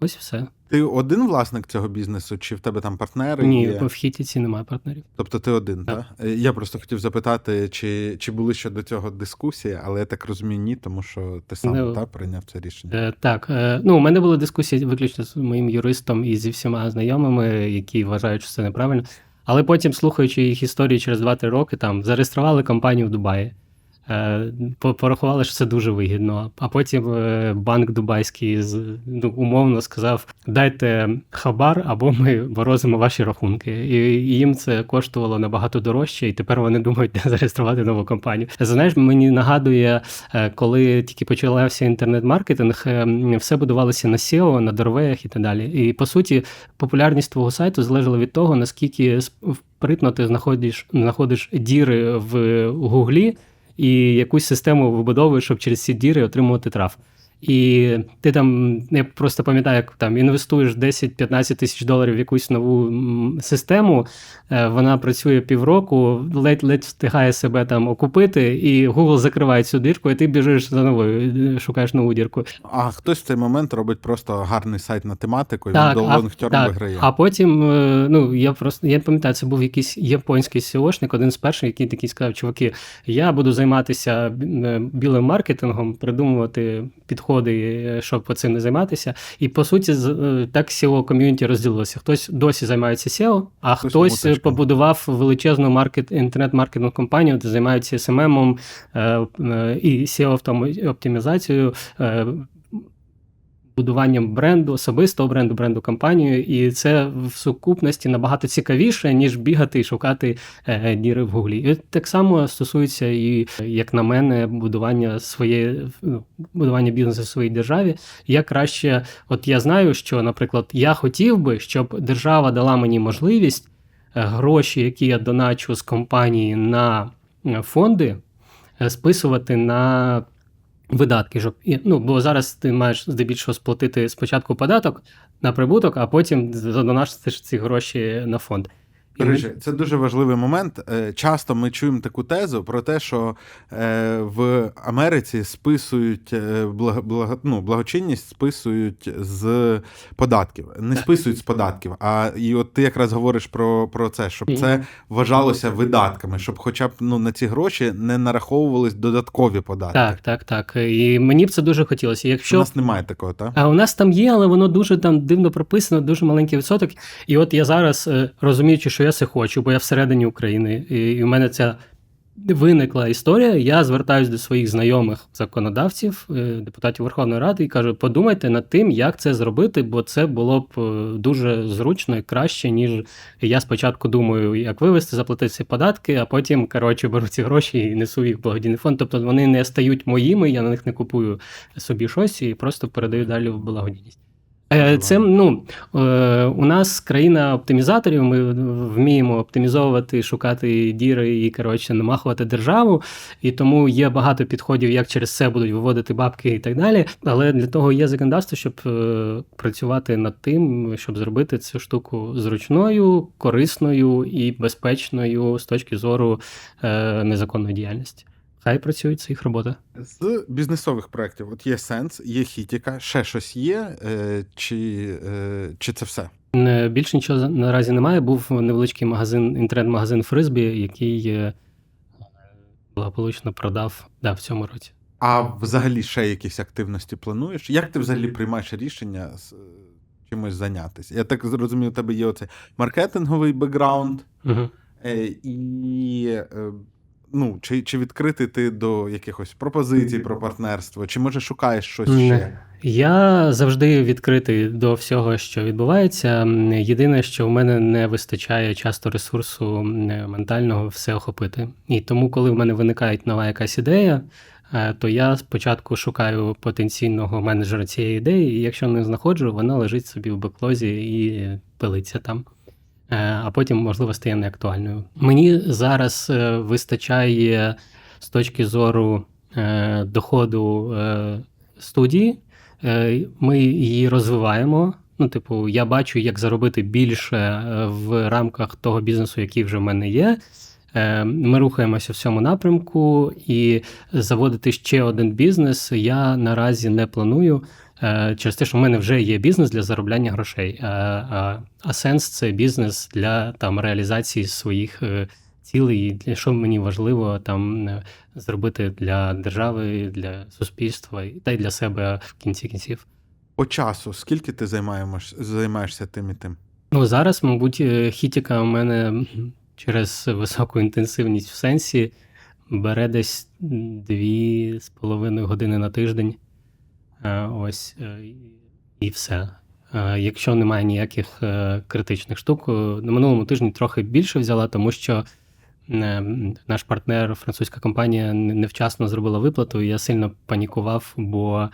Ось і все. Ти один власник цього бізнесу, чи в тебе там партнери? Ні, є? в Хітіці немає партнерів. Тобто ти один, Так. так? Я просто хотів запитати, чи, чи були ще до цього дискусії, але я так розумію, ні, тому що ти сам Ну, та, прийняв це рішення. Е, Так, е, ну у мене були дискусії виключно з моїм юристом і зі всіма знайомими, які вважають, що це неправильно. Але потім, слухаючи їх історії через 2-3 роки, там зареєстрували компанію в Дубаї. Е, по- Порахували, що це дуже вигідно. А потім е, банк дубайський ну, умовно сказав: дайте хабар, або ми морозимо ваші рахунки. І їм це коштувало набагато дорожче, і тепер вони думають, де зареєструвати нову компанію. Знаєш, мені нагадує, е, коли тільки почався інтернет-маркетинг, все будувалося на SEO, на дорвеях і так далі. І по суті, популярність твого сайту залежала від того, наскільки спритно ти знаходиш, знаходиш діри в Гуглі і якусь систему вибудовуєш, щоб через ці діри отримувати трав. І ти там, я просто пам'ятаю, як там інвестуєш 10-15 тисяч доларів в якусь нову систему, е, вона працює півроку, ледь-ледь встигає себе там окупити, і Google закриває цю дірку, і ти біжиш за новою, е, шукаєш нову дірку. А хтось в цей момент робить просто гарний сайт на тематику, і Так, він long-term так, виграє. а потім, е, ну я просто я пам'ятаю, це був якийсь японський SEO шник, один з перших, який такий сказав: чуваки, я буду займатися білим маркетингом, придумувати підходи, е, щоб цим не займатися. І по суті, е, так SEO ком'юніті розділилося. Хтось досі займається SEO, а Хтось хтось муточком. побудував величезну маркет інтернет-маркетинг компанію, де займаються SMM е, е, і SEO оптимізацією. Будуванням бренду, особистого бренду, бренду компанію, і це в сукупності набагато цікавіше, ніж бігати і шукати е, діри в Гуглі. І так само стосується і, як на мене, будування своєї ну, будування бізнесу в своїй державі. Я краще, от я знаю, що, наприклад, я хотів би, щоб держава дала мені можливість е, гроші, які я доначу з компанії на е, фонди, списувати на видатки. Щоб, ну, бо зараз ти маєш здебільшого сплатити спочатку податок на прибуток, а потім задонашити ці гроші на фонд. Рижі, це дуже важливий момент. Е, Часто ми чуємо таку тезу про те, що е, в Америці списують е, благо, благо, ну, благочинність списують з податків. Не списують з податків. А і от ти якраз говориш про, про це, щоб це вважалося видатками, щоб хоча б ну, на ці гроші не нараховувались додаткові податки. Так, так, так. І мені б це дуже хотілося. Якщо У нас немає такого, так? А у нас там є, але воно дуже там дивно прописано, дуже маленький відсоток. І от я зараз, розуміючи, що я це хочу, бо я всередині України, і, і в мене ця виникла історія. Я звертаюся до своїх знайомих законодавців, е, депутатів Верховної Ради, і кажу: подумайте над тим, як це зробити, бо це було б е, дуже зручно і краще, ніж я спочатку думаю, як вивести, заплатити ці податки, а потім коротше беру ці гроші і несу їх в благодійний фонд. Тобто вони не стають моїми, я на них не купую собі щось і просто передаю далі в благодійність. Це ну е, у нас країна оптимізаторів. Ми вміємо оптимізовувати, шукати діри і коротше намахувати державу. І тому є багато підходів, як через це будуть виводити бабки і так далі. Але для того є законодавство, щоб е, працювати над тим, щоб зробити цю штуку зручною, корисною і безпечною з точки зору е, незаконної діяльності. Хай працюють це їх робота. З бізнесових проєктів, от є сенс, є хітіка, ще щось є, е, чи, е, чи це все? Більше нічого наразі немає. Був невеличкий магазин, інтернет-магазин Фризбі, який е, благополучно продав да, в цьому році. А взагалі ще якісь активності плануєш? Як ти взагалі приймаєш рішення з е, чимось зайнятися? Я так зрозумів, у тебе є оцей маркетинговий бекграунд, Угу. е, і е, ну, чи, чи відкритий ти до якихось пропозицій про партнерство, чи може шукаєш щось Не. ще? Я завжди відкритий до всього, що відбувається. Єдине, що в мене не вистачає часто ресурсу ментального все охопити. І тому, коли в мене виникає нова якась ідея, е, то я спочатку шукаю потенційного менеджера цієї ідеї, і якщо не знаходжу, вона лежить собі в беклозі і пилиться там. Е, А потім, можливо, стає неактуальною. Мені зараз е, вистачає з точки зору е, доходу студії. Ми її розвиваємо. Ну, типу, я бачу, як заробити більше в рамках того бізнесу, який вже в мене є. Ми рухаємося в цьому напрямку, і заводити ще один бізнес я наразі не планую. Е, Через те, що в мене вже є бізнес для заробляння грошей. А, а, а сенс це бізнес для там реалізації своїх е, цілей, і для що мені важливо там е, зробити для держави, для суспільства та й для себе в кінці кінців. По часу, скільки ти займаєш, займаєшся тим і тим? Ну зараз, мабуть, е, хітіка у мене через високу інтенсивність в сенсі бере десь дві з половиною години на тиждень. Е, Ось е, і- все. Е, Якщо немає ніяких критичних штук, на минулому тижні трохи більше взяла, тому що наш партнер, французька компанія, невчасно зробила виплату, і я сильно панікував, бо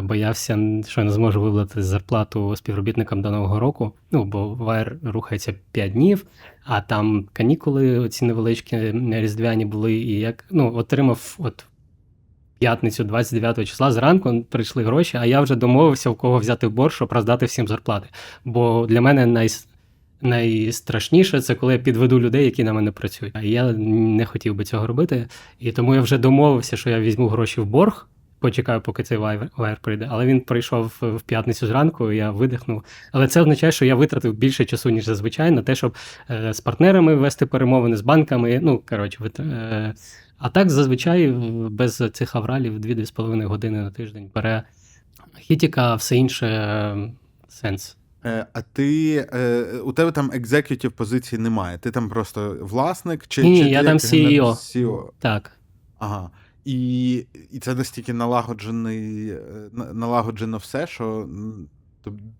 боявся, що я не зможу виплатити зарплату співробітникам до нового року. Ну, бо вайр рухається 5 днів, а там канікули ці невеличкі різдвяні були. І як ну, отримав от п'ятницю, 29 числа, зранку прийшли гроші, а я вже домовився, у кого взяти в борг, щоб роздати всім зарплати. Бо для мене най... найстрашніше це коли я підведу людей, які на мене працюють. А я не хотів би цього робити. І тому я вже домовився, що я візьму гроші в борг. Почекаю, поки цей вайр, вайр прийде. Але він прийшов в п'ятницю зранку, я видихнув. Але це означає, що я витратив більше часу, ніж зазвичай, на те, щоб е, з партнерами вести перемовини, з банками. Ну, коротше, вит... е, а так зазвичай без цих авралів 2-2,5 години на тиждень бере хітіка, все інше е, сенс. Е, А ти е, у тебе там executive позиції немає. Ти там просто власник чи, Ні, чи я там CEO. CEO? Так. Ага. І, і це настільки налагоджений, е, налагоджено все, що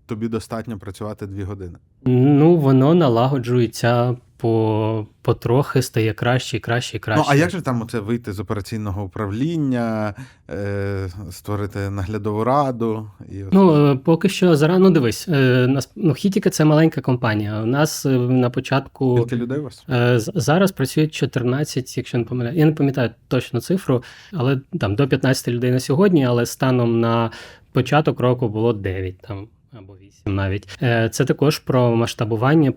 тобі достатньо працювати дві години. Ну, воно налагоджується по, потрохи, стає краще і краще і краще. Ну, а як же там оце вийти з операційного управління, е, створити наглядову раду? І от- Ну, е, поки що зарано ну, дивись. е, нас- Ну, Хітіка це маленька компанія. У нас е, на початку. Скільки людей у вас? Е, Зараз працюють 14, якщо не помиляю. Я не пам'ятаю точно цифру, але там до 15 людей на сьогодні, але станом на початок року було 9 там або 8 навіть. Е, Це також про масштабування.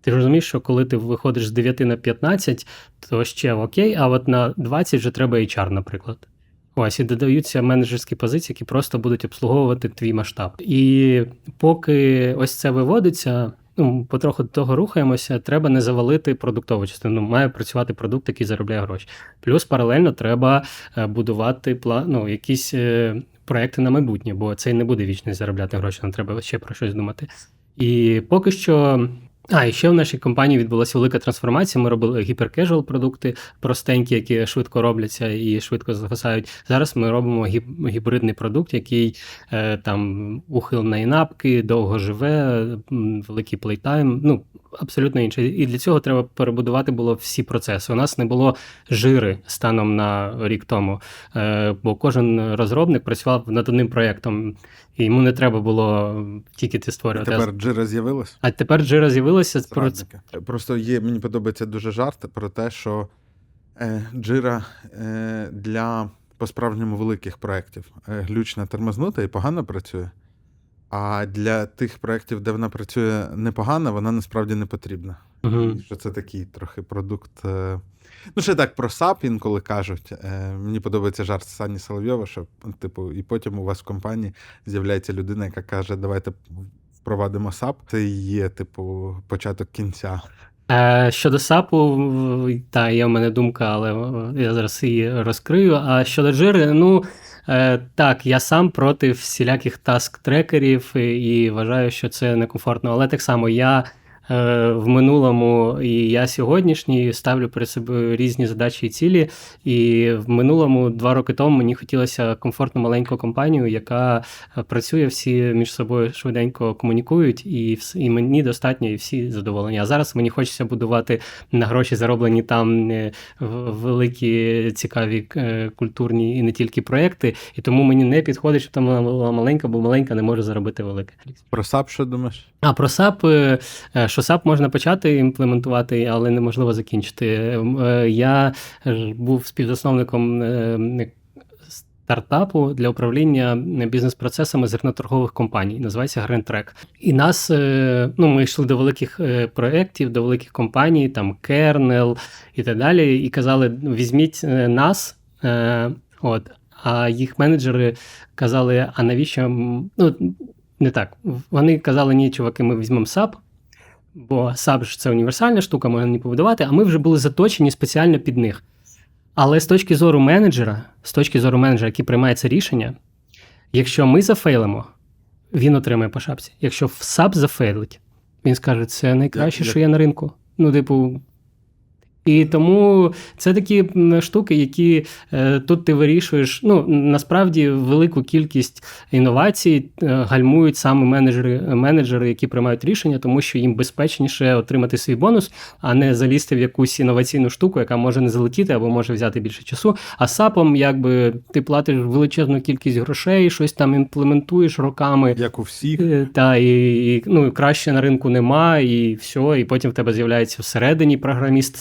Ти розумієш, що коли ти виходиш з 9 на 15, то ще окей, а от на 20 вже треба HR, наприклад. Ось і додаються менеджерські позиції, які просто будуть обслуговувати твій масштаб. І поки ось це виводиться, ну, потроху до того рухаємося, треба не завалити продуктову частину. Має працювати продукт, який заробляє гроші. Плюс паралельно треба е, будувати пла... ну, якісь е, проекти на майбутнє, бо це не буде вічно заробляти гроші, нам треба ще про щось думати. І поки що. А, і ще в нашій компанії відбулася велика трансформація. Ми робили hyper-casual продукти, простенькі, які швидко робляться і швидко загасають. Зараз ми робимо гіб- гібридний продукт, який е, там ухил на інапки, довго живе, великий playtime. Ну, абсолютно інше. І для цього треба перебудувати було всі процеси. У нас не було жири станом на рік тому, е, бо кожен розробник працював над одним проєктом, і йому не треба було тільки ти І тепер Джира з'явилась? А тепер Jira з'явилося про Просто є, мені подобається дуже жарт про те, що е, Джира е, для по-справжньому великих проєктів е, глючно тормознута і погано працює. А для тих проєктів, де вона працює непогано, вона насправді не потрібна. І Що це такий трохи продукт. е, Ну, ще так про SAP інколи кажуть. Е, Мені подобається жарт Сані Соловйова, що, типу, і потім у вас в компанії з'являється людина, яка каже, давайте впровадимо SAP. Це і є, типу, початок кінця. Е, Щодо САПу, та є в мене думка, але я зараз її розкрию. А щодо джири, ну е, так, я сам проти всіляких таск-трекерів і, вважаю, що це некомфортно. Але так само я в минулому і я сьогоднішній ставлю перед собою різні задачі і цілі. І в минулому два роки тому мені хотілося комфортну маленьку компанію, яка е, працює, всі між собою швиденько комунікують, і, і мені достатньо, і всі задоволені. А зараз мені хочеться будувати на гроші, зароблені там е, великі цікаві е, культурні і не тільки проекти. І тому мені не підходить, щоб там була маленька, бо маленька не може заробити велике. Про SAP що думаєш? А про е, е, що SAP можна почати імплементувати, але неможливо закінчити. Е, Я був співзасновником е, стартапу для управління бізнес-процесами зерноторгових компаній. Називається GreenTrack. І нас, е, ну, ми йшли до великих е, проєктів, до великих компаній, там Kernel і так далі, і казали: «Ну, візьміть е, нас. е, От, а їх менеджери казали: а навіщо? Ну, не так. Вони казали, ні, чуваки, ми візьмемо SAP, бо SAP ж це універсальна штука, можна не побудувати, а ми вже були заточені спеціально під них. Але з точки зору менеджера, з точки зору менеджера, який приймає це рішення, якщо ми зафейлимо, він отримає по шапці. Якщо SAP зафейлить, він скаже, це найкраще, що є на ринку. Ну, типу. І тому це такі штуки, які е, тут ти вирішуєш. Ну насправді велику кількість інновацій е, гальмують саме менеджери, менеджери, які приймають рішення, тому що їм безпечніше отримати свій бонус, а не залізти в якусь інноваційну штуку, яка може не залетіти або може взяти більше часу. А САПом, якби ти платиш величезну кількість грошей, щось там імплементуєш роками. Як у всіх. Е, Та і, і ну краще на ринку нема, і все. І потім в тебе з'являється всередині програміст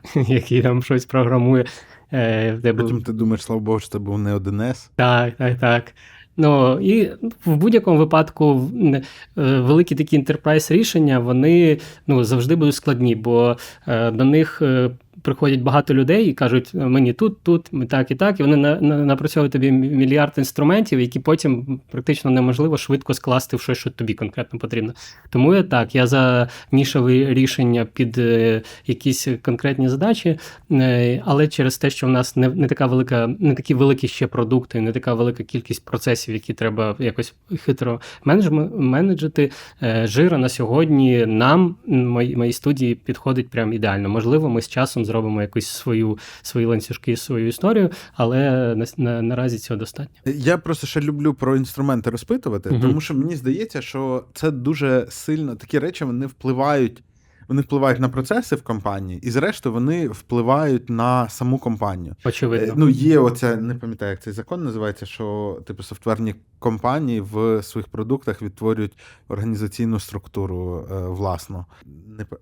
Який там щось програмує. Е, тебе... Потім ти думаєш, слава Богу, що це був не 1С. Так, так, так. Ну і в будь-якому випадку е, великі такі інтерпрайз рішення вони ну, завжди будуть складні, бо е, до них е, приходять багато людей і кажуть, мені тут, тут, ми так і так, і вони на, на, напрацьовують тобі мільярд інструментів, які потім практично неможливо швидко скласти в щось, що тобі конкретно потрібно. Тому я так, я за нішеві рішення під е, якісь конкретні задачі, е, але через те, що в нас не, не така велика, не такі великі ще продукти, не така велика кількість процесів, які треба якось хитро менеджити. е, Жира на сьогодні нам, мої, моїй студії, підходить прям ідеально. Можливо, ми з часом зробимо якусь свою свої ланцюжки, свою історію, але на, на, наразі цього достатньо. Я просто ще люблю про інструменти розпитувати, угу. тому що мені здається, що це дуже сильно такі речі вони впливають. Вони впливають на процеси в компанії, і зрештою вони впливають на саму компанію. Очевидно. Е, Ну, є оця, не пам'ятаю, як цей закон називається, що типу софтверні компанії в своїх продуктах відтворюють організаційну структуру е, власну.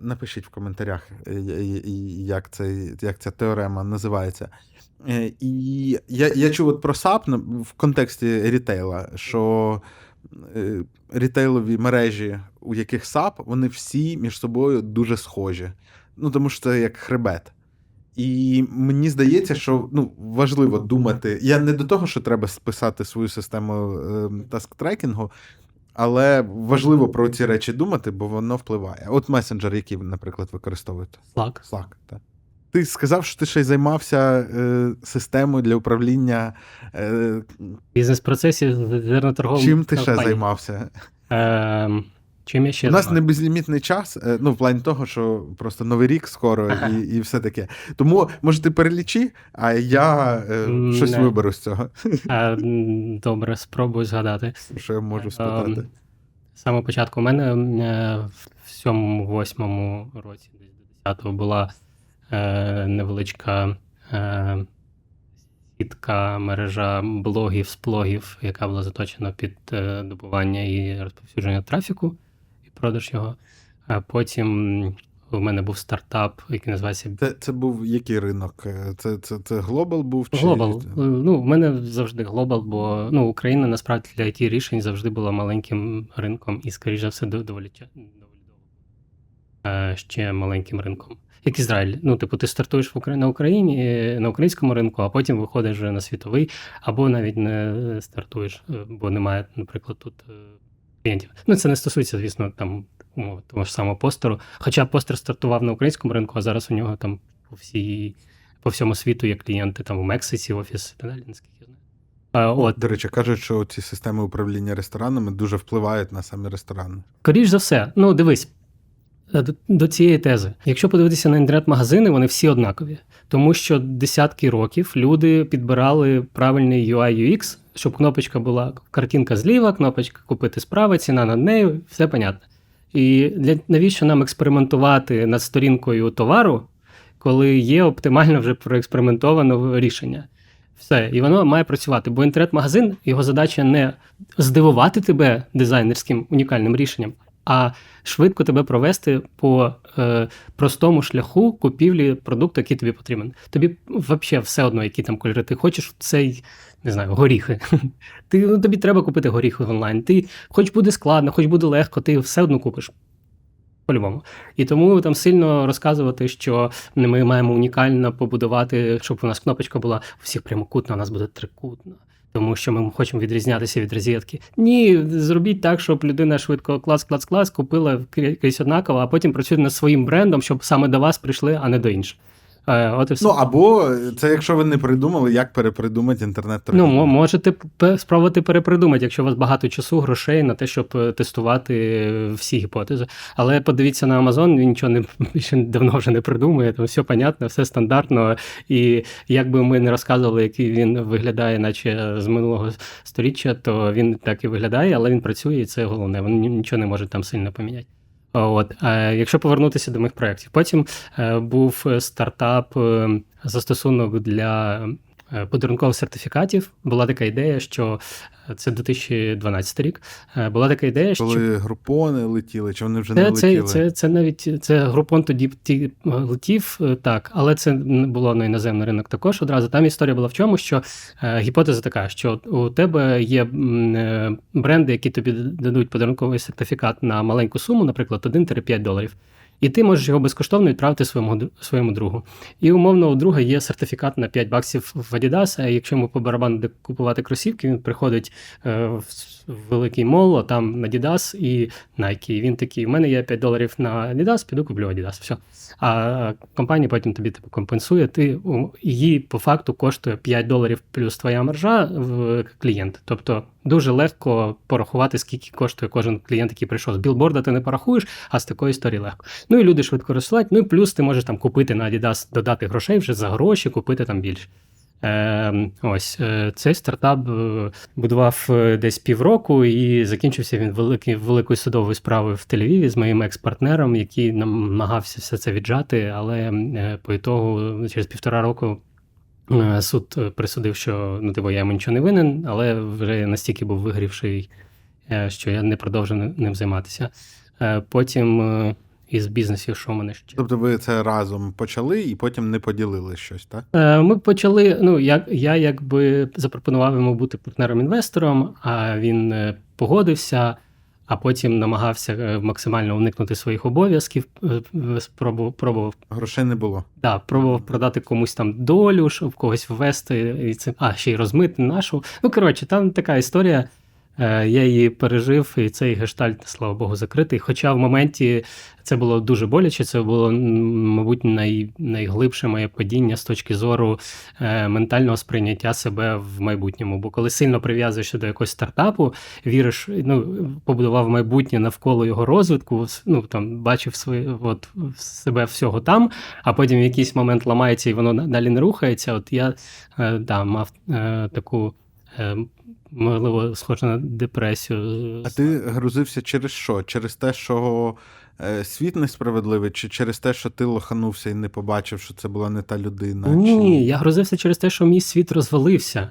Напишіть в коментарях, е, як, цей, як ця теорема називається. І я, я чув от про SAP на- в контексті рітейла, що рітейлові мережі, у яких SAP, вони всі між собою дуже схожі. Ну, тому що це як хребет. І мені здається, що ну, важливо думати. Я не до того, що треба списати свою систему таск-трекінгу, але важливо про ці речі думати, бо воно впливає. От месенджер, який ви, наприклад, використовуєте. Slack. Slack, так. Ти сказав, що ти ще й займався е, системою для управління. Е, Бізнес-процесів зерноторгових чим ти ще компаній. займався? Ем, чим я ще У нас не безлімітний час, е, ну, в плані того, що просто новий рік скоро і, і все таке. Тому, може, ти перелічи, а я е, щось не. виберу з цього, Е, Добре, спробую згадати. що я можу спитати. Ем, З самого початку у мене е, в сьомому-восьмому році, десь до 10-го, була е, невеличка е, сітка, мережа блогів, сплогів, яка була заточена під е, добування і розповсюдження трафіку і продаж його. А потім у мене був стартап, який називається Це, це був який ринок? Це, це, це Global був? Чи... Глобал. Ну, в мене завжди глобал, бо ну, Україна насправді для it рішень завжди була маленьким ринком і, скоріш за все, до- доволі, доволі довго. Ще маленьким ринком. Як Ізраїль. Ну, типу, ти стартуєш в Укра... на Україні, е, на українському ринку, а потім виходиш вже на світовий, або навіть не стартуєш, е, бо немає, наприклад, тут е, клієнтів. Ну, це не стосується, звісно, там умови того ж самого постеру. Хоча постер стартував на українському ринку, а зараз у нього там по всій по всьому світу є клієнти там у Мексиці, офіс і так далі, наскільки я знаю. А, от, До речі, кажуть, що ці системи управління ресторанами дуже впливають на самі ресторани. скоріш за все, ну дивись. Е, До, цієї тези. Якщо подивитися на інтернет-магазини, вони всі однакові, тому що десятки років люди підбирали правильний UI UX, щоб кнопочка була картинка зліва, кнопочка купити справа, ціна над нею, все понятно. І для навіщо нам експериментувати над сторінкою товару, коли є оптимально вже проекспериментоване рішення? Все, і воно має працювати. Бо інтернет-магазин, його задача не здивувати тебе дизайнерським унікальним рішенням, а швидко тебе провести по е, простому шляху купівлі продукту, який тобі потрібен. Тобі взагалі все одно, які там кольори ти хочеш, цей, не знаю, горіхи. Ти, ну, тобі треба купити горіхи онлайн. Ти хоч буде складно, хоч буде легко, ти все одно купиш. По-любому. І тому там сильно розказувати, що ми маємо унікально побудувати, щоб у нас кнопочка була всіх прямокутна, у нас буде трикутна. Тому що ми хочемо відрізнятися від розетки. Ні, зробіть так, щоб людина швидко клас, клас, клас, купила крізь однаково, а потім працює над своїм брендом, щоб саме до вас прийшли, а не до інших. Е, От і все. Ну або це якщо ви не придумали, як перепридумати інтернет Ну, можете спробувати перепридумати, якщо у вас багато часу, грошей на те, щоб е, тестувати всі гіпотези. Але подивіться на Amazon, він нічого не більше давно вже не придумує, там все понятно, все стандартно. І як би ми не розказували, який він виглядає, наче з минулого століття, то він так і виглядає, але він працює, і це головне. Вони нічого не можуть там сильно поміняти. От, а якщо повернутися до моїх проєктів, потім е, був е, стартап е, застосунок для е, подарункових сертифікатів. Була така ідея, що е, це 2012 рік. е, Була така ідея, що Коли групони летіли, чи вони вже не це, це, летіли? це, це навіть це групон тоді е, летів, е, так, але це не було на іноземний ринок також одразу. Там історія була в чому, що е, гіпотеза така, що у тебе є е, бренди, які тобі дадуть подарунковий сертифікат на маленьку суму, наприклад, 1-5 доларів. І ти можеш його безкоштовно відправити своєму своєму другу. І умовно у друга є сертифікат на 5 баксів в Adidas, а якщо йому по барабану купувати кросівки, він приходить е, в великий мол, а там на Adidas і Nike. І він такий: у мене є 5 доларів на Adidas, піду куплю Adidas. Все. А компанія потім тобі типу, компенсує. Ти її по факту коштує 5 доларів плюс твоя маржа в клієнт. Тобто дуже легко порахувати, скільки коштує кожен клієнт, який прийшов. З білборда ти не порахуєш, а з такої історії легко. Ну і люди швидко розсилають. Ну і плюс ти можеш там купити на Adidas, додати грошей вже за гроші, купити там більше. Е, ось цей стартап е, будував е, десь півроку, і закінчився він великий, великою судовою справою в Тель-Авіві з моїм екс-партнером, який намагався все це віджати, але е, по ітогу через півтора року. Е, Суд присудив, що ну, типу, я нічого не винен, але вже настільки був вигрівший, е, що я не продовжив ни- ним займатися. Е, Потім із бізнесів, що мене ще. Тобто ви це разом почали і потім не поділили щось, так? Ми почали. Ну, я, я якби запропонував йому бути партнером-інвестором, а він погодився, а потім намагався е, максимально уникнути своїх обов'язків. е, е, Спробував, пробував, Грошей не було. да, пробував продати комусь там долю, щоб когось ввести, і це, а ще й розмити нашу. Ну, коротше, там така історія. Е, Я її пережив, і цей гештальт, слава Богу, закритий. Хоча в моменті це було дуже боляче, це було, мабуть, най, найглибше моє падіння з точки зору е, ментального сприйняття себе в майбутньому. Бо коли сильно прив'язуєшся до якогось стартапу, віриш, ну, побудував майбутнє навколо його розвитку, ну, там, бачив своє, от, себе всього там, а потім в якийсь момент ламається і воно далі не рухається. От я е, да, мав таку. Е, Можливо, схоже на депресію. А ти грузився через що? Через те, що е, світ несправедливий, чи через те, що ти лоханувся і не побачив, що це була не та людина? Ні, чи... я грузився через те, що мій світ розвалився.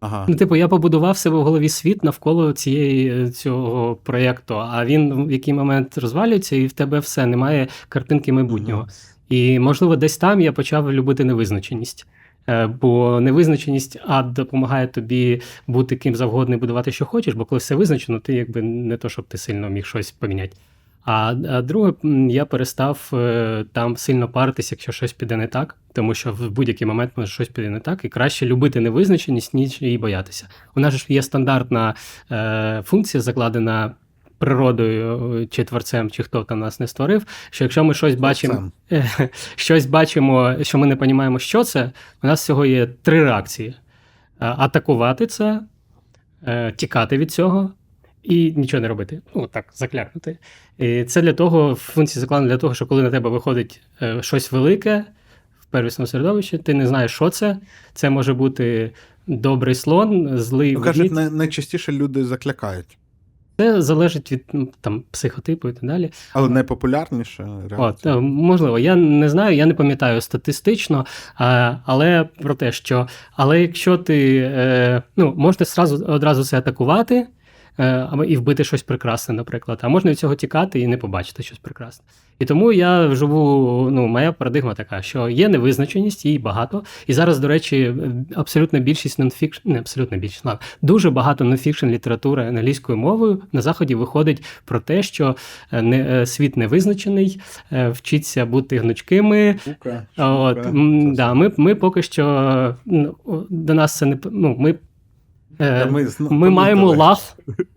Ага. Ну, типу, я побудував себе в голові світ навколо цієї цього проєкту, а він в який момент розвалюється, і в тебе все, немає картинки майбутнього. І, можливо, десь там я почав любити невизначеність. Е, Бо невизначеність а допомагає тобі бути ким завгодно і будувати, що хочеш, бо коли все визначено, ти якби не то, щоб ти сильно міг щось поміняти. А, а друге, я перестав е, там сильно паритися, якщо щось піде не так, тому що в будь-який момент може щось піде не так, і краще любити невизначеність, ніж її боятися. У нас ж є стандартна е, функція, закладена природою е, чи творцем, чи хто там нас не створив, що якщо ми щось бачимо, е, щось бачимо, що ми не розуміємо, що це, у нас всього є три реакції: Е, атакувати це, тікати від цього. І нічого не робити. Ну так, заклякнути. І це для того, функція закладена для того, що коли на тебе виходить щось велике в первісному середовищі, ти не знаєш, що це. Це може бути добрий слон, злий Ну, кажуть, най- найчастіше люди заклякають. Це залежить від ну, там, психотипу і так далі. Але найпопулярніше реакція. е, можливо, я не знаю, я не пам'ятаю статистично, але про те, що але якщо ти е, ну, можна сразу, одразу це атакувати або і вбити щось прекрасне, наприклад, а можна від цього тікати і не побачити щось прекрасне. І тому я живу, ну, моя парадигма така, що є невизначеність, її багато. І зараз, до речі, абсолютна більшість нонфікшн, не абсолютна більшість, ладно, дуже багато нонфікшн літератури англійською мовою на заході виходить про те, що е, не, е, світ невизначений, е, вчиться бути гнучкими. Штука, От, м, да, ми, ми поки що ну, до нас це не ну, ми. Е, ми ми маємо лаг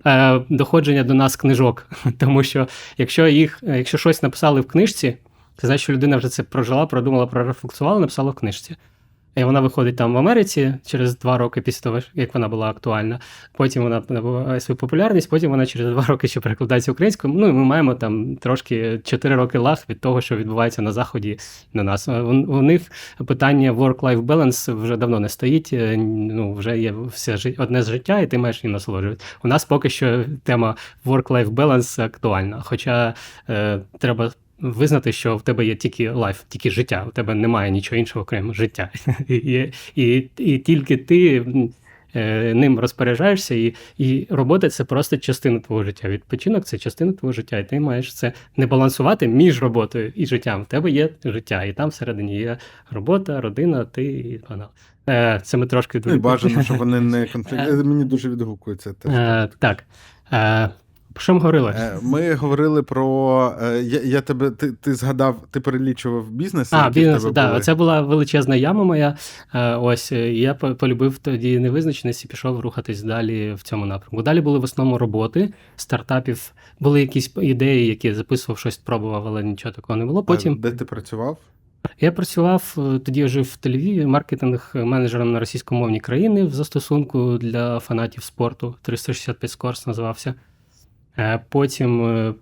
е, доходження до нас книжок, тому що якщо їх, е, якщо щось написали в книжці, Це значить, що людина вже це прожила, продумала, прорефлексувала, написала в книжці. І вона виходить там в Америці через два роки після того, як вона була актуальна. Потім вона набуває свою популярність, потім вона через два роки ще перекладається українською. Ну і ми маємо там трошки 4 роки лаг від того, що відбувається на заході на нас. У, них питання work-life balance вже давно не стоїть. е, Ну вже є все одне з життя, і ти маєш їм насолоджуватися. У нас поки що тема work-life balance актуальна. Хоча е, треба. Визнати, що в тебе є тільки life, тільки життя, у тебе немає нічого іншого, крім життя. І, і, і тільки ти е, ним розпоряджаєшся, і, і робота це просто частина твого життя. Відпочинок це частина твого життя, і ти маєш це не балансувати між роботою і життям. В тебе є життя, і там всередині є робота, родина, ти і вона. Е, Це ми трошки Ну, і бажано, щоб вони не конфлікт. Мені дуже відгукується теж. Е, Так. Що ми говорили? Е, Ми говорили про. е, Я, я тебе, ти, ти згадав, ти перелічував бізнеси. А, бізнес, так. були. Це була величезна яма моя. Е, Ось і я полюбив тоді невизначеність і пішов рухатись далі в цьому напрямку. Далі були в основному роботи стартапів. Були якісь ідеї, які я записував, щось пробував, але нічого такого не було. А Потім Де ти працював? я працював тоді я жив в Тель-Авіві, маркетинг менеджером на російськомовній країни в застосунку для фанатів спорту. 365 Scores називався. Е, Потім, е,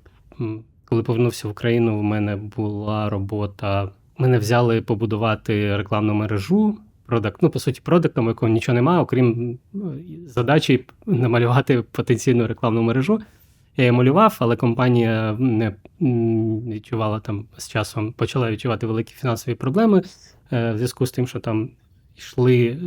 коли повернувся в Україну, в мене була робота. Мене взяли побудувати рекламну мережу. Продакт, ну, по суті, продуктом, якого нічого немає, окрім ну, задачі намалювати потенційну рекламну мережу. Я її малював, але компанія не відчувала там з часом, почала відчувати великі фінансові проблеми е, в зв'язку з тим, що там йшли,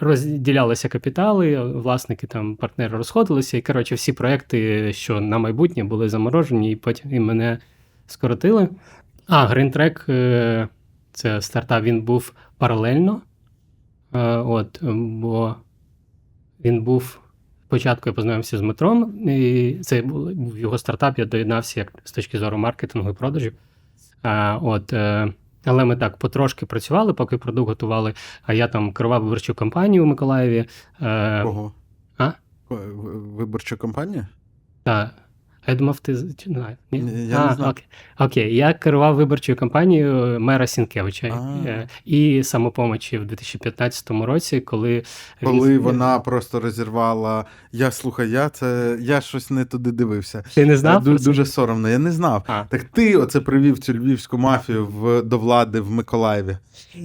розділялися капітали, власники там партнери розходилися, і коротше, всі проекти, що на майбутнє, були заморожені, і потім і мене скоротили. А, е, це стартап, він був паралельно. Е, От, бо він був. Спочатку я познайомився з Метром, і це був його стартап, я доєднався як з точки зору маркетингу і продажів. А, от, е, але ми так потрошки працювали, поки продукт готували. А я там керував виборчу кампанію у Миколаєві. Е, Кого? а? В- Виборча кампанія? та, а я думав, ти не знаю. Ні? Я а, не знав. Окей. окей, я керував виборчою кампанією мера Сінкевича А. е, і самопомочі в 2015 році, коли Коли він- вона просто розірвала. Я слухай, я це я щось не туди дивився. ти не знав? Ду- Дуже соромно, я не знав. А. Так ти оце привів цю львівську мафію в, до влади в Миколаєві.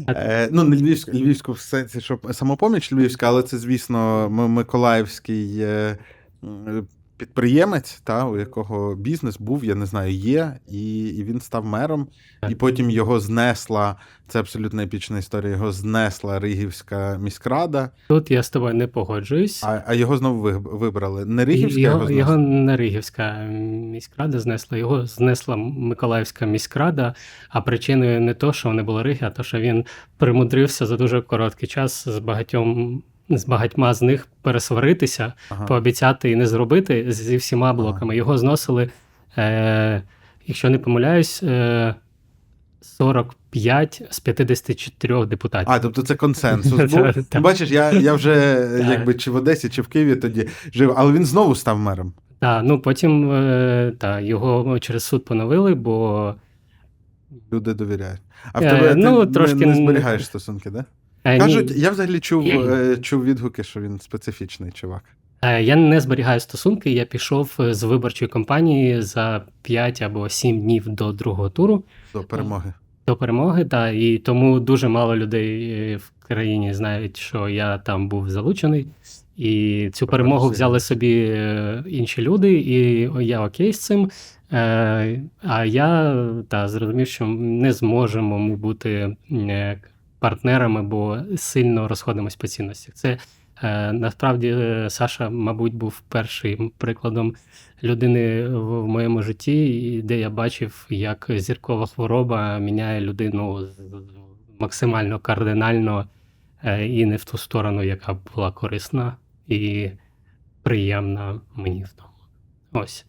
А- Е, ну, не львівську, львівську в сенсі, що самопоміч львівська, але це, звісно, миколаївський е, підприємець, та, у якого бізнес був, я не знаю, є, і, і він став мером. І потім його знесла, це абсолютно епічна історія, його знесла Ригівська міськрада, Тут я з тобою не погоджуюсь. а, а його знову вибрали. Не Ригівська його, його, його, не Ригівська міськрада знесла, його знесла Миколаївська міськрада, а причиною не то, що не було Риги, а то, що він примудрився за дуже короткий час з багатьом. З багатьма з них пересваритися, Ага. пообіцяти і не зробити зі всіма блоками. Його зносили, е, якщо не помиляюсь, е, 45 з 54 депутатів. А, тобто це консенсус був. Ну. Бачиш, я, я вже якби чи в Одесі, чи в Києві тоді жив, але він знову став мером. Та, ну потім е, та, його через суд поновили, бо Люди довіряють. А в Е, тебе ну, ти трошки не, не зберігаєш стосунки, да? Е, Кажуть, я взагалі чув, е, чув відгуки, що він специфічний чувак. е, я не зберігаю стосунки. Я пішов з виборчої кампанії за 5 або 7 днів до другого туру До перемоги. до перемоги. Та, і тому дуже мало людей в країні знають, що я там був залучений. І цю перемогу взяли собі інші люди, і я окей з цим. А я та, зрозумів, що не зможемо ми бути партнерами, бо сильно розходимось по цінностях. Це е, насправді е, Саша, мабуть, був першим прикладом людини в, моєму житті, де я бачив, як зіркова хвороба міняє людину максимально кардинально е, і не в ту сторону, яка була корисна і приємна мені в тому. Ось.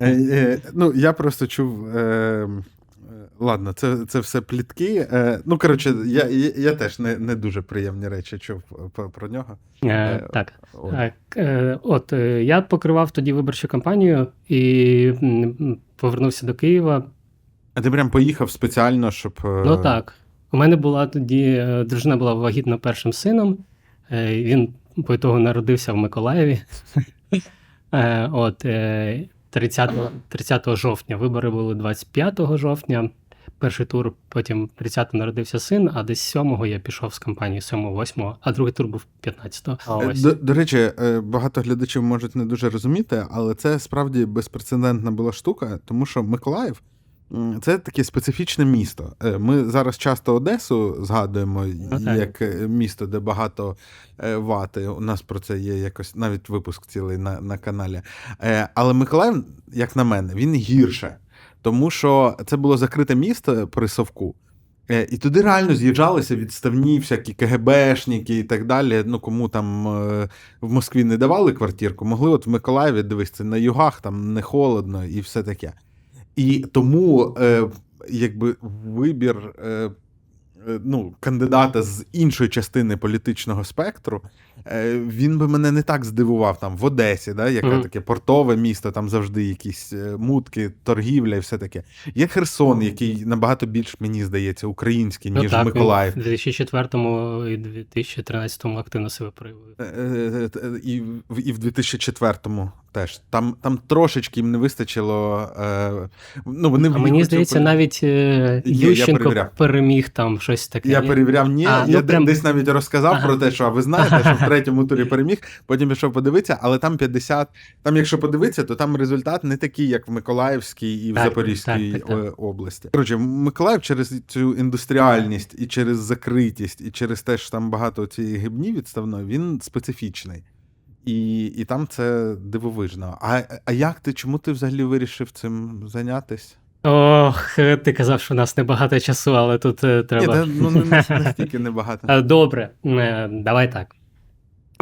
Е, е, ну, я просто чув. Е, ладно, це, це все плітки. Е, ну, коротше, я, я, я теж не, не дуже приємні речі чув про, про нього. Е, Е, так. От. Е, от е, я покривав тоді виборчу кампанію і повернувся до Києва. А ти прям поїхав спеціально, щоб. е, Ну так. У мене була тоді е, дружина була вагітна першим сином. Е, Він по ітогу народився в Миколаєві. Е, От е, 30, 30 жовтня. Вибори були 25 жовтня. Перший тур, потім 30 народився син, а десь 7-го я пішов з компанії 7-8, а другий тур був 15-го. Е, ось. До, до речі, е, багато глядачів можуть не дуже розуміти, але це справді безпрецедентна була штука, тому що Миколаїв це таке специфічне місто. Е, Ми зараз часто Одесу згадуємо Ну, так. як е, місто, де багато вати. У нас про це є якось навіть випуск цілий на, на каналі. Але Миколаїв, як на мене, він гірше. Тому що це було закрите місто при Совку. Е, І туди реально з'їжджалися відставні всякі КГБшники і так далі. Ну, кому там е, в Москві не давали квартирку, могли от в Миколаєві дивись, на югах, там не холодно і все таке. І тому, е, якби вибір ну, кандидата з іншої частини політичного спектру, він би мене не так здивував там в Одесі, да, яке Мгм. таке портове місто, там завжди якісь е, мутки, торгівля і все таке. Є Херсон, який набагато більш, мені здається, український, ніж ну, так, Миколаїв. В 2004 і 2013 активно себе проявив. Е, е, е, І, в- і в 2004-му теж. Там, там трошечки їм не вистачило. Е, ну, вони А мені здається, навіть е, Ющенко переміг там щось таке. Я перевіряв, ні. А, ну, я прям- десь навіть розказав про те, що а ви знаєте, що в третьому турі переміг, потім пішов подивитися, але там 50. Там, якщо подивитися, то там результат не такий, як в Миколаївській і в Так, Запорізькій так, так, так. е, області. Коротше, Миколаїв через цю індустріальність і через закритість, і через те, що там багато цієї гибні відставної, він специфічний. І, і там це дивовижно. А, а як ти, чому ти взагалі вирішив цим зайнятися? Ох, ти казав, що у нас небагато часу, але тут е, Ні, треба. та, ну не настільки небагато. Е, Добре, давай так.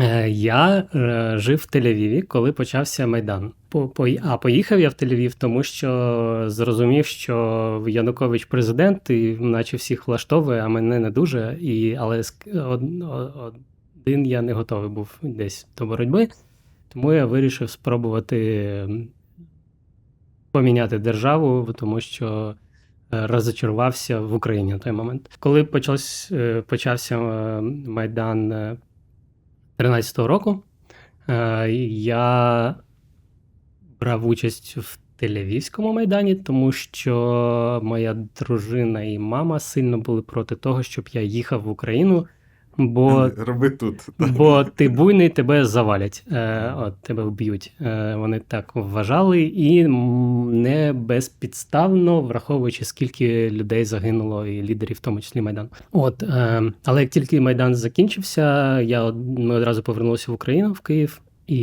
Е, Я е, жив в Тель-Авіві, коли почався Майдан. А поїхав я в Тель-Авів, тому що зрозумів, що Янукович президент, і наче всіх влаштовує, а мене не дуже. І, але один я не готовий був десь до боротьби. Тому я вирішив спробувати поміняти державу, тому що е, розочарувався в Україні на той момент. Коли почався, Майдан 13-го року, е, я брав участь в Тель-Авівському майдані, тому що моя дружина і мама сильно були проти того, щоб я їхав в Україну, бо Роби тут. Бо ти буйний, тебе завалять, е, от, тебе вб'ють. Е, вони так вважали, і не безпідставно, враховуючи, скільки людей загинуло, і лідерів, в тому числі Майдан. От, е, але як тільки Майдан закінчився, я, ми одразу повернулися в Україну, в Київ, і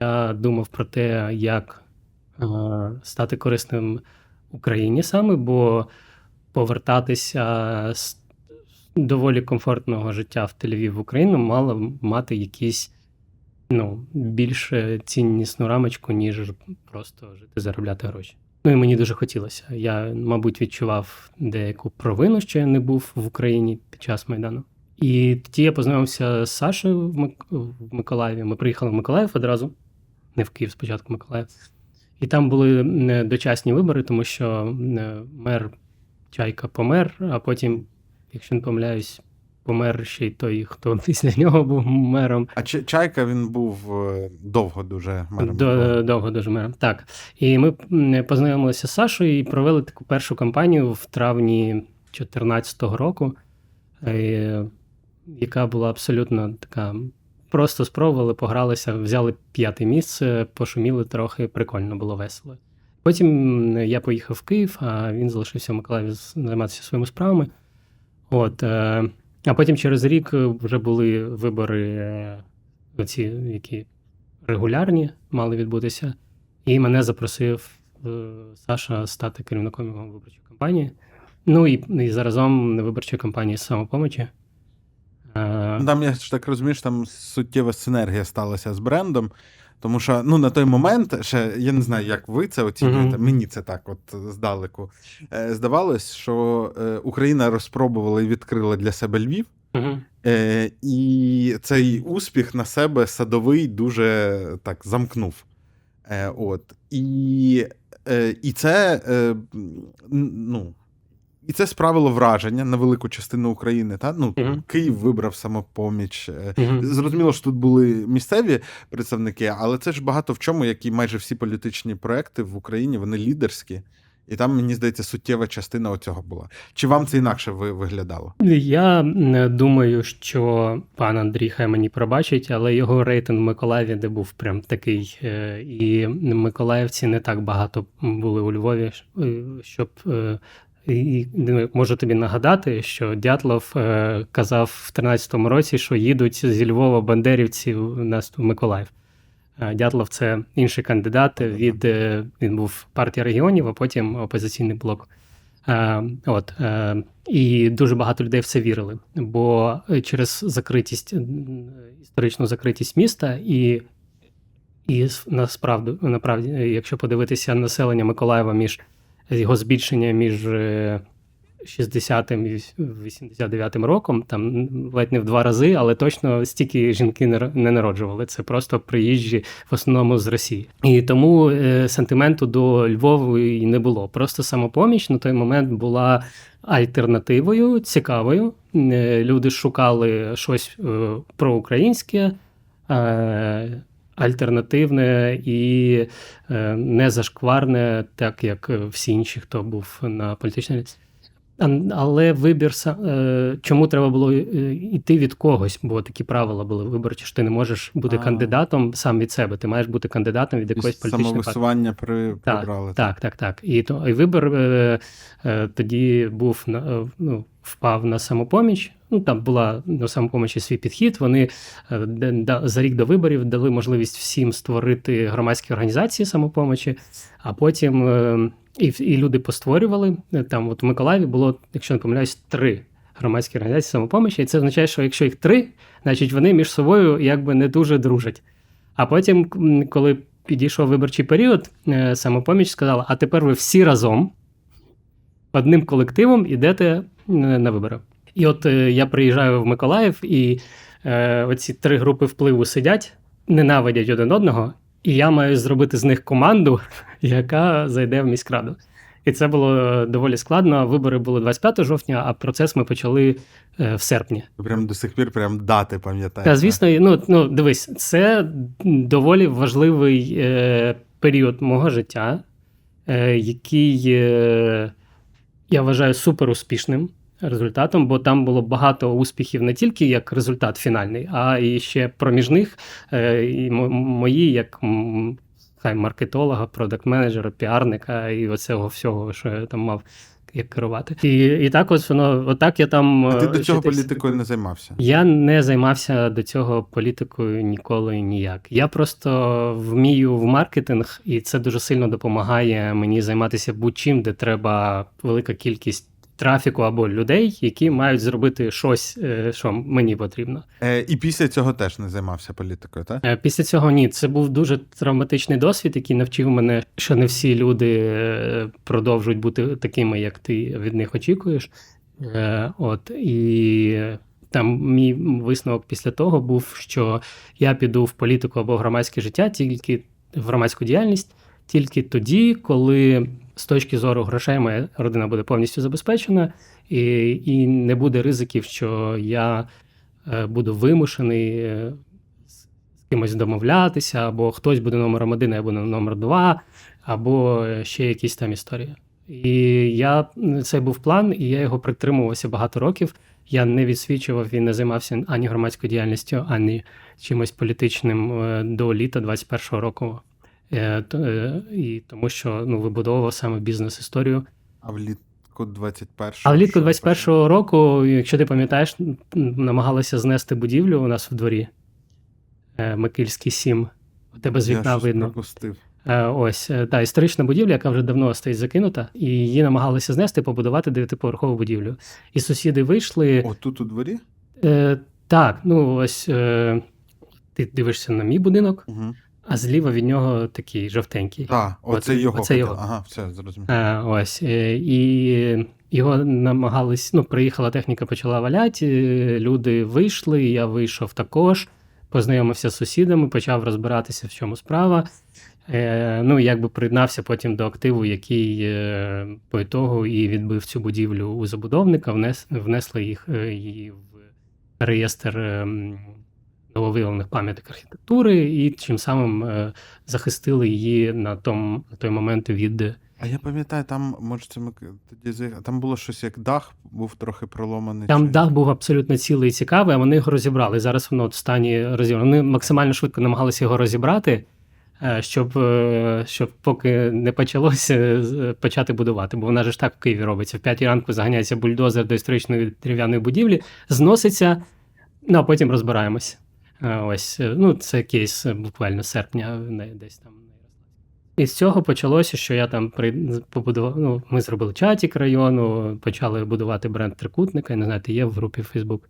я думав про те, як е, стати корисним Україні саме, бо повертатися з доволі комфортного життя в Тель-Авів в Україну мало мати якісь ну, більш ціннісну рамочку, ніж просто жити, заробляти гроші. Ну і мені дуже хотілося. Я, мабуть, відчував деяку провину, що я не був в Україні під час Майдану. І тоді я познайомився з Сашою в, Мик... в Миколаєві. Ми приїхали в Миколаїв одразу, не в Київ, спочатку Миколаїв. І там були е, дочасні вибори, тому що е, мер Чайка помер, а потім, якщо не помиляюсь, помер ще й той, хто після нього був мером. А Чайка він був е, довго дуже мером. До, довго дуже мером. Так. І ми познайомилися з Сашою і провели таку першу кампанію в травні 2014 року, е, яка була абсолютно така. Просто спробували, погралися, взяли п'яте місце, пошуміли трохи, прикольно було весело. Потім я поїхав в Київ, а він залишився в Миколаєві займатися своїми справами. От, е, а потім через рік вже були вибори, е, оці, які регулярні мали відбутися. І мене запросив е, Саша стати керівником його виборчої кампанії. Ну і, і заразом виборчої кампанії самопомочі. Е, Там, я ж так розумію, що там суттєва синергія сталася з брендом. Тому що ну, на той момент, ще я не знаю, як ви це оцінюєте. Мгм. Мені це так, от здалеку. Е, здавалось, що е, Україна розпробувала і відкрила для себе Львів. мгм. Е, і цей успіх на себе садовий дуже так замкнув. Е, от. І Е, і це е, ну, і це справило враження на велику частину України. Та? Ну, Мгм. Київ вибрав самопоміч. Мгм. Зрозуміло, що тут були місцеві представники, але це ж багато в чому, як і майже всі політичні проекти в Україні, вони лідерські. І там, мені здається, суттєва частина оцього була. Чи вам це інакше ви- виглядало? Я м, думаю, що пан Андрій хай мені пробачить, але його рейтинг в Миколаєві, де був прям такий, е, і миколаївці не так багато були у Львові, е, щоб. І ну, можу тобі нагадати, що Дятлов е, казав в 13-му році, що їдуть зі Львова бандерівці у нас в Миколаїв. Е, Дятлов це інший кандидат від е, він був партія регіонів, а потім опозиційний блок. Е, От і дуже багато людей в це вірили, бо через закритість історичну закритість міста і. І с- насправді, якщо подивитися населення Миколаєва між його збільшення між е, 60-м і 89-м роком, там ледь не в два рази, але точно стільки жінки не народжували. Це просто приїжджі в основному з Росії. І тому е, сентименту до Львова і не було. Просто самопоміч на той момент була альтернативою, цікавою. Е, Люди шукали щось е, проукраїнське. Альтернативне і е, не зашкварне, так як всі інші, хто був на політичній ліці. Але вибір е, чому треба було е, йти від когось, бо такі правила були виборчі, що ти не можеш бути А. кандидатом сам від себе. Ти маєш бути кандидатом від якоїсь політичної партії. Самовисування при, прибрали. Так, так, так. І то і вибір тоді був на ну, впав на самопоміч. Ну там була на самопомічі свій підхід. Вони е, за рік до виборів дали можливість всім створити громадські організації самопомочі, а потім е, і, і люди постворювали. Е, Там, от в Миколаєві було, якщо не помиляюсь, три громадські організації самопомочі. І це означає, що якщо їх три, значить вони між собою якби не дуже дружать. А потім, коли підійшов виборчий період, самопоміч сказала: а тепер ви всі разом одним колективом йдете е, на вибори. І от е, я приїжджаю в Миколаїв, і е, оці три групи впливу сидять, ненавидять один одного, і я маю зробити з них команду, яка зайде в міськраду. І це було доволі складно. Вибори були 25 жовтня, а процес ми почали е, в серпні. Прям до сих пір прям дати пам'ятаєте. Та, звісно, ну, ну дивись, це доволі важливий е, період мого життя, е, який е, я вважаю супер успішним результатом, бо там було багато успіхів не тільки як результат фінальний, а і ще проміжних. Е, і мої, як хай маркетолога, продакт-менеджера, піарника і оцього всього, що я там мав як керувати. І, і так ось воно, отак я там. А ти е, до цього політикою не займався. я не займався до цього політикою ніколи ніяк. Я просто вмію в маркетинг, і це дуже сильно допомагає мені займатися будь-чим, де треба велика кількість трафіку або людей, які мають зробити щось, е, що мені потрібно. Е, і після цього теж не займався політикою, так? Е, Після цього ні, це був дуже травматичний досвід, який навчив мене, що не всі люди е, продовжують бути такими, як ти від них очікуєш. Е, От і там мій висновок після того був, що я піду в політику або в громадське життя, тільки в громадську діяльність, тільки тоді, коли з точки зору грошей моя родина буде повністю забезпечена, і, і не буде ризиків, що я е, буду вимушений е, з кимось домовлятися, або хтось буде номером один, я буду номер два, або ще якісь там історії. І я це був план, і я його притримувався багато років. Я не відсвічував і не займався ані громадською діяльністю, ані чимось політичним е, до літа 21-го року. Е, е, І тому що ну, вибудовував саме бізнес-історію. А влітку 21-го. А влітку що 21-го року, якщо ти пам'ятаєш, намагалися знести будівлю у нас в дворі. Е, Микільський 7. У тебе з вікна щось видно. пропустив. Ось та історична будівля, яка вже давно стоїть закинута, і її намагалися знести, побудувати дев'ятиповерхову будівлю. І сусіди вийшли. О, тут у дворі? Е, так, ну ось е, ти дивишся на мій будинок, Угу. А зліва від нього такий жовтенький. Так, оце От- його. оце його. Ага, все, зрозумів. Е, ось. е, І його намагались, ну, приїхала техніка, почала валяти, е, люди вийшли, я вийшов також. познайомився з сусідами, почав розбиратися, в чому справа. Е, ну, якби приєднався потім до активу, який е, по ітогу і відбив цю будівлю у забудовника, внес, внесли їх е, її в реєстр е, нововиявлених пам'яток архітектури, і чим самим е, захистили її на, том, на той момент від. А я пам'ятаю, там, може, це ми тоді там було щось як дах, був трохи проломаний. Там чи- дах був абсолютно цілий і цікавий, а вони його розібрали. Зараз воно в стані розібрано. Вони максимально швидко намагалися його розібрати, е, щоб, е, щоб поки не почалося почати будувати. Бо вона ж так в Києві робиться. В п'ятій ранку заганяється бульдозер до історичної дерев'яної будівлі, зноситься, ну а потім розбираємось. Е, Ось, е, ну, це кейс е, буквально серпня, не десь там. І з цього почалося, що я там при побудував. Ну, ми зробили чатік району, почали будувати бренд трикутника. Я не знаю, ти є в групі Facebook.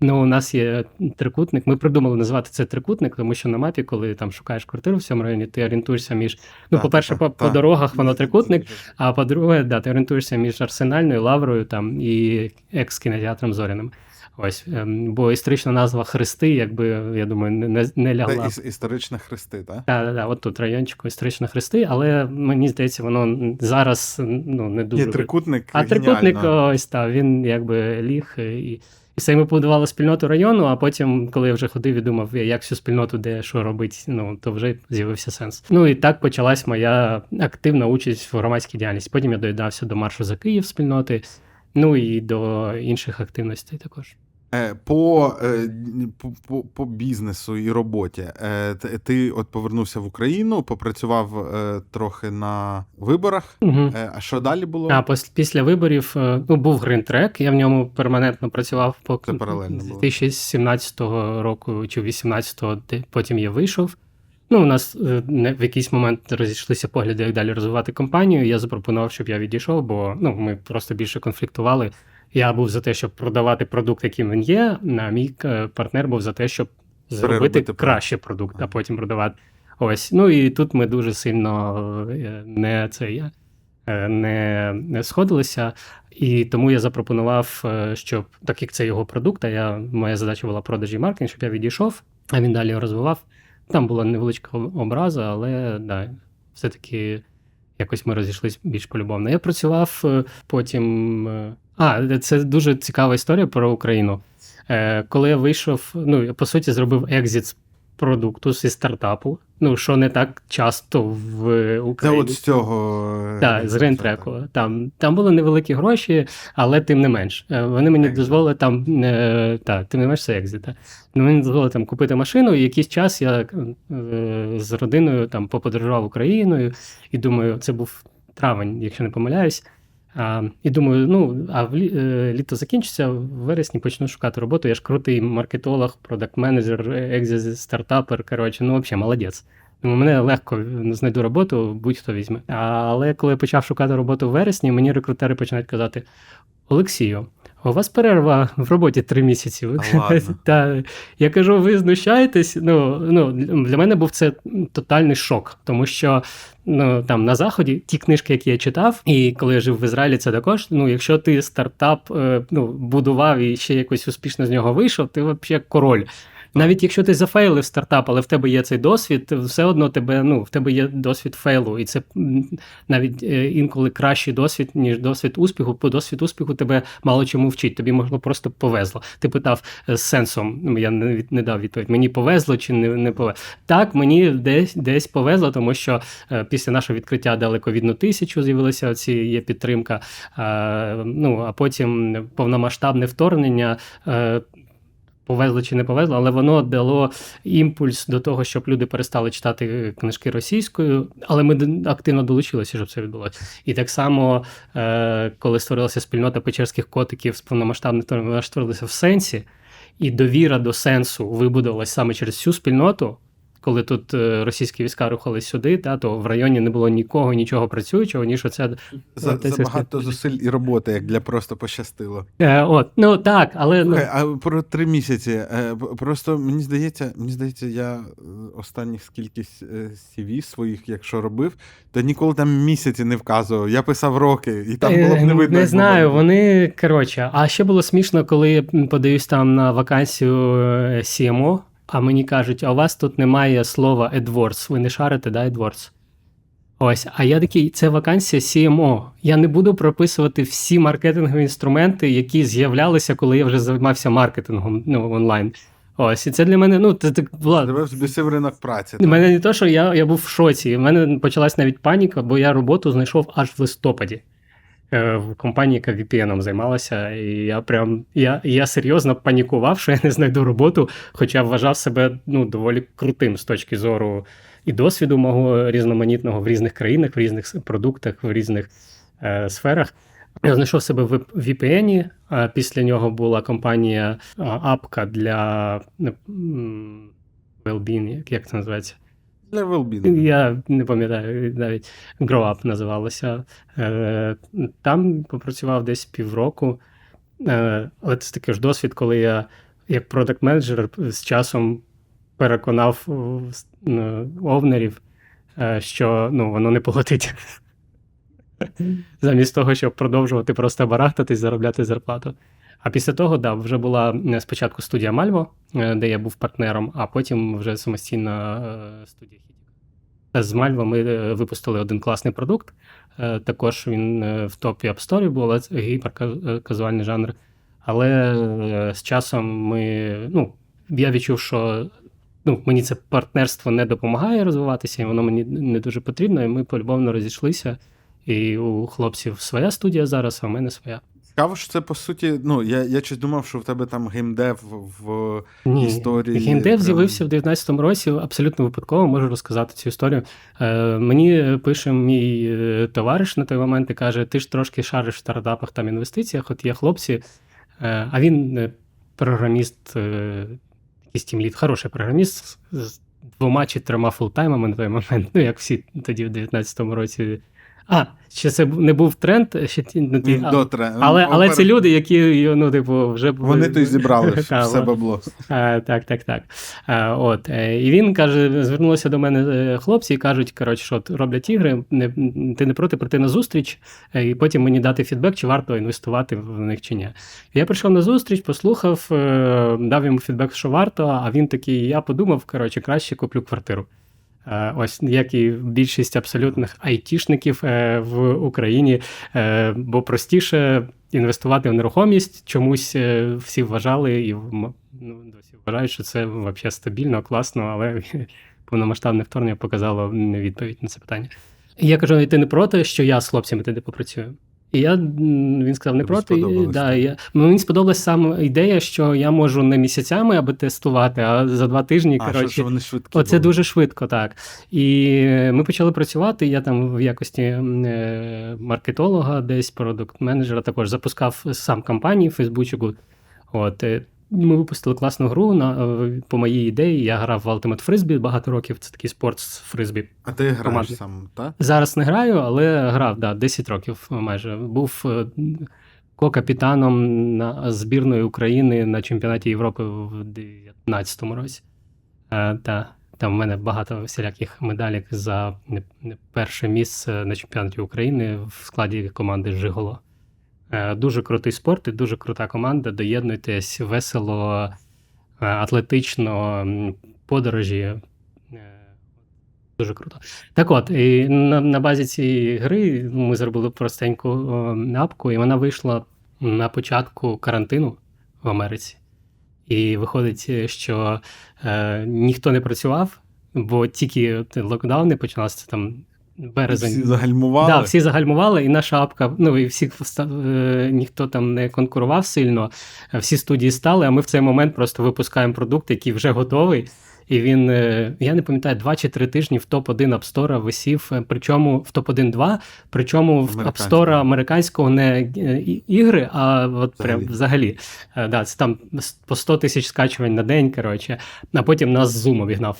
Ну, у нас є трикутник. Ми придумали назвати це трикутник, тому що на мапі, коли там шукаєш квартиру в цьому районі, ти орієнтуєшся між. Ну, по-перше, по, по дорогах воно трикутник, а по-друге, да, ти орієнтуєшся між Арсенальною, Лаврою там і екс-кінотеатром Зоряним. Ось, ем, бо історична назва Хрести, якби, я думаю, не, не, лягла. Це історична хрести, так? Так, так, так, от тут райончику історично хрести, але мені здається, воно зараз ну, не дуже. Ні, трикутник. а трикутник, ось так, він якби ліг. е, І, і це ми побудували спільноту району, а потім, коли я вже ходив і думав, як всю спільноту, де що робить, ну то вже з'явився сенс. Ну і так почалась моя активна участь в громадській діяльності. Потім я доєднався до маршу за Київ спільноти, ну і до інших активностей також. Е, По, е, по, по, по бізнесу і роботі. Е, Ти от повернувся в Україну, попрацював трохи на виборах. Угу. А що далі було? А після виборів ну, був гринтрек, я в ньому перманентно працював по Це паралельно з було. 2017 року чи 18-го, потім я вийшов. Ну, у нас е, в якийсь момент розійшлися погляди, як далі розвивати компанію. Я запропонував, щоб я відійшов, бо ну, ми просто більше конфліктували. Я був за те, щоб продавати продукт, яким він є. А мій е, партнер був за те, щоб зробити Переробити краще продукт, а потім продавати. Ось. Ну і тут ми дуже сильно е, не це я не, не сходилися. І тому я запропонував, щоб так як це його продукт, а я моя задача була продажі і маркетинг, щоб я відійшов, а він далі його розвивав. Там була невеличка образа, але да, все-таки якось ми розійшлися більш полюбовно. Я працював е, потім. е, А, це дуже цікава історія про Україну. Е, Коли я вийшов, ну я по суті зробив екзит з продукту зі стартапу. Ну, що не так часто в Україні. от з цього. е, Так, з рейнтреку. Там, там були невеликі гроші, але тим не менш. Е, Вони мені Екзит. дозволили там, е, так, тим не менш це екзит. так. Ну, Мені дозволили там купити машину, і якийсь час я е, з родиною там поподорожував Україною, і думаю, це був травень, якщо не помиляюсь. А, і думаю, ну, а в лі, е, літо закінчиться, в вересні почну шукати роботу. Я ж крутий маркетолог, продакт-менеджер, екзіз стартапер. Коротше, ну, взагалі, молодець. Думаю, мене легко знайду роботу, будь-хто візьме. Але коли я почав шукати роботу в вересні, мені рекрутери починають казати: Олексію, у вас перерва в роботі три місяці. Ладно. Та, я кажу, ви знущаєтесь. Ну, ну, для мене був це тотальний шок, тому що ну, там на заході ті книжки, які я читав, і коли я жив в Ізраїлі, це також. Ну, якщо ти стартап е, ну, будував і ще якось успішно з нього вийшов, ти взагалі король. Навіть якщо ти зафейлив стартап, але в тебе є цей досвід, все одно тебе, ну, в тебе є досвід фейлу, і це навіть е, інколи кращий досвід, ніж досвід успіху. По досвід успіху тебе мало чому вчить. Тобі можливо просто повезло. Ти питав е, з сенсом. Ну, я не, не дав відповідь. Мені повезло чи не, не повезло. Так, мені десь десь повезло, тому що е, після нашого відкриття далековідну тисячу з'явилася оці є підтримка. Ну а потім повномасштабне вторгнення. Повезло чи не повезло, але воно дало імпульс до того, щоб люди перестали читати книжки російською, але ми активно долучилися, щоб це відбулося. І так само, е, коли створилася спільнота печерських котиків з повномасштабним вторгненням, вона створилася в сенсі, і довіра до сенсу вибудувалася саме через цю спільноту. Коли тут е, російські війська рухались сюди, та, то в районі не було нікого, нічого працюючого, ніж оця За, От, це забагато смішно. зусиль і роботи, як для просто пощастило. Е, от, ну так, але ну, а про три місяці. е, Просто мені здається, мені здається, я е, останніх скількись CV своїх, якщо робив, то ніколи там місяці не вказував. Я писав роки, і там було б не видно. Не знаю, було. вони коротше. А ще було смішно, коли подаюсь там на вакансію CMO, а мені кажуть, а у вас тут немає слова AdWords, ви не шарите, да, AdWords? Ось, а я такий, це вакансія CMO. Я не буду прописувати всі маркетингові інструменти, які з'являлися, коли я вже займався маркетингом ну, онлайн. Ось, і це для мене, ну, це так була. Тебе збісив ринок праці. У мене не то, що я, я був в шоці. У мене почалась навіть паніка, бо я роботу знайшов аж в листопаді. Е, В компанії, яка VPN займалася, і я прям я, я серйозно панікував, що я не знайду роботу, хоча вважав себе ну, доволі крутим з точки зору і досвіду мого різноманітного в різних країнах, в різних продуктах, в різних е, сферах. Я знайшов себе в VPN, а після нього була компанія Апка для well-being, як це називається? Я не пам'ятаю, навіть Grow Up називалося. Е, Там попрацював десь півроку. Е, Але це такий ж досвід, коли я як продакт менеджер з часом переконав ну, овнерів, е, що ну, воно не полетить. Замість того, щоб продовжувати просто барахтатись, заробляти зарплату. А після того, да, вже була е, спочатку студія Мальво, е, де я був партнером, а потім вже самостійна е, студія Хітік. З Мальво ми випустили один класний продукт. Також він в топі App Store був, але це гіперказуальний жанр. Але з часом ми, ну, я відчув, що ну, мені це партнерство не допомагає розвиватися, і воно мені не дуже потрібно, і ми полюбовно розійшлися. І у хлопців своя студія зараз, а у мене своя. Цікаво, що це по суті. Ну, я, я щось думав, що в тебе там геймдев в Ні, історії. геймдев прям- з'явився в 19-му році, абсолютно випадково можу розказати цю історію. Е, мені пише мій е, товариш на той момент і каже: ти ж трошки шариш в стартапах там інвестиціях, от є хлопці, е, а він е, програміст, е, якийсь team lead, хороший програміст з, з двома чи трьома фултаймами на той момент, ну як всі тоді в 19-му році. А, ще це не був тренд, ще ті- на ті- Він а- до але, але це люди, які ну, типу, вже були- Вони то й зібрали Та, все бабло. Е, Так, так, так. Е, От. е, І він каже: звернулися до мене е, хлопці і кажуть, коротше, що от роблять ігри, не, ти не проти прийти на зустріч, е, і потім мені дати фідбек, чи варто інвестувати в них чи ні. Я прийшов на зустріч, послухав, е, дав йому фідбек, що варто, а він такий: я подумав, коротше, краще куплю квартиру. Е, Ось як і більшість абсолютних айтішників е, в Україні, е, бо простіше інвестувати в нерухомість. Чомусь всі вважали і ну, досі вважають, що це взагалі стабільно, класно, але повномасштабне вторгнення показало не відповідь на це питання. Я кажу: ти не проти, що я з хлопцями туди попрацюю? І я, він сказав, не Тобі проти. І, да, я, ну, мені сподобалась саме ідея, що я можу не місяцями аби тестувати, а за два тижні. А, що, коротше, що вони швидкі. Оце були. дуже швидко, так. І ми почали працювати. Я там в якості е, маркетолога, десь продукт-менеджера, також запускав сам кампанії в Фейсбучику. От е, ми випустили класну гру на е, по моїй ідеї. Я грав в Ultimate Frisbee багато років. Це такий спорт з фризбі. А ти граєш сам, так? Зараз не граю, але грав да, 10 років майже. Був е, ко-капітаном на збірної України на чемпіонаті Європи в 2019 році. Е, та, там в мене багато всіляких медалік за перше місце на чемпіонаті України в складі команди Жиголо. Е, дуже крутий спорт і дуже крута команда. Доєднуйтесь весело, е, атлетично, подорожі. Е, Дуже круто. Так от, і на, на базі цієї гри ми зробили простеньку апку, і вона вийшла на початку карантину в Америці. І виходить, що е, ніхто не працював, бо тільки локдауни почалися там березень. Всі загальмували. Да, всі загальмували, і наша апка, ну і всіх е, ніхто там не конкурував сильно, всі студії стали, а ми в цей момент просто випускаємо продукт, який вже готовий. І він, е, я не пам'ятаю, два чи три тижні в топ-1 App Store висів, е, причому в топ-1-2, причому в App Американського. Store американського не ігри, а от прям Взагалі. взагалі. Да, це там по 100 тисяч скачувань на день, коротше, а потім нас з Zoom обігнав.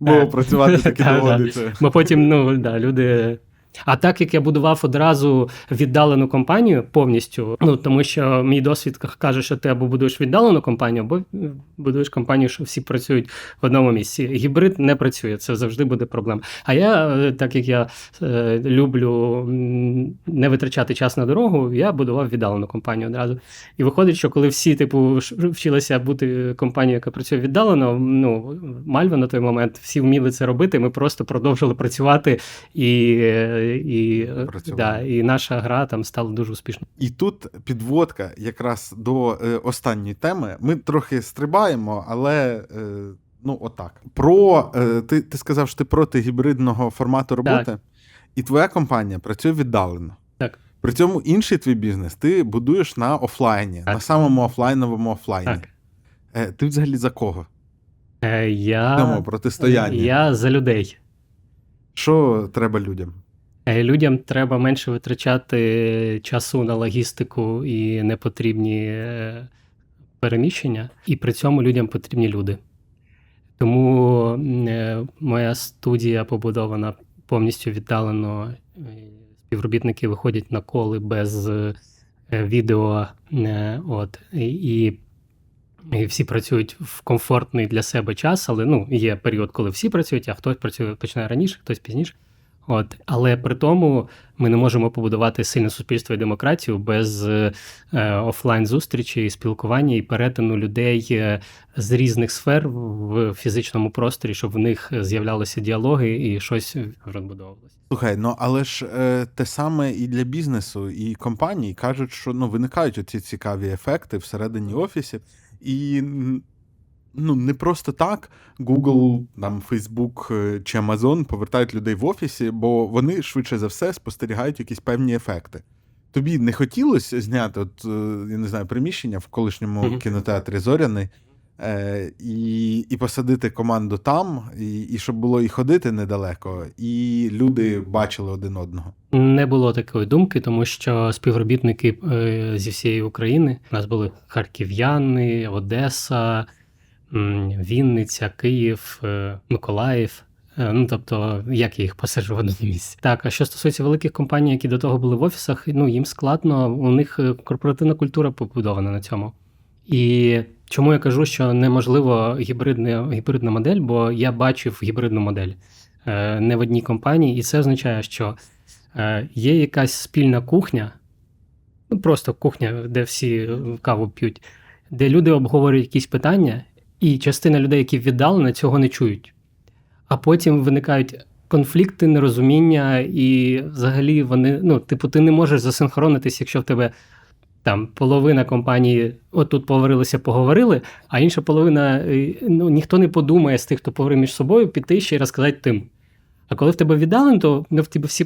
Бо працювати таки доводиться. Бо потім, ну, да, люди А так як я будував одразу віддалену компанію повністю, ну тому що мій досвід каже, що ти або будуєш віддалену компанію, або будуєш компанію, що всі працюють в одному місці. Гібрид не працює, це завжди буде проблема. А я, е, так як я е, люблю не витрачати час на дорогу, я будував віддалену компанію одразу. І виходить, що коли всі, типу, вчилися бути компанією, яка працює віддалено, ну Мальва на той момент всі вміли це робити. Ми просто продовжили працювати, і, е, і, да, і наша гра там стала дуже успішною. І тут підводка якраз до е, останньої теми. Ми трохи стрибаємо, але е, ну отак. Про е, ти, ти сказав, що ти проти гібридного формату роботи, і твоя компанія працює віддалено. Так. При цьому інший твій бізнес ти будуєш на офлайні, Так. на самому офлайновому офлайні. Так. Ти взагалі за кого? Я, Тому протистояння. я за людей. Що треба людям? Е, Людям треба менше витрачати часу на логістику і непотрібні е, переміщення, і при цьому людям потрібні люди. Тому е, моя студія побудована повністю віддалено. Співробітники виходять на коли без відео. От, і і всі працюють в комфортний для себе час, але ну, є період, коли всі працюють, а хтось працює починає раніше, хтось пізніше. От. Але при тому ми не можемо побудувати сильне суспільство і демократію без е, офлайн зустрічі, спілкування і перетину людей е, з різних сфер в фізичному просторі, щоб в них з'являлися діалоги і щось розбудовувалося. Слухай, ну але ж е, те саме і для бізнесу, і компаній кажуть, що ну виникають оці цікаві ефекти всередині офісів, і ну не просто так Google, там Facebook е, чи Amazon повертають людей в офісі, бо вони швидше за все спостерігають якісь певні ефекти. Тобі не хотілося зняти, от, е, я не знаю, приміщення в колишньому Мгм. кінотеатрі Зоряний. Е, і, і посадити команду там, і, і щоб було і ходити недалеко, і люди бачили один одного. Не було такої думки, тому що співробітники е, зі всієї України у нас були харків'яни, Одеса, Вінниця, Київ, е, Миколаїв. Е, Ну, тобто, як я їх посаджу в одному місці. Так, а що стосується великих компаній, які до того були в офісах, ну їм складно, у них е, корпоративна культура побудована на цьому. І чому я кажу, що неможливо гібридна, гібридна модель, бо я бачив гібридну модель не в одній компанії, і це означає, що є якась спільна кухня, ну просто кухня, де всі каву п'ють, де люди обговорюють якісь питання, і частина людей, які віддалені, цього не чують. А потім виникають конфлікти, нерозуміння, і взагалі вони, ну, типу, ти не можеш засинхронитись, якщо в тебе там половина компанії отут поговорилися, поговорили, а інша половина е, ну, ніхто не подумає з тих, хто поговорив між собою, піти ще й розказати тим. А коли в тебе віддалено, то ну, в тебе всі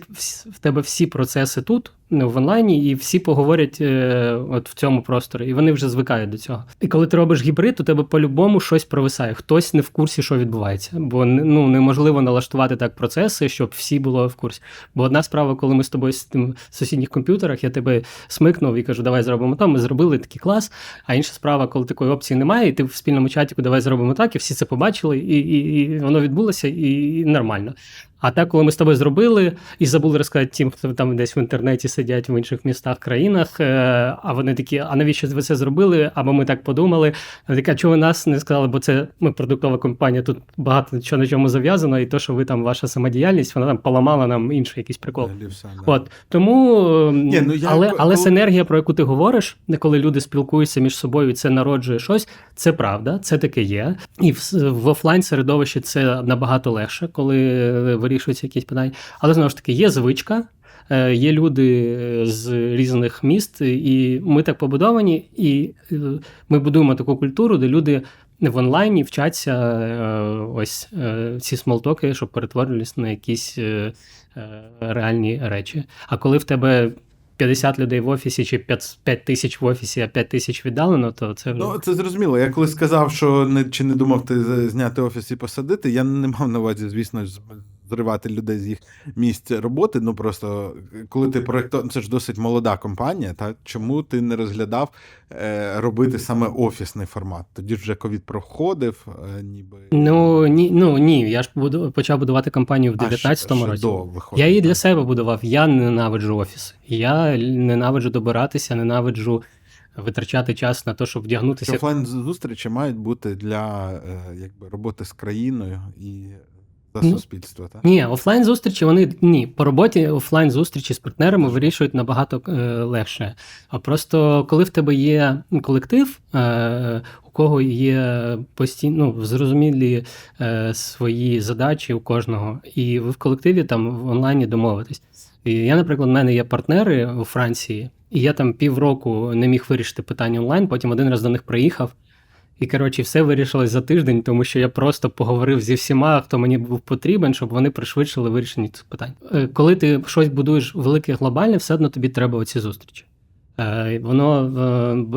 в тебе всі процеси тут, в онлайні, і всі поговорять е, от в цьому просторі, і вони вже звикають до цього. І коли ти робиш гібрид, то тебе по-любому щось провисає. Хтось не в курсі, що відбувається. Бо ну, неможливо налаштувати так процеси, щоб всі було в курсі. Бо одна справа, коли ми з тобою тим в сусідніх комп'ютерах, я тебе смикнув і кажу, давай зробимо то. Ми зробили такий клас. А інша справа, коли такої опції немає, і ти в спільному чаті давай зробимо так, і всі це побачили, і, і, і воно відбулося, і, і нормально. А так, коли ми з тобою зробили і забули розказати тим, хто там десь в інтернеті сидять в інших містах, країнах, е, а вони такі, а навіщо ви це зробили? Або ми так подумали. А така, чого ви нас не сказали, бо це ми продуктова компанія, тут багато чого на чому зав'язано, і то, що ви там, ваша самодіяльність, вона там поламала нам інший якийсь прикол. Да. От тому, Ні, ну, я- але, але синергія, про яку ти говориш, коли люди спілкуються між собою, і це народжує щось, це правда, це таке є. І в, в офлайн середовищі це набагато легше, коли е, вирішуються якісь питання. Але знову ж таки, є звичка. е, Є люди е, з різних міст, і ми так побудовані, і е, ми будуємо таку культуру, де люди в онлайні вчаться ось ці смолтоки, щоб перетворювалися на якісь реальні речі. А коли в тебе 50 людей в офісі чи 5, 5 тисяч в офісі, а 5 тисяч віддалено, то це вже Ну, це зрозуміло. Я коли сказав, що не чи не думав ти зняти офіс і посадити, я не мав на увазі, звісно, зривати людей з їх місць роботи. Ну просто е, коли ти проєктор, це ж досить молода компанія. Та чому ти не розглядав е, робити саме офісний формат? Тоді ж вже ковід проходив, е, ніби Ну ні, ну ні, я ж буду, почав будувати компанію в А, 19-му році. до виходить, Я її для так. себе будував. Я ненавиджу офіс. Я ненавиджу добиратися, ненавиджу витрачати час на те, щоб вдягнутися. Офлайн зустрічі мають бути для е, якби роботи з країною і за Ну, суспільство. Так? Ні, офлайн зустрічі вони ні. По роботі офлайн зустрічі з партнерами вирішують набагато е, легше. А просто коли в тебе є колектив, е, у кого є постійно ну, зрозумілі е, свої задачі у кожного, і ви в колективі там в онлайні домовитесь. І я, наприклад, в мене є партнери у Франції, і я там півроку не міг вирішити питання онлайн, потім один раз до них приїхав. І, коротше, все вирішилось за тиждень, тому що я просто поговорив зі всіма, хто мені був потрібен, щоб вони пришвидшили вирішення цих питань. Е, Коли ти щось будуєш велике глобальне, все одно тобі треба оці зустрічі. Е, Воно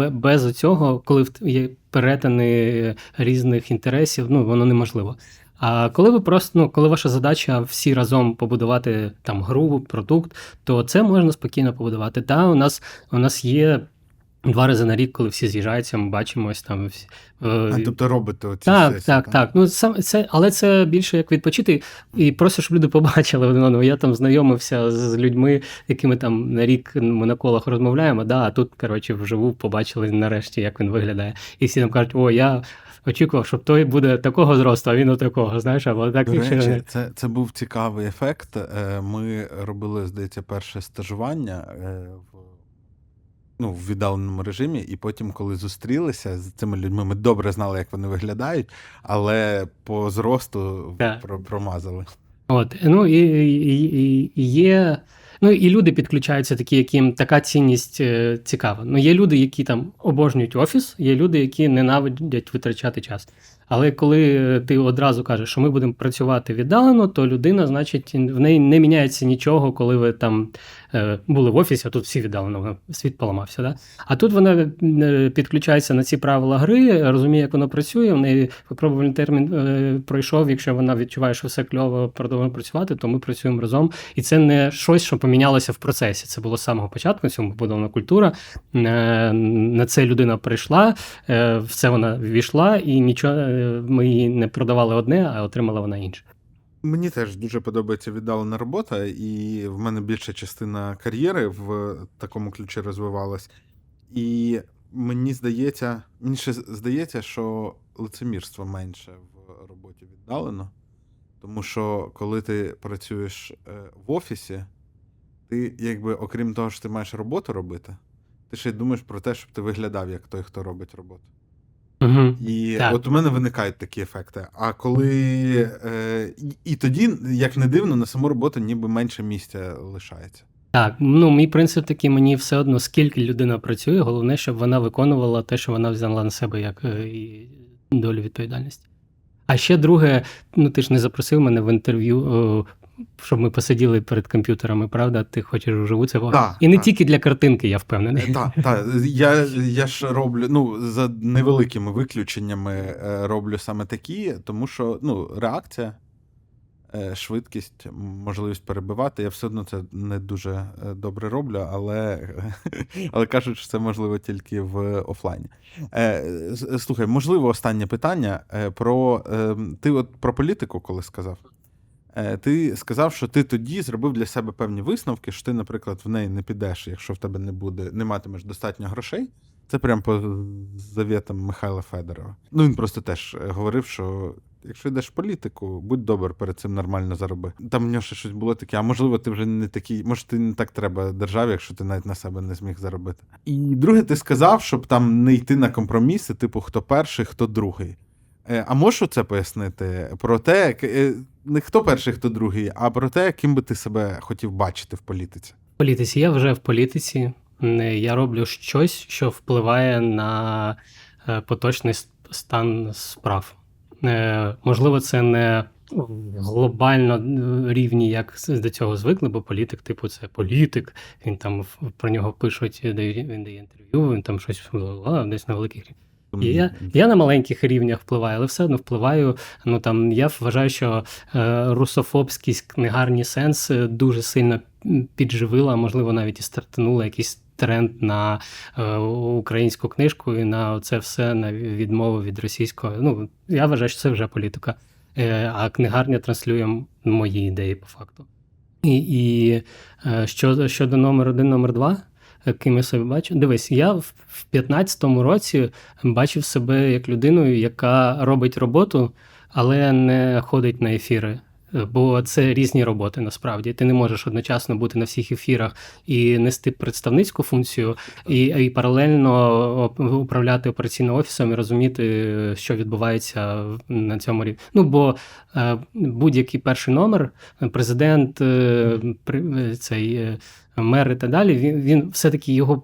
е, без цього, коли є перетини різних інтересів, ну воно неможливо. А коли ви просто, ну, коли ваша задача всі разом побудувати там гру, продукт, то це можна спокійно побудувати. Та у нас у нас є два рази на рік, коли всі з'їжджаються, ми бачимось там. всі- е, А, тобто робите оці так, сесії, так, так. Ну сам це, але це більше як відпочити, і просто щоб люди побачили один одного. Я там знайомився з людьми, якими там на рік ми на колах розмовляємо. Да, а тут, коротше, вживу побачили нарешті, як він виглядає. І всі нам кажуть, о, я очікував, що той буде такого зросту, а він отакого, знаєш, або так До речі, це, це був цікавий ефект. Е, Ми робили, здається, перше стажування е, в, ну, в віддаленому режимі, і потім, коли зустрілися з цими людьми, ми добре знали, як вони виглядають, але по зросту про- промазали. От, ну і, і, і, і є. Ну і люди підключаються, такі, яким така цінність е, цікава. Ну, є люди, які там обожнюють офіс, є люди, які ненавидять витрачати час. Але коли е, ти одразу кажеш, що ми будемо працювати віддалено, то людина, значить, в неї не міняється нічого, коли ви там е, були в офісі, а тут всі віддалено, світ поламався. Да? А тут вона е, підключається на ці правила гри, розуміє, як воно працює. В неї випробувальний термін пройшов. Якщо вона відчуває, що все кльово продовжуємо працювати, то ми працюємо разом. І це не щось, що помінялося в процесі. Це було з самого початку. Цьому побудована культура. На це людина прийшла, в це вона ввійшла, і нічого ми їй не продавали одне, а отримала вона інше. Мені теж дуже подобається віддалена робота, і в мене більша частина кар'єри в такому ключі розвивалась. І мені здається, мені ще здається, що лицемірства менше в роботі віддалено. Тому що коли ти працюєш е, в офісі, ти, якби, окрім того, що ти маєш роботу робити, ти ще й думаєш про те, щоб ти виглядав як той, хто робить роботу. Угу. І Так. от у мене виникають такі ефекти. А коли. Е, і, тоді, як не дивно, на саму роботу ніби менше місця лишається. Так, ну мій принцип такий, мені все одно, скільки людина працює, головне, щоб вона виконувала те, що вона взяла на себе як е, і долю відповідальності. А ще друге, ну ти ж не запросив мене в інтерв'ю, о, щоб ми посиділи перед комп'ютерами, правда? Ти хочеш вживу це Так, і не так. тільки для картинки, я впевнений. Так, так. Я, я ж роблю, ну, за невеликими виключеннями е, роблю саме такі, тому що ну, реакція, е, швидкість, можливість перебивати, я все одно це не дуже е, добре роблю, але, але кажуть, що це можливо тільки в офлайні. Слухай, можливо, останнє питання про е, ти от про політику, коли сказав. Е, Ти сказав, що ти тоді зробив для себе певні висновки, що ти, наприклад, в неї не підеш, якщо в тебе не буде, не матимеш достатньо грошей. Це прям по завітам Михайла Федорова. Ну він просто теж е, говорив, що якщо йдеш в політику, будь добр, перед цим нормально зароби. Там в нього ще щось було таке, а можливо, ти вже не такий, може, ти не так треба державі, якщо ти навіть на себе не зміг заробити. І друге, ти сказав, щоб там не йти на компроміси, типу, хто перший, хто другий. Е, А можеш це пояснити про те, не хто перший, хто другий, а про те, ким би ти себе хотів бачити в політиці? В політиці я вже в політиці. Я роблю щось, що впливає на е, поточний стан справ. Е, Можливо, це не глобально е, рівні, як до цього звикли, бо політик, типу, це політик. Він там про нього пишуть, він дає інтерв'ю, він там щось десь на великих рівнях. І Я, я на маленьких рівнях впливаю, але все одно впливаю. Ну там я вважаю, що е, русофобськість, книгарні сенс дуже сильно підживила, а можливо, навіть і стартанула якийсь тренд на е, українську книжку і на це все на відмову від російського. Ну я вважаю, що це вже політика. Е, а книгарня транслює мої ідеї по факту. І, і е, що, щодо номер один, номер два, ким я себе бачу. Дивись, я в в 15-му році бачив себе як людиною, яка робить роботу, але не ходить на ефіри. Бо це різні роботи насправді. Ти не можеш одночасно бути на всіх ефірах і нести представницьку функцію, і, і паралельно управляти операційним офісом і розуміти, що відбувається на цьому рівні. Ну бо е, будь-який перший номер, президент, е, е, цей мер і так далі, він, він все-таки його.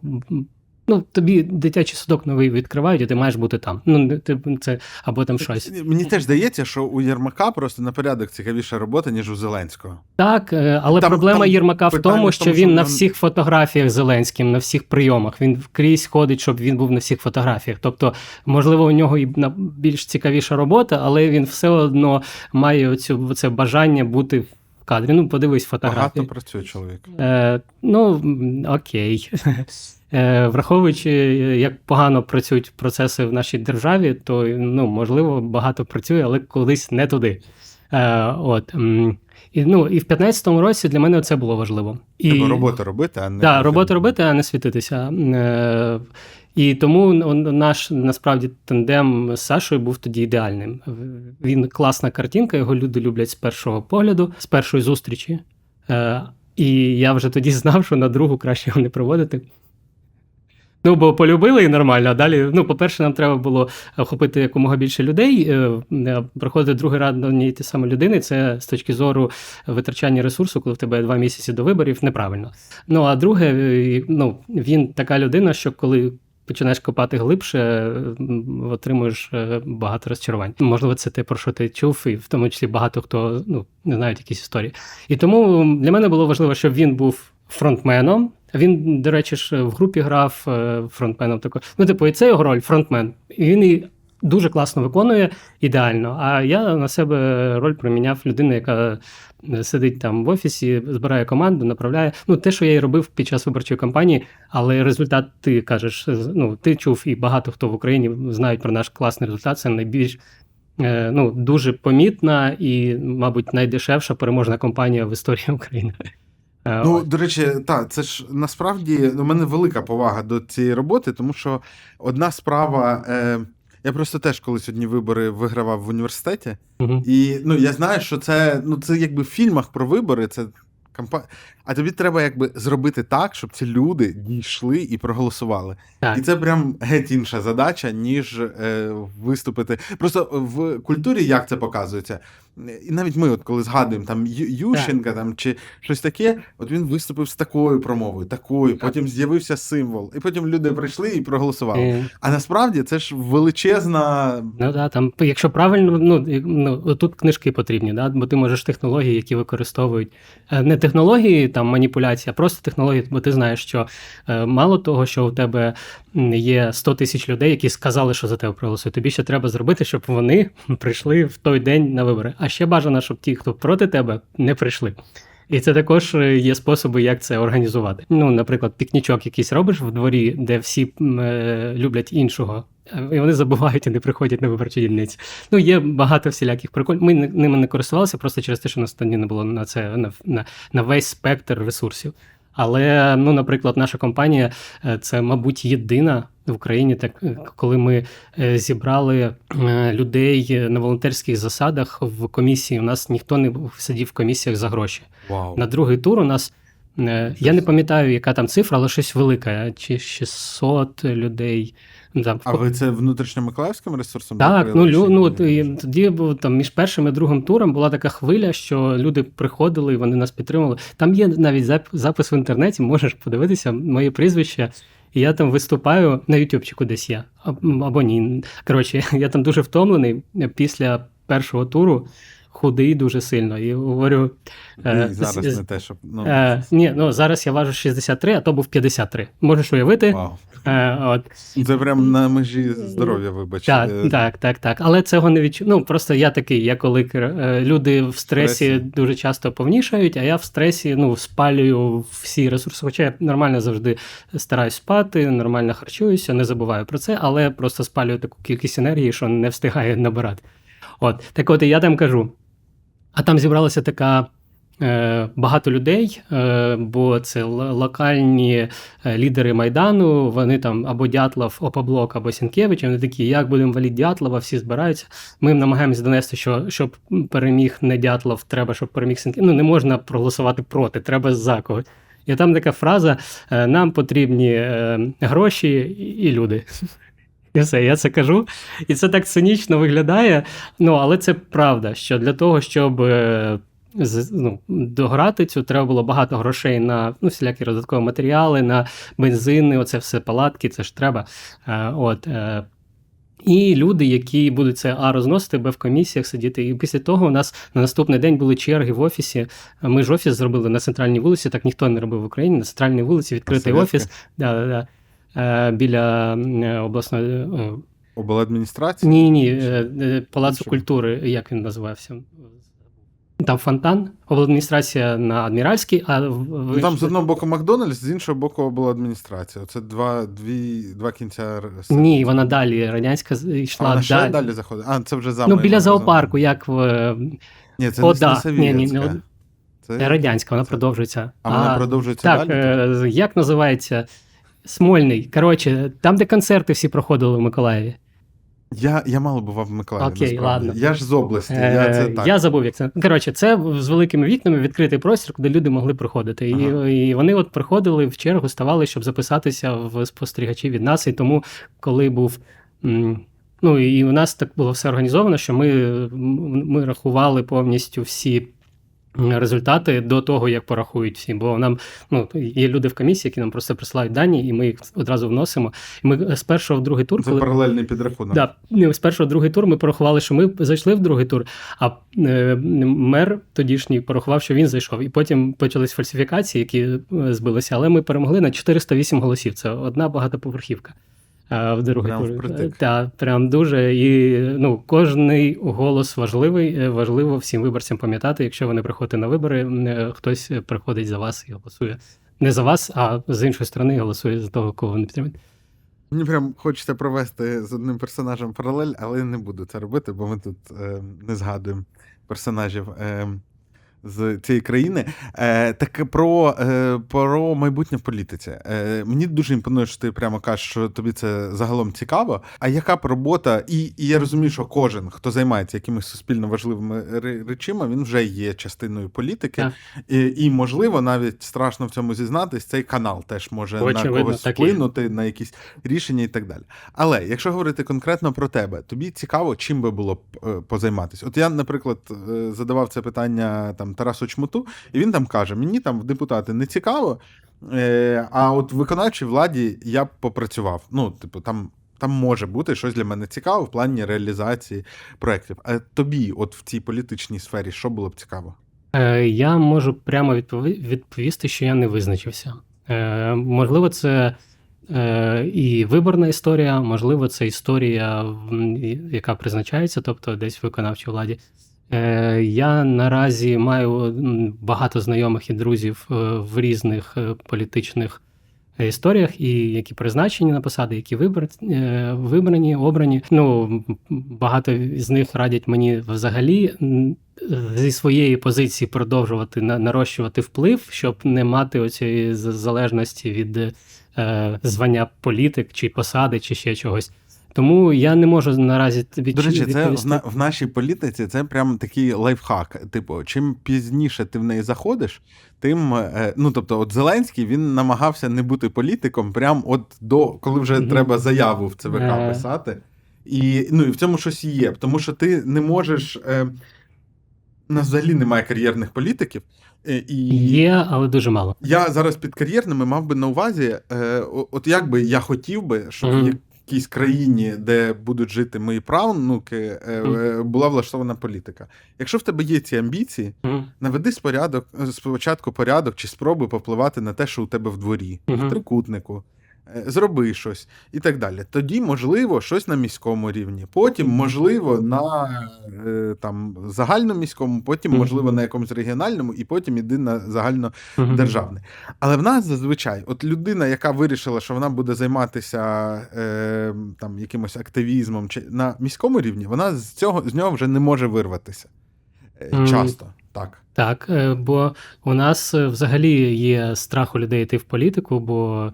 Ну, тобі дитячий садок новий відкривають, і ти маєш бути там. Ну, ти, це або там щось. Мені теж здається, що у Єрмака просто на порядок цікавіша робота, ніж у Зеленського. Так, е, але Там- проблема там Єрмака в тому, в що він що на всіх фотографіях Зеленським, на всіх прийомах. Він крізь ходить, щоб він був на всіх фотографіях. Тобто, можливо, у нього і на- більш цікавіша робота, але він все одно має оцю це бажання бути в кадрі. Ну, подивись фотографії. Багато працює чоловік. Е, ну, окей. Е, враховуючи, як погано працюють процеси в нашій державі, то ну, можливо, багато працює, але колись не туди. Е, от, і, ну, і в 15-му році для мене це було важливо. І, Треба роботу робити, а не так, роботу робити, а не світитися. Е, і тому наш насправді тандем з Сашою був тоді ідеальним. Він класна картинка, його люди люблять з першого погляду, з першої зустрічі. Е, і я вже тоді знав, що на другу краще його не проводити. Ну, бо полюбили і нормально. А далі, ну, по-перше, нам треба було охопити якомога більше людей. Е, е, другий раз до однієї ті самої людини. Це з точки зору витрачання ресурсу, коли в тебе два місяці до виборів, неправильно. Ну а друге, ну, він така людина, що коли. Починаєш копати глибше, отримуєш е, багато розчарувань. Можливо, це те, про що ти чув, і в тому числі багато хто ну, не знають якісь історії. І тому для мене було важливо, щоб він був фронтменом. Він, до речі, ж в групі грав е, фронтменом. Тако. Ну, типу, і це його роль фронтмен. І він і дуже класно виконує ідеально. А я на себе роль проміняв людину, яка сидить там в офісі, збирає команду, направляє. Ну, те, що я і робив під час виборчої кампанії, але результат ти кажеш, ну, ти чув, і багато хто в Україні знають про наш класний результат. Це найбільш е, ну, дуже помітна і, мабуть, найдешевша переможна кампанія в історії України. Е, Ну, до речі, так, це ж насправді у мене велика повага до цієї роботи, тому що одна справа. Е, я просто теж колись одні вибори вигравав в університеті, угу. і ну я знаю, що це ну це якби в фільмах про вибори, це кампа... А тобі треба якби зробити так, щоб ці люди дійшли і проголосували. Так. І це прям геть інша задача, ніж е, виступити. Просто в культурі як це показується. І навіть ми, от коли згадуємо там Ющенка там чи щось таке, от він виступив з такою промовою, такою, потім з'явився символ, і потім люди прийшли і проголосували. Е, А насправді це ж величезна. Ну да, там, якщо правильно, ну, ну тут книжки потрібні, да? бо ти можеш технології, які використовують е, не технології там маніпуляції, а просто технології, бо ти знаєш, що е, мало того, що у тебе є 100 тисяч людей, які сказали, що за тебе проголосують. Тобі ще треба зробити, щоб вони прийшли в той день на вибори. А ще бажано, щоб ті, хто проти тебе, не прийшли. І це також е, є способи, як це організувати. Ну, наприклад, пікнічок якийсь робиш в дворі, де всі е, люблять іншого, і вони забувають і не приходять на виборчі дільниці. Ну, є багато всіляких приколів. Ми ними не користувалися просто через те, що нас тоді не було на це на, на, на весь спектр ресурсів. Але, ну, наприклад, наша компанія е, це, мабуть, єдина в Україні, так е, коли ми е, зібрали е, людей на волонтерських засадах в комісії. У нас ніхто не сидів в комісіях за гроші. Вау. На другий тур у нас. е, Я не пам'ятаю, яка там цифра, але щось велике, чи 600 людей. Ну, А ви це внутрішньомиколаївським ресурсом? так, ну, лю, ну от, і тоді був там між першим і другим туром була така хвиля, що люди приходили і вони нас підтримували. Там є навіть запис в інтернеті, можеш подивитися моє прізвище. І я там виступаю на Ютубчику десь. А- Або ні. Коротше, я там дуже втомлений після першого туру. Худий дуже сильно. І говорю. е, зараз з- не те, щоб. Ну, Е, ні, ну зараз я важу 63, а то був 53. Можеш уявити. вау. Е, от. Це прям на межі здоров'я, вибач. Так, Е, так, так, так. Але цього не відчув. Ну просто я такий, я коли е, люди в стресі Стресі. дуже часто повнішають, а я в стресі ну, спалюю всі ресурси. Хоча я нормально завжди стараюсь спати, нормально харчуюся, не забуваю про це, але просто спалюю таку кількість енергії, що не встигаю набирати. От так, от і я там кажу. А там зібралася така. е, Багато людей, е, бо це локальні е, лідери Майдану, вони там або Дятлов, Опоблок, або Сінкевич, вони такі, як будемо валити Дятлова, всі збираються. Ми намагаємось донести, що щоб переміг не Дятлов, треба, щоб переміг Сінкевич. Ну, не можна проголосувати проти, треба за когось. І там така фраза: нам потрібні гроші і люди. І все, я це кажу. І це так цинічно виглядає. Ну, але це правда, що для того, щоб е, ну, дограти цю, треба було багато грошей на ну, всілякі додаткові матеріали, на бензини, оце все палатки, це ж треба. Е, от, е, і люди, які будуть це А розносити, Б в комісіях сидіти. І після того у нас на наступний день були черги в офісі. Ми ж офіс зробили на центральній вулиці, так ніхто не робив в Україні. На центральній вулиці відкритий офіс. Да, да, да. Е, біля е, обласної. е, Обладміністрація? ні, ні, Палацу Іншого. культури, як він називався? Там фонтан, обладміністрація на Адміральській, а в- Ну, там з одного боку Макдональдс, з іншого боку обладміністрація. Це два, дві, два кінця. Ні, вона далі. Радянська з- А вона ще далі. далі заходить. А, це вже за Ну, біля зоопарку, як в Ні, це О, не, да. не Ні, ні, ну, Це... радянська, вона продовжується. А вона продовжується Так, далі? е, як називається? Смольний. Коротше, там, де концерти всі проходили в Миколаєві. Я, я мало бував в Миколаєві. Окей, насправді. ладно. Я ж з області. Я, це Е, так. я забув, як це. Коротше, це з великими вікнами відкритий простір, куди люди могли приходити. Ага. І, і вони от приходили в чергу, ставали, щоб записатися в спостерігачі від нас. І тому, коли був. м, Ну і у нас так було все організовано, що ми, ми рахували повністю всі результати до того, як порахують всі. Бо нам ну, є люди в комісії, які нам просто присилають дані, і ми їх одразу вносимо. І ми з першого в другий тур, Це коли паралельний підрахунок. Да, з першого в другий тур ми порахували, що ми зайшли в другий тур, а е, мер тодішній порахував, що він зайшов. І потім почались фальсифікації, які е, збилися. Але ми перемогли на 408 голосів. Це одна багатоповерхівка. В другий Прям тур. Так, прям дуже. І ну, кожний голос важливий. Е, Важливо всім виборцям пам'ятати, якщо ви не приходите на вибори, е, хтось приходить за вас і голосує. Не за вас, а з іншої сторони голосує за того, кого не підтримуєте. Мені прям хочеться провести з одним персонажем паралель, але не буду це робити, бо ми тут е, не згадуємо персонажів е, з цієї країни. Е, так про, е, про майбутнє в політиці. Е, мені дуже імпонує, що ти прямо кажеш, що тобі це загалом цікаво. А яка б робота, і, і я розумію, що кожен, хто займається якимись суспільно важливими ре- речима, він вже є частиною політики. Так. І, і, можливо, навіть страшно в цьому зізнатись, цей канал теж може на когось вплинути, на якісь рішення і так далі. Але якщо говорити конкретно про тебе, тобі цікаво, чим би було б е, позайматися. От я, наприклад, е, задавав це питання там Тарасу Чмуту, і він там каже: мені там в депутати не цікаво, е, а от в виконавчій владі я б попрацював. Ну, типу, там. Там може бути щось для мене цікаво в плані реалізації проєктів. А тобі, от в цій політичній сфері, що було б цікаво? Е, Я можу прямо відпові- відповісти, що я не визначився. Е, Можливо, це е, і виборна історія, можливо, це історія, яка призначається, тобто десь в виконавчій владі. Е, Я наразі маю багато знайомих і друзів е, в різних е, політичних історіях, і які призначені на посади, які вибор, вибрані, обрані. Ну, багато з них радять мені взагалі зі своєї позиції продовжувати нарощувати вплив, щоб не мати оцієї залежності від звання політик чи посади, чи ще чогось. Тому я не можу наразі тобі До речі, це в, на, в нашій політиці це прям такий лайфхак. Типу, чим пізніше ти в неї заходиш, тим е, ну тобто, от Зеленський він намагався не бути політиком, прям от до коли вже Мгм. треба заяву в ЦВК Е. писати. І ну і в цьому щось є, тому що ти не можеш. Е, нас взагалі немає кар'єрних політиків. е, І Є, але дуже мало. я зараз під кар'єрними мав би на увазі, е, от як би я хотів би, щоб Мгм. Як якійсь країні, де будуть жити мої правнуки, е, е, була влаштована політика. Якщо в тебе є ці амбіції, наведи спорядок, е, спочатку порядок чи спробуй попливати на те, що у тебе в дворі, в трикутнику. Е, Зроби щось і так далі. Тоді, можливо, щось на міському рівні. Потім, можливо, на е, там загальноміському, потім, можливо, на якомусь регіональному, і потім іди на загально Мгм. державний. Але в нас зазвичай, от людина, яка вирішила, що вона буде займатися е, там якимось активізмом чи на міському рівні, вона з цього з нього вже не може вирватися. Е, Часто так. Так, бо у нас взагалі є страх у людей йти в політику, бо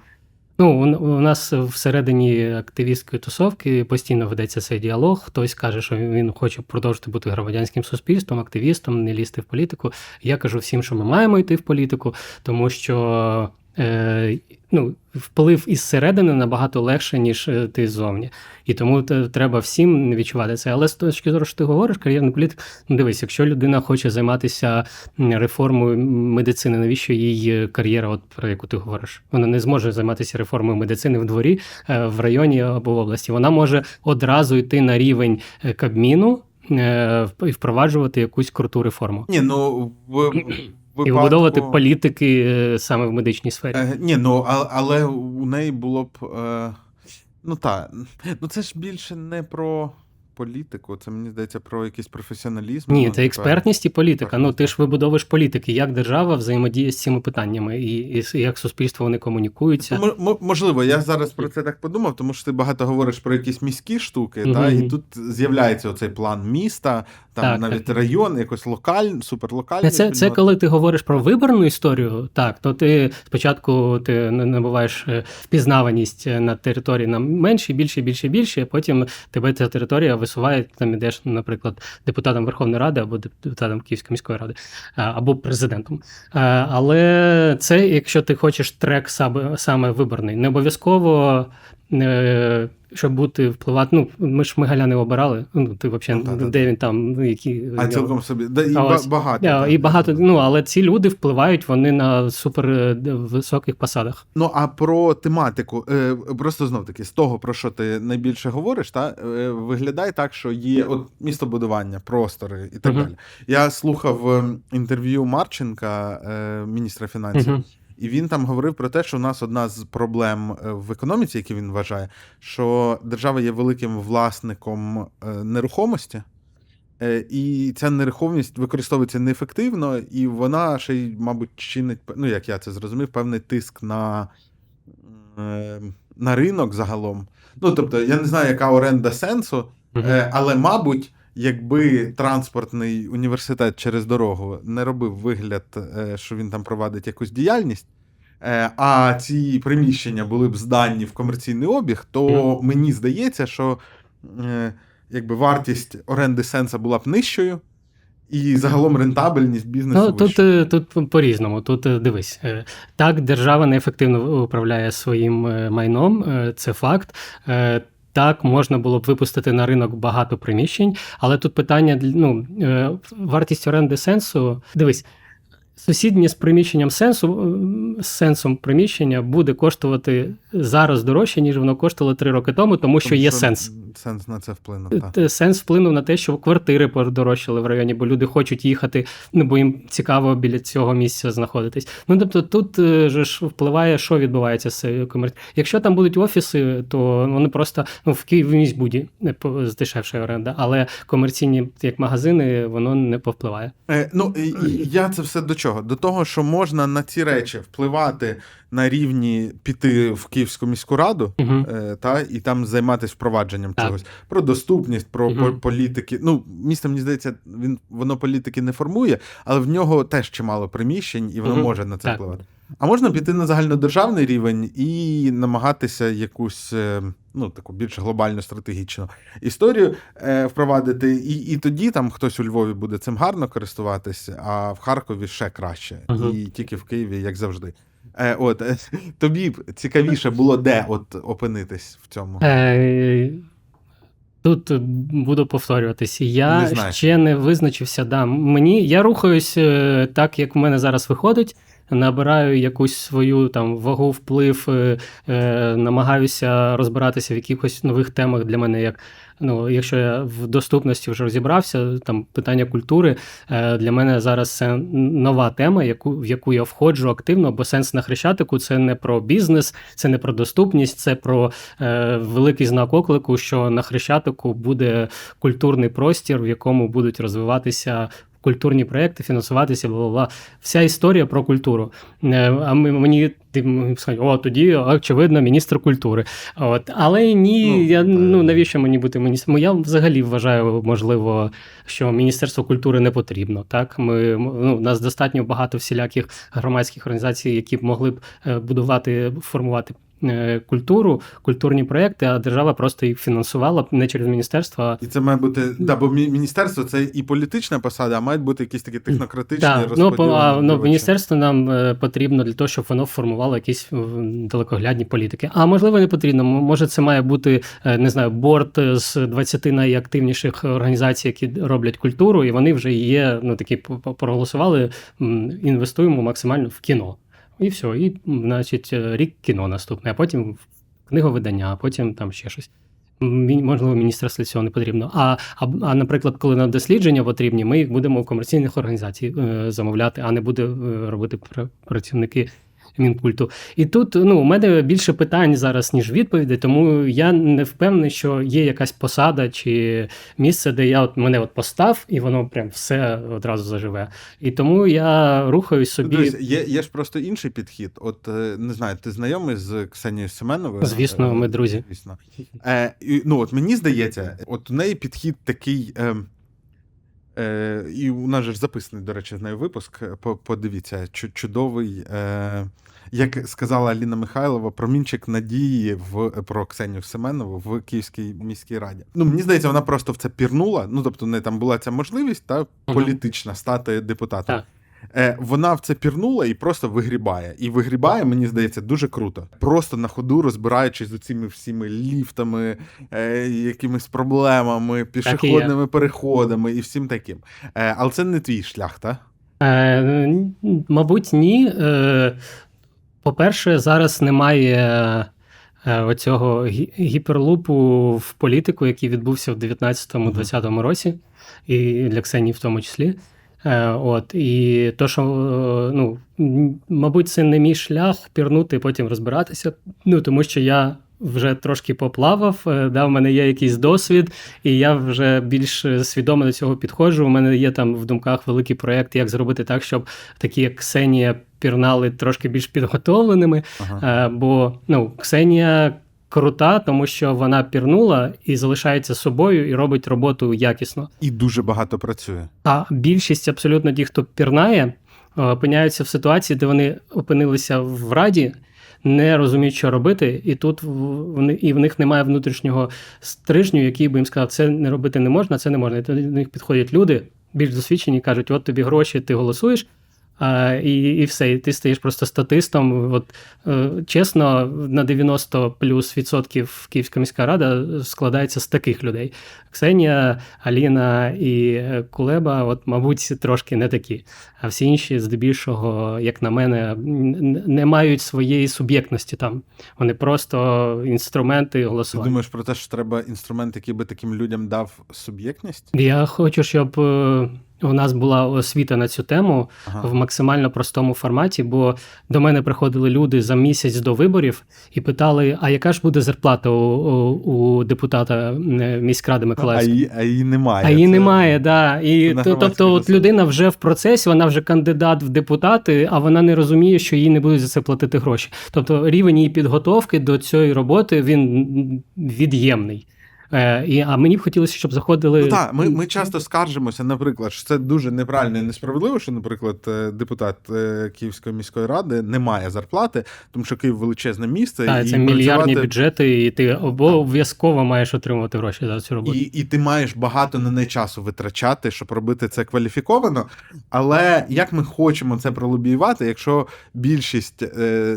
ну, у, нас всередині активістської тусовки постійно ведеться цей діалог. Хтось каже, що він хоче продовжити бути громадянським суспільством, активістом, не лізти в політику. Я кажу всім, що ми маємо йти в політику, тому що. Е, ну, вплив із середини набагато легше, ніж е, ти ззовні. І тому треба всім відчувати це. Але з точки зору, що ти говориш, кар'єрний політик, ну дивись, якщо людина хоче займатися реформою медицини, навіщо їй е, кар'єра, от про яку ти говориш? Вона не зможе займатися реформою медицини в дворі, е, в районі або в області. Вона може одразу йти на рівень Кабміну і впроваджувати якусь круту реформу. Ні, ну в, в І вибудовувати політики е, саме в медичній сфері. Е, ні, ну а, але у неї було б. Е, ну так, ну це ж більше не про політику, це мені здається про якийсь професіоналізм. Ні, ну, це експертність і політика. Ну ти ж вибудовуєш політики, як держава взаємодіє з цими питаннями, і, і як суспільство вони комунікуються. М- можливо, я зараз про це так подумав, тому що ти багато говориш про якісь міські штуки, Мгм. та, і тут з'являється оцей план міста, там Так, навіть так. район, якось локаль, суперлокальний. Це, це коли ти говориш про виборну історію, так, то ти спочатку ти на- набуваєш е, впізнаваність е, на території на менше, більше, більше, більше, а потім тебе ця територія висуває, там ідеш, наприклад, депутатом Верховної Ради або депутатом Київської міської ради, або президентом. Але це, якщо ти хочеш трек саме, саме виборний, не обов'язково. Щоб бути впливати, ну ми ж Мигаля не обирали. Ну ти взагалі Ну, де він там, ну які А цілком собі. Да, і А багато. Да, і багато, ну але ці люди впливають вони на супер е, високих посадах. Ну а про тематику, е, просто знов таки, з того, про що ти найбільше говориш, та е, виглядає так, що є от містобудування, простори і так Мгм. далі. Я слухав е, інтерв'ю Марченка, міністра фінансів, Мгм. І він там говорив про те, що у нас одна з проблем е, в економіці, які він вважає, що держава є великим власником е, нерухомості. Е, І ця нерухомість використовується неефективно, і вона ще й, мабуть, чинить, ну як я це зрозумів, певний тиск на, на ринок загалом. Ну, тобто, я не знаю, яка оренда сенсу, але, мабуть, якби транспортний університет через дорогу не робив вигляд, е, що він там провадить якусь діяльність. е, А ці приміщення були б здані в комерційний обіг, то мені здається, що е, якби вартість оренди сенса була б нижчою, і загалом рентабельність бізнесу. Ну, тут, тут по-різному. Тут дивись, так, держава неефективно управляє своїм майном, це факт. Так, можна було б випустити на ринок багато приміщень, але тут питання ну, е, вартість оренди сенсу. Дивись, сусіднє з приміщенням сенсу з сенсом приміщення буде коштувати зараз дорожче, ніж воно коштувало три роки тому, тому що Тому є сенс. Сенс на це вплинув. Так. Сенс вплинув на те, що квартири подорожчали в районі, бо люди хочуть їхати, ну бо їм цікаво біля цього місця знаходитись. Ну тобто тут е, же ж впливає, що відбувається з комерцією. Якщо там будуть офіси, то вони просто ну в Києві в міськбуді здешевша оренда, але комерційні як магазини воно не повпливає. Е, ну, я це все до чого? До того, що можна на ці речі впливати на рівні піти в Київську міську раду. Угу. е, Та і там займатися впровадженням Так. чогось про доступність, про по- політики. Ну, місто, мені здається, він воно політики не формує, але в нього теж чимало приміщень, і воно Мгм. може на це Так. впливати. А можна піти на загальнодержавний рівень і намагатися якусь е, ну таку більш глобальну стратегічну історію е, впровадити. І, і тоді там хтось у Львові буде цим гарно користуватись, а в Харкові ще краще. Мгм. І тільки в Києві, як завжди. Е, от е, тобі б цікавіше було де от опинитись в цьому. Е, Тут буду повторюватися. Я Не ще не визначився. Да. Мені я рухаюсь е, так, як в мене зараз виходить. Набираю якусь свою там вагу, вплив, е, е, намагаюся розбиратися в якихось нових темах для мене, як ну, якщо я в доступності вже розібрався, там питання культури е, для мене зараз це нова тема, яку, в яку я входжу активно, бо сенс на хрещатику це не про бізнес, це не про доступність, це про е, великий знак оклику, що на хрещатику буде культурний простір, в якому будуть розвиватися. Культурні проекти, фінансуватися, бла, бла. Вся історія про культуру. Е, А ми, мені ти м, о, тоді, очевидно, міністр культури. От. Але ні, Ну, я, ну навіщо мені бути міністром? Я взагалі вважаю, можливо, що Міністерство культури не потрібно. Так, ми ну, у нас достатньо багато всіляких громадських організацій, які б могли б е, будувати, формувати. Е, Культуру, культурні проекти, а держава просто їх фінансувала не через міністерство, І це має бути. Да, бо міністерство це і політична посада, а мають бути якісь такі технократичні Так, ну, по, а, ну, міністерство нам е, потрібно для того, щоб воно формувало якісь далекоглядні політики. А можливо, не потрібно. Може, це має бути е, не знаю, борт з 20 найактивніших організацій, які роблять культуру, і вони вже є. Ну такі проголосували. Інвестуємо максимально в кіно. І все. І, значить, е, рік кіно наступне, а потім книговидання, а потім там ще щось. Можливо, міністерство цього не потрібно. А, а, а наприклад, коли нам дослідження потрібні, ми їх будемо у комерційних організацій е, замовляти, а не буде е, робити пр- працівники Мінкульту. І тут ну, у мене більше питань зараз, ніж відповідей, тому я не впевнений, що є якась посада чи місце, де я от мене от постав, і воно прям все одразу заживе. І тому я рухаюсь собі. Дивись, є, є ж просто інший підхід. От е, не знаю, ти знайомий з Ксенією Семеновою? Звісно, Е, ми друзі. Звісно. Е, ну, от мені здається, от у неї підхід такий. Е, е, і у нас же ж записаний, до речі, з нею випуск. По- Подивіться, чудовий. Е, як сказала Аліна Михайлова, промінчик надії в про Ксенію Семенову в Київській міській раді. Ну мені здається, вона просто в це пірнула. Ну тобто, не там була ця можливість та політична стати депутатом. Так. Е, вона в це пірнула і просто вигрібає. І вигрібає, мені здається, дуже круто. Просто на ходу розбираючись з цими всіми ліфтами, е, якимись проблемами, пішохідними переходами і всім таким. Е, але це не твій шлях, так? Е, мабуть, ні. Е, по-перше, зараз немає е, оцього гіперлупу в політику, який відбувся в 19-20 році, і для Ксенії в тому числі. Е, От, і то, що, е, ну, мабуть, це не мій шлях пірнути і потім розбиратися. Ну, тому що я вже трошки поплавав, е, да, в мене є якийсь досвід, і я вже більш свідомо до цього підходжу. У мене є там в думках великий проєкт, як зробити так, щоб такі, як Ксенія, пірнали трошки більш підготовленими. Ага. Бо ну, Ксенія крута, тому що вона пірнула і залишається собою, і робить роботу якісно. І дуже багато працює. А більшість абсолютно ті, хто пірнає, е, опиняються в ситуації, де вони опинилися в раді, не розуміють, що робити, і тут вони, і в них немає внутрішнього стрижню, який би їм сказав, це не робити не можна, це не можна. І до них підходять люди, більш досвідчені, кажуть, от тобі гроші, ти голосуєш. А, і, і все, і ти стаєш просто статистом. От, е, чесно, на 90 плюс відсотків Київська міська рада складається з таких людей. Ксенія, Аліна і е, Кулеба, от, мабуть, трошки не такі. А всі інші, здебільшого, як на мене, не мають своєї суб'єктності там. Вони просто інструменти Ти думаєш про те, що треба інструмент, який би таким людям дав суб'єктність? Я хочу, щоб е, у нас була освіта на цю тему Ага. в максимально простому форматі, бо до мене приходили люди за місяць до виборів і питали: а яка ж буде зарплата у, у, у депутата міськради А Миколаївської? її, а її немає. А її Це- немає, да. І це то- тобто, от людина вже в процесі, вона вже кандидат в депутати, а вона не розуміє, що їй не будуть за це платити гроші. Тобто рівень її підготовки до цієї роботи він від'ємний. Е, і, а мені б хотілося, щоб заходили. Ну так, ми, ми часто скаржимося, наприклад, що це дуже неправильно і несправедливо, що, наприклад, е, депутат е, Київської міської ради не має зарплати, тому що Київ величезне місце, Так, і це мільярдні працювати- бюджети, і ти обов'язково маєш отримувати гроші за цю роботу. І, і ти маєш багато на неї часу витрачати, щоб робити це кваліфіковано. Але як ми хочемо це пролобіювати, якщо більшість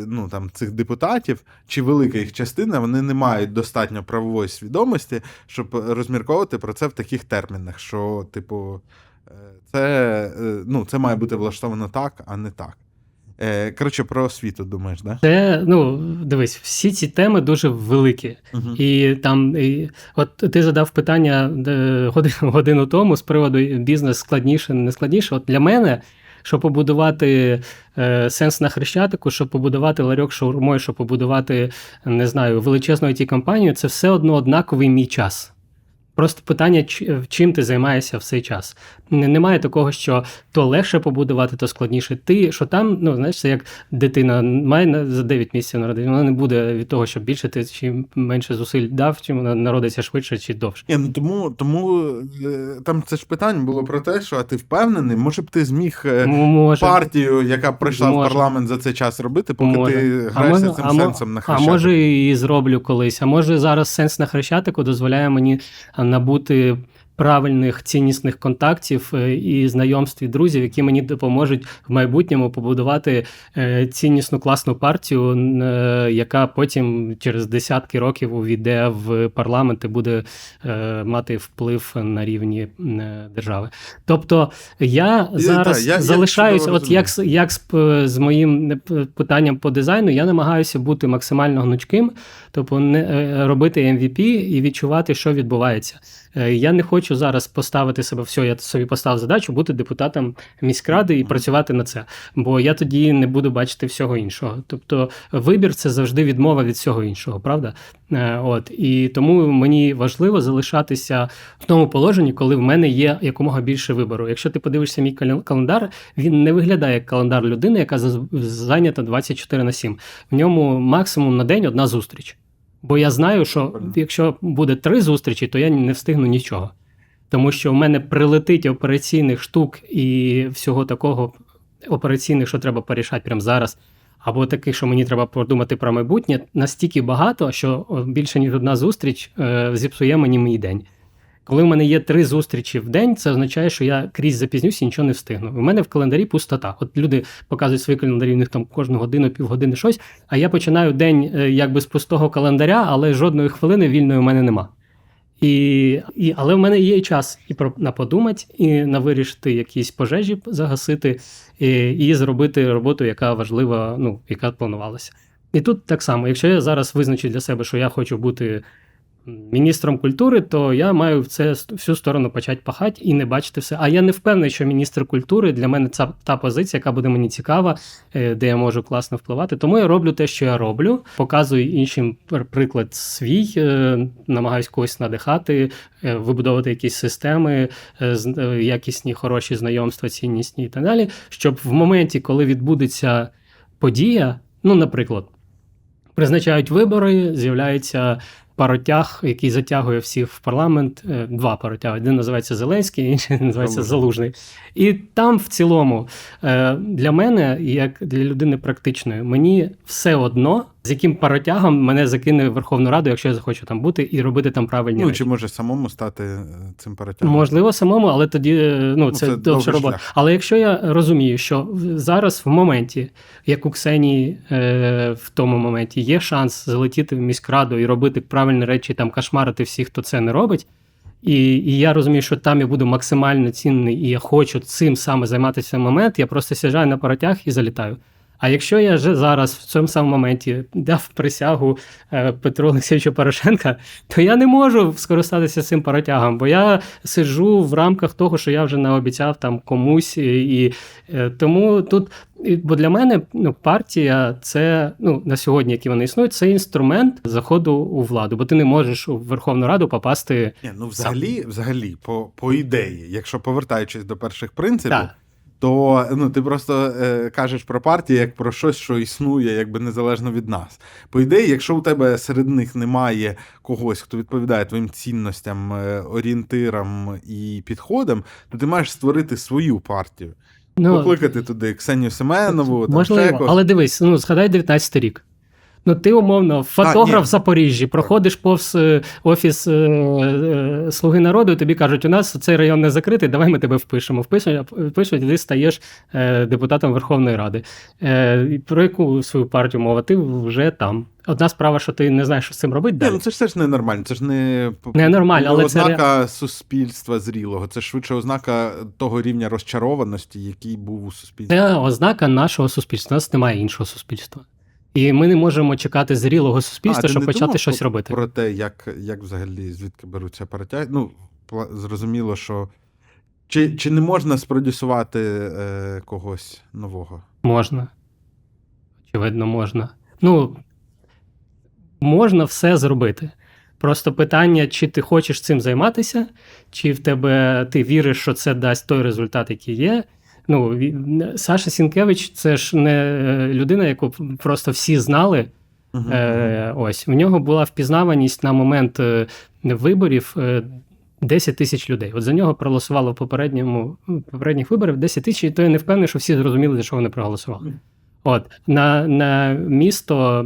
ну, там, цих депутатів чи велика їх частина вони не мають достатньо правової свідомості, щоб розмірковувати про це в таких термінах, що, типу, е, це, е, ну, це має бути влаштовано так, а не так. Е, Коротше, про освіту думаєш, да? Це, ну, дивись, всі ці теми дуже великі. Угу. І там, і, от ти задав питання годину тому з приводу бізнес складніше, не складніше. От для мене, щоб побудувати е, сенс на хрещатику, щоб побудувати ларьок шаурмою, щоб побудувати, не знаю, величезну it компанію це все одно однаковий мій час. Просто питання, чим ти займаєшся в цей час. Немає такого, що то легше побудувати, то складніше. Ти, що там, ну знаєш, це як дитина має на- за 9 місяців народити. Вона не буде від того, що більше ти чи менше зусиль дав, чим вона народиться швидше чи довше. Ні, ну тому, тому е, там це ж питання було про те, що а ти впевнений, може б ти зміг е, Може. партію, яка прийшла Може. в парламент за цей час робити, поки Може. ти граєшся цим а сенсом на А може і зроблю колись. А може зараз сенс на хрещатику дозволяє мені набути правильних ціннісних контактів е, і знайомств і друзів, які мені допоможуть в майбутньому побудувати е, ціннісну класну партію, е, яка потім через десятки років увійде в парламент і буде мати вплив на рівні держави. Тобто я зараз та, я- я залишаюся, чудово от як, як з, з моїм питанням по дизайну, я намагаюся бути максимально гнучким, тобто не робити MVP і відчувати, що відбувається. Е, Я не хочу зараз поставити себе все, я собі поставив задачу бути депутатом міськради і працювати на це, бо я тоді не буду бачити всього іншого. Тобто вибір це завжди відмова від всього іншого, правда? Е, От і тому мені важливо залишатися в тому положенні, коли в мене є якомога більше вибору. Якщо ти подивишся мій календар, він не виглядає як календар людини, яка зайнята 24 на 7. В ньому максимум на день одна зустріч. Бо я знаю, що якщо буде три зустрічі, то я не встигну нічого. Тому що в мене прилетить операційних штук і всього такого операційних, що треба порішати прямо зараз. Або таких, що мені треба подумати про майбутнє, настільки багато, що більше ніж одна зустріч е, зіпсує мені мій день. Коли в мене є три зустрічі в день, це означає, що я крізь запізнюся і нічого не встигну. У мене в календарі пустота. От люди показують свої календарі, у них там кожну годину, півгодини щось. А я починаю день е, якби з пустого календаря, але жодної хвилини вільної у мене нема. І, і, але в мене є і час і про на подумати, і на вирішити якісь пожежі загасити, і, і зробити роботу, яка важлива, ну, яка планувалася. І тут так само, якщо я зараз визначу для себе, що я хочу бути міністром культури, то я маю в це всю сторону почати пахати і не бачити все. А я не впевнений, що міністр культури для мене це та позиція, яка буде мені цікава, е, де я можу класно впливати. Тому я роблю те, що я роблю, показую іншим приклад свій, е, намагаюсь когось надихати, е, вибудовувати якісь системи, якісні, хороші знайомства, ціннісні і так далі. Щоб в моменті, коли відбудеться подія, ну, наприклад, призначають вибори, з'являється паротяг, який затягує всіх в парламент. Е, Два паротяги. Один називається Зеленський, інший називається Залужний. І там, в цілому, е, для мене, як для людини практичної, мені все одно, з яким паротягом мене закине в Верховну Раду, якщо я захочу там бути і робити там правильні Ну, речі. чи може самому стати е, цим паратягом? Можливо, самому, але тоді е, ну, це, це довша робота. шлях. Але якщо я розумію, що зараз в моменті, як у Ксенії е, в тому моменті, є шанс залетіти в міськраду і робити правильні речі, там кошмарити всіх, хто це не робить. І, і я розумію, що там я буду максимально цінний, і я хочу цим саме займатися в момент, я просто сіжаю на паротяг і залітаю. А якщо я вже зараз в цьому самому моменті дав присягу е, Петру Олексійовичу Порошенка, то я не можу скористатися цим паротягом, бо я сиджу в рамках того, що я вже наобіцяв там комусь, і, і е, тому тут. і- Бо для мене ну, партія це ну на сьогодні, які вони існують, це інструмент заходу у владу, бо ти не можеш у Верховну Раду попасти. Ні, ну взагалі, взагалі, по, по ідеї, якщо повертаючись до перших принципів, Так. То ну, ти просто е, кажеш про партію як про щось, що існує, якби незалежно від нас. По ідеї, якщо у тебе серед них немає когось, хто відповідає твоїм цінностям, е, орієнтирам і підходам, то ти маєш створити свою партію. Покликати туди Ксенію Семенову, там ще можливо, когось. але дивись, ну згадай 19 рік. Ну, ти умовно, фотограф в Запоріжжі, проходиш повз е, офіс е, е, Слуги народу, і тобі кажуть, у нас цей район не закритий, давай ми тебе впишемо. Впишуть, впишуть і ти стаєш е, депутатом Верховної Ради. Е, про яку свою партію мова? Ти вже там. Одна справа, що ти не знаєш, що з цим робити далі. ну це ж теж ненормально. Це ж не Ненормально, але це ознака суспільства зрілого. Це швидше ознака того рівня розчарованості, який був у суспільстві. Це ознака нашого суспільства. У нас немає іншого суспільства. І ми не можемо чекати зрілого суспільства, ти щоб почати думав щось про- робити. Про те, як, як взагалі звідки беруться перетяги. Ну, зрозуміло, що чи, чи не можна спродюсувати е, когось нового? Можна. Очевидно, можна. Ну, можна все зробити. Просто питання, чи ти хочеш цим займатися, чи в тебе ти віриш, що це дасть той результат, який є. Ну, Саша Сінкевич це ж не е, людина, яку просто всі знали. Мгм. Е, ось в нього була впізнаваність на момент е, виборів е, 10 тисяч людей. От за нього проголосувало в попередньому попередніх виборах 10 тисяч, і то я не впевнений, що всі зрозуміли, за що вони проголосували. От на, на місто,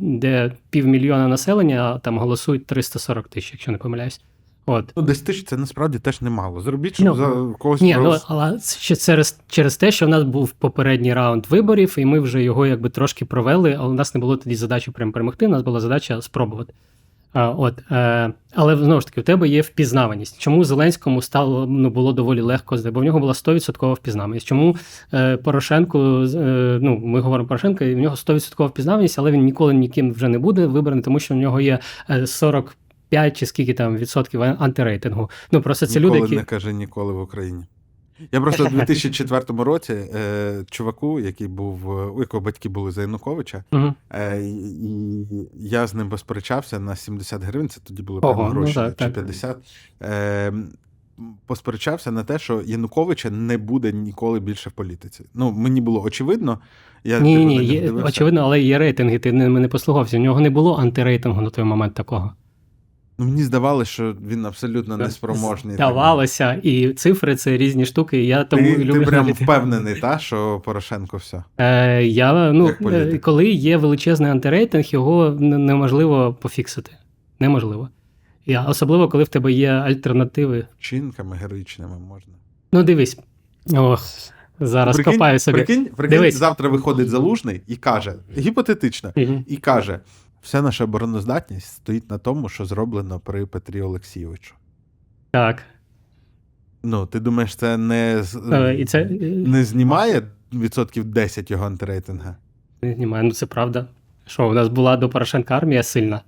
де півмільйона населення, там голосують 340 тисяч, якщо не помиляюсь. От. Ну, 10 тисяч це насправді теж немало. Зробіть, щоб ну, за ну, когось. Ні, ну, але ще через через те, що в нас був попередній раунд виборів, і ми вже його якби трошки провели, але у нас не було тоді задачі прям перемогти, у нас була задача спробувати. А, от, е, Але знову ж таки, у тебе є впізнаваність. Чому Зеленському стало ну, було доволі легко, бо в нього була 100% впізнаваність. Чому е, Порошенку, е, ну ми говоримо Порошенка, і в нього 100% впізнаваність, але він ніколи ніким вже не буде вибраний, тому що в нього є е, 40 5 чи скільки там відсотків антирейтингу. Ну просто це ніколи люди, які... не каже ніколи в Україні. Я просто в 2004 році е, чуваку, який був, е, у якого батьки були за Януковича, угу. е, і я з ним посперечався на 70 гривень, це тоді були Ого, ну гроші ну, так, чи 50. Е, ем, Посперечався на те, що Януковича не буде ніколи більше в політиці. Ну, мені було очевидно. Я Ні, ні, є, очевидно, але є рейтинги, ти не, не послугався. У нього не було антирейтингу на той момент такого. Ну, мені здавалося, що він абсолютно неспроможний. Здавалося, і цифри це різні штуки. і Я тому Ти, люблю ти прям говорити. впевнений, та, що Порошенко все. Е, я, ну, е, коли є величезний антирейтинг, його неможливо пофіксити. Неможливо. І особливо, коли в тебе є альтернативи. Вчинками героїчними можна. Ну, дивись. Ох, зараз Прикинь- копаю собі. Прикинь, прикинь Дивись. завтра виходить залужний і каже, гіпотетично, Мгм. і каже: вся наша обороноздатність стоїть на тому, що зроблено при Петрі Олексійовичу. Так. Ну, ти думаєш, це не, Е, і це е, не знімає відсотків 10 його антирейтинга? не знімає, ну це правда. Що, у нас була до Порошенка армія сильна.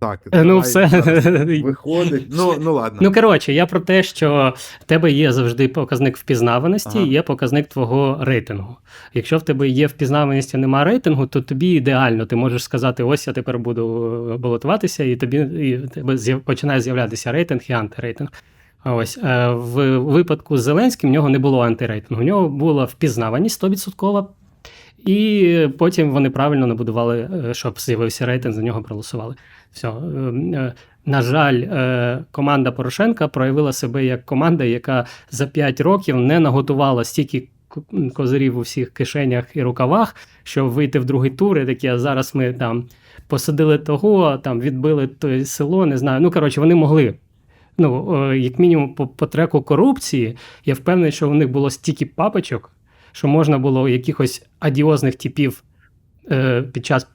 Так, Е, Ну, давай все. зараз Виходить. Ну, ну ладно. Ну, коротше, я про те, що в тебе є завжди показник впізнаваності, Ага. є показник твого рейтингу. Якщо в тебе є впізнаваність, а немає рейтингу, то тобі ідеально. Ти можеш сказати: ось я тепер буду е, балотуватися, і тобі і тебе починає з'являтися рейтинг і антирейтинг. Ось е, в випадку з Зеленським в нього не було антирейтингу. У нього була впізнаваність 100%, і потім вони правильно набудували, щоб з'явився рейтинг, за нього проголосували. Все. Е, На жаль, е, команда Порошенка проявила себе як команда, яка за 5 років не наготувала стільки ко- козирів у всіх кишенях і рукавах, щоб вийти в другий тур. І такі, а зараз ми там посадили того, там відбили те село, не знаю. Ну, коротше, вони могли. Ну, е, як мінімум, по, по треку корупції, я впевнений, що у них було стільки папочок, що можна було якихось адіозних типів е, під час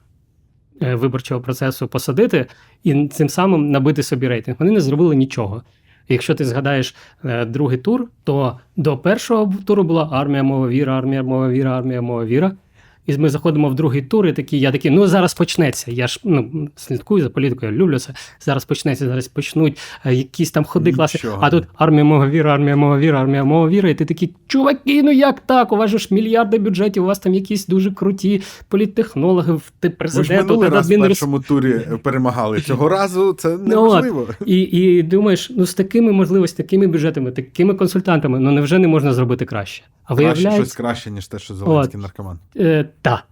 виборчого процесу посадити і цим самим набити собі рейтинг. Вони не зробили нічого. Якщо ти згадаєш е, другий тур, то до першого туру була армія, мова віра, армія, мова віра, армія, мова віра. І ми заходимо в другий тур, і такі, я такий, ну зараз почнеться. Я ж ну, слідкую за політикою, люблю це. Зараз почнеться, зараз почнуть е, якісь там ходи класи. А тут армія мого віра, армія мого віра, армія мого віра. І ти такий, чуваки, ну як так? У вас ж мільярди бюджетів, у вас там якісь дуже круті політтехнологи, ти Ми ж президент, минулий ти раз в першому турі перемагали. Цього разу це Ну, неможливо. І, і думаєш, ну з такими можливостями, такими бюджетами, такими консультантами, ну невже не можна зробити краще? А Краще, виявляється, щось краще, ніж те, що Зеленський наркоман. Так.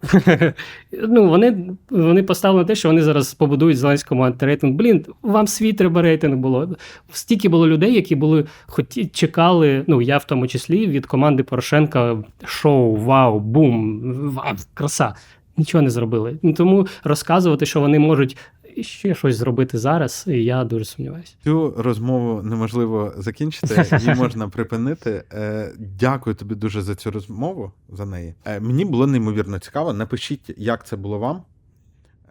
ну, вони, вони поставили на те, що вони зараз побудують Зеленському антирейтинг. Блін, вам свій треба рейтинг було. Стільки було людей, які були хоті, чекали, ну я в тому числі від команди Порошенка шоу, вау, бум, вау, краса. нічого не зробили. Тому розказувати, що вони можуть ще щось зробити зараз, і я дуже сумніваюся. Цю розмову неможливо закінчити, її можна припинити. Е, Дякую тобі дуже за цю розмову, за неї. Е, Мені було неймовірно цікаво. Напишіть, як це було вам.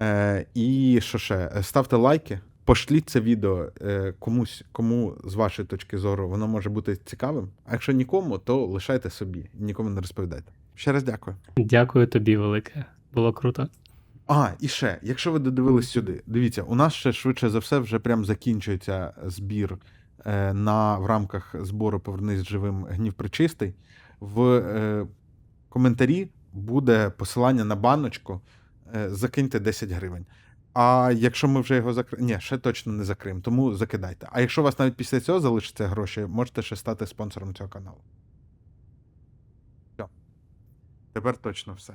Е, І що ще? Ставте лайки, пошліть це відео комусь, кому з вашої точки зору воно може бути цікавим. А якщо нікому, то лишайте собі, нікому не розповідайте. Ще раз дякую. Дякую тобі, велике. Було круто. А, і ще, якщо ви додивились сюди, дивіться, у нас ще швидше за все вже прям закінчується збір е, на, в рамках збору Повернись живим гнів причистий. В е, коментарі буде посилання на баночку. Е, закиньте 10 гривень. А якщо ми вже його закриємо, ні, ще точно не закриємо, тому закидайте. А якщо у вас навіть після цього залишаться гроші, можете ще стати спонсором цього каналу. Все. Тепер точно все.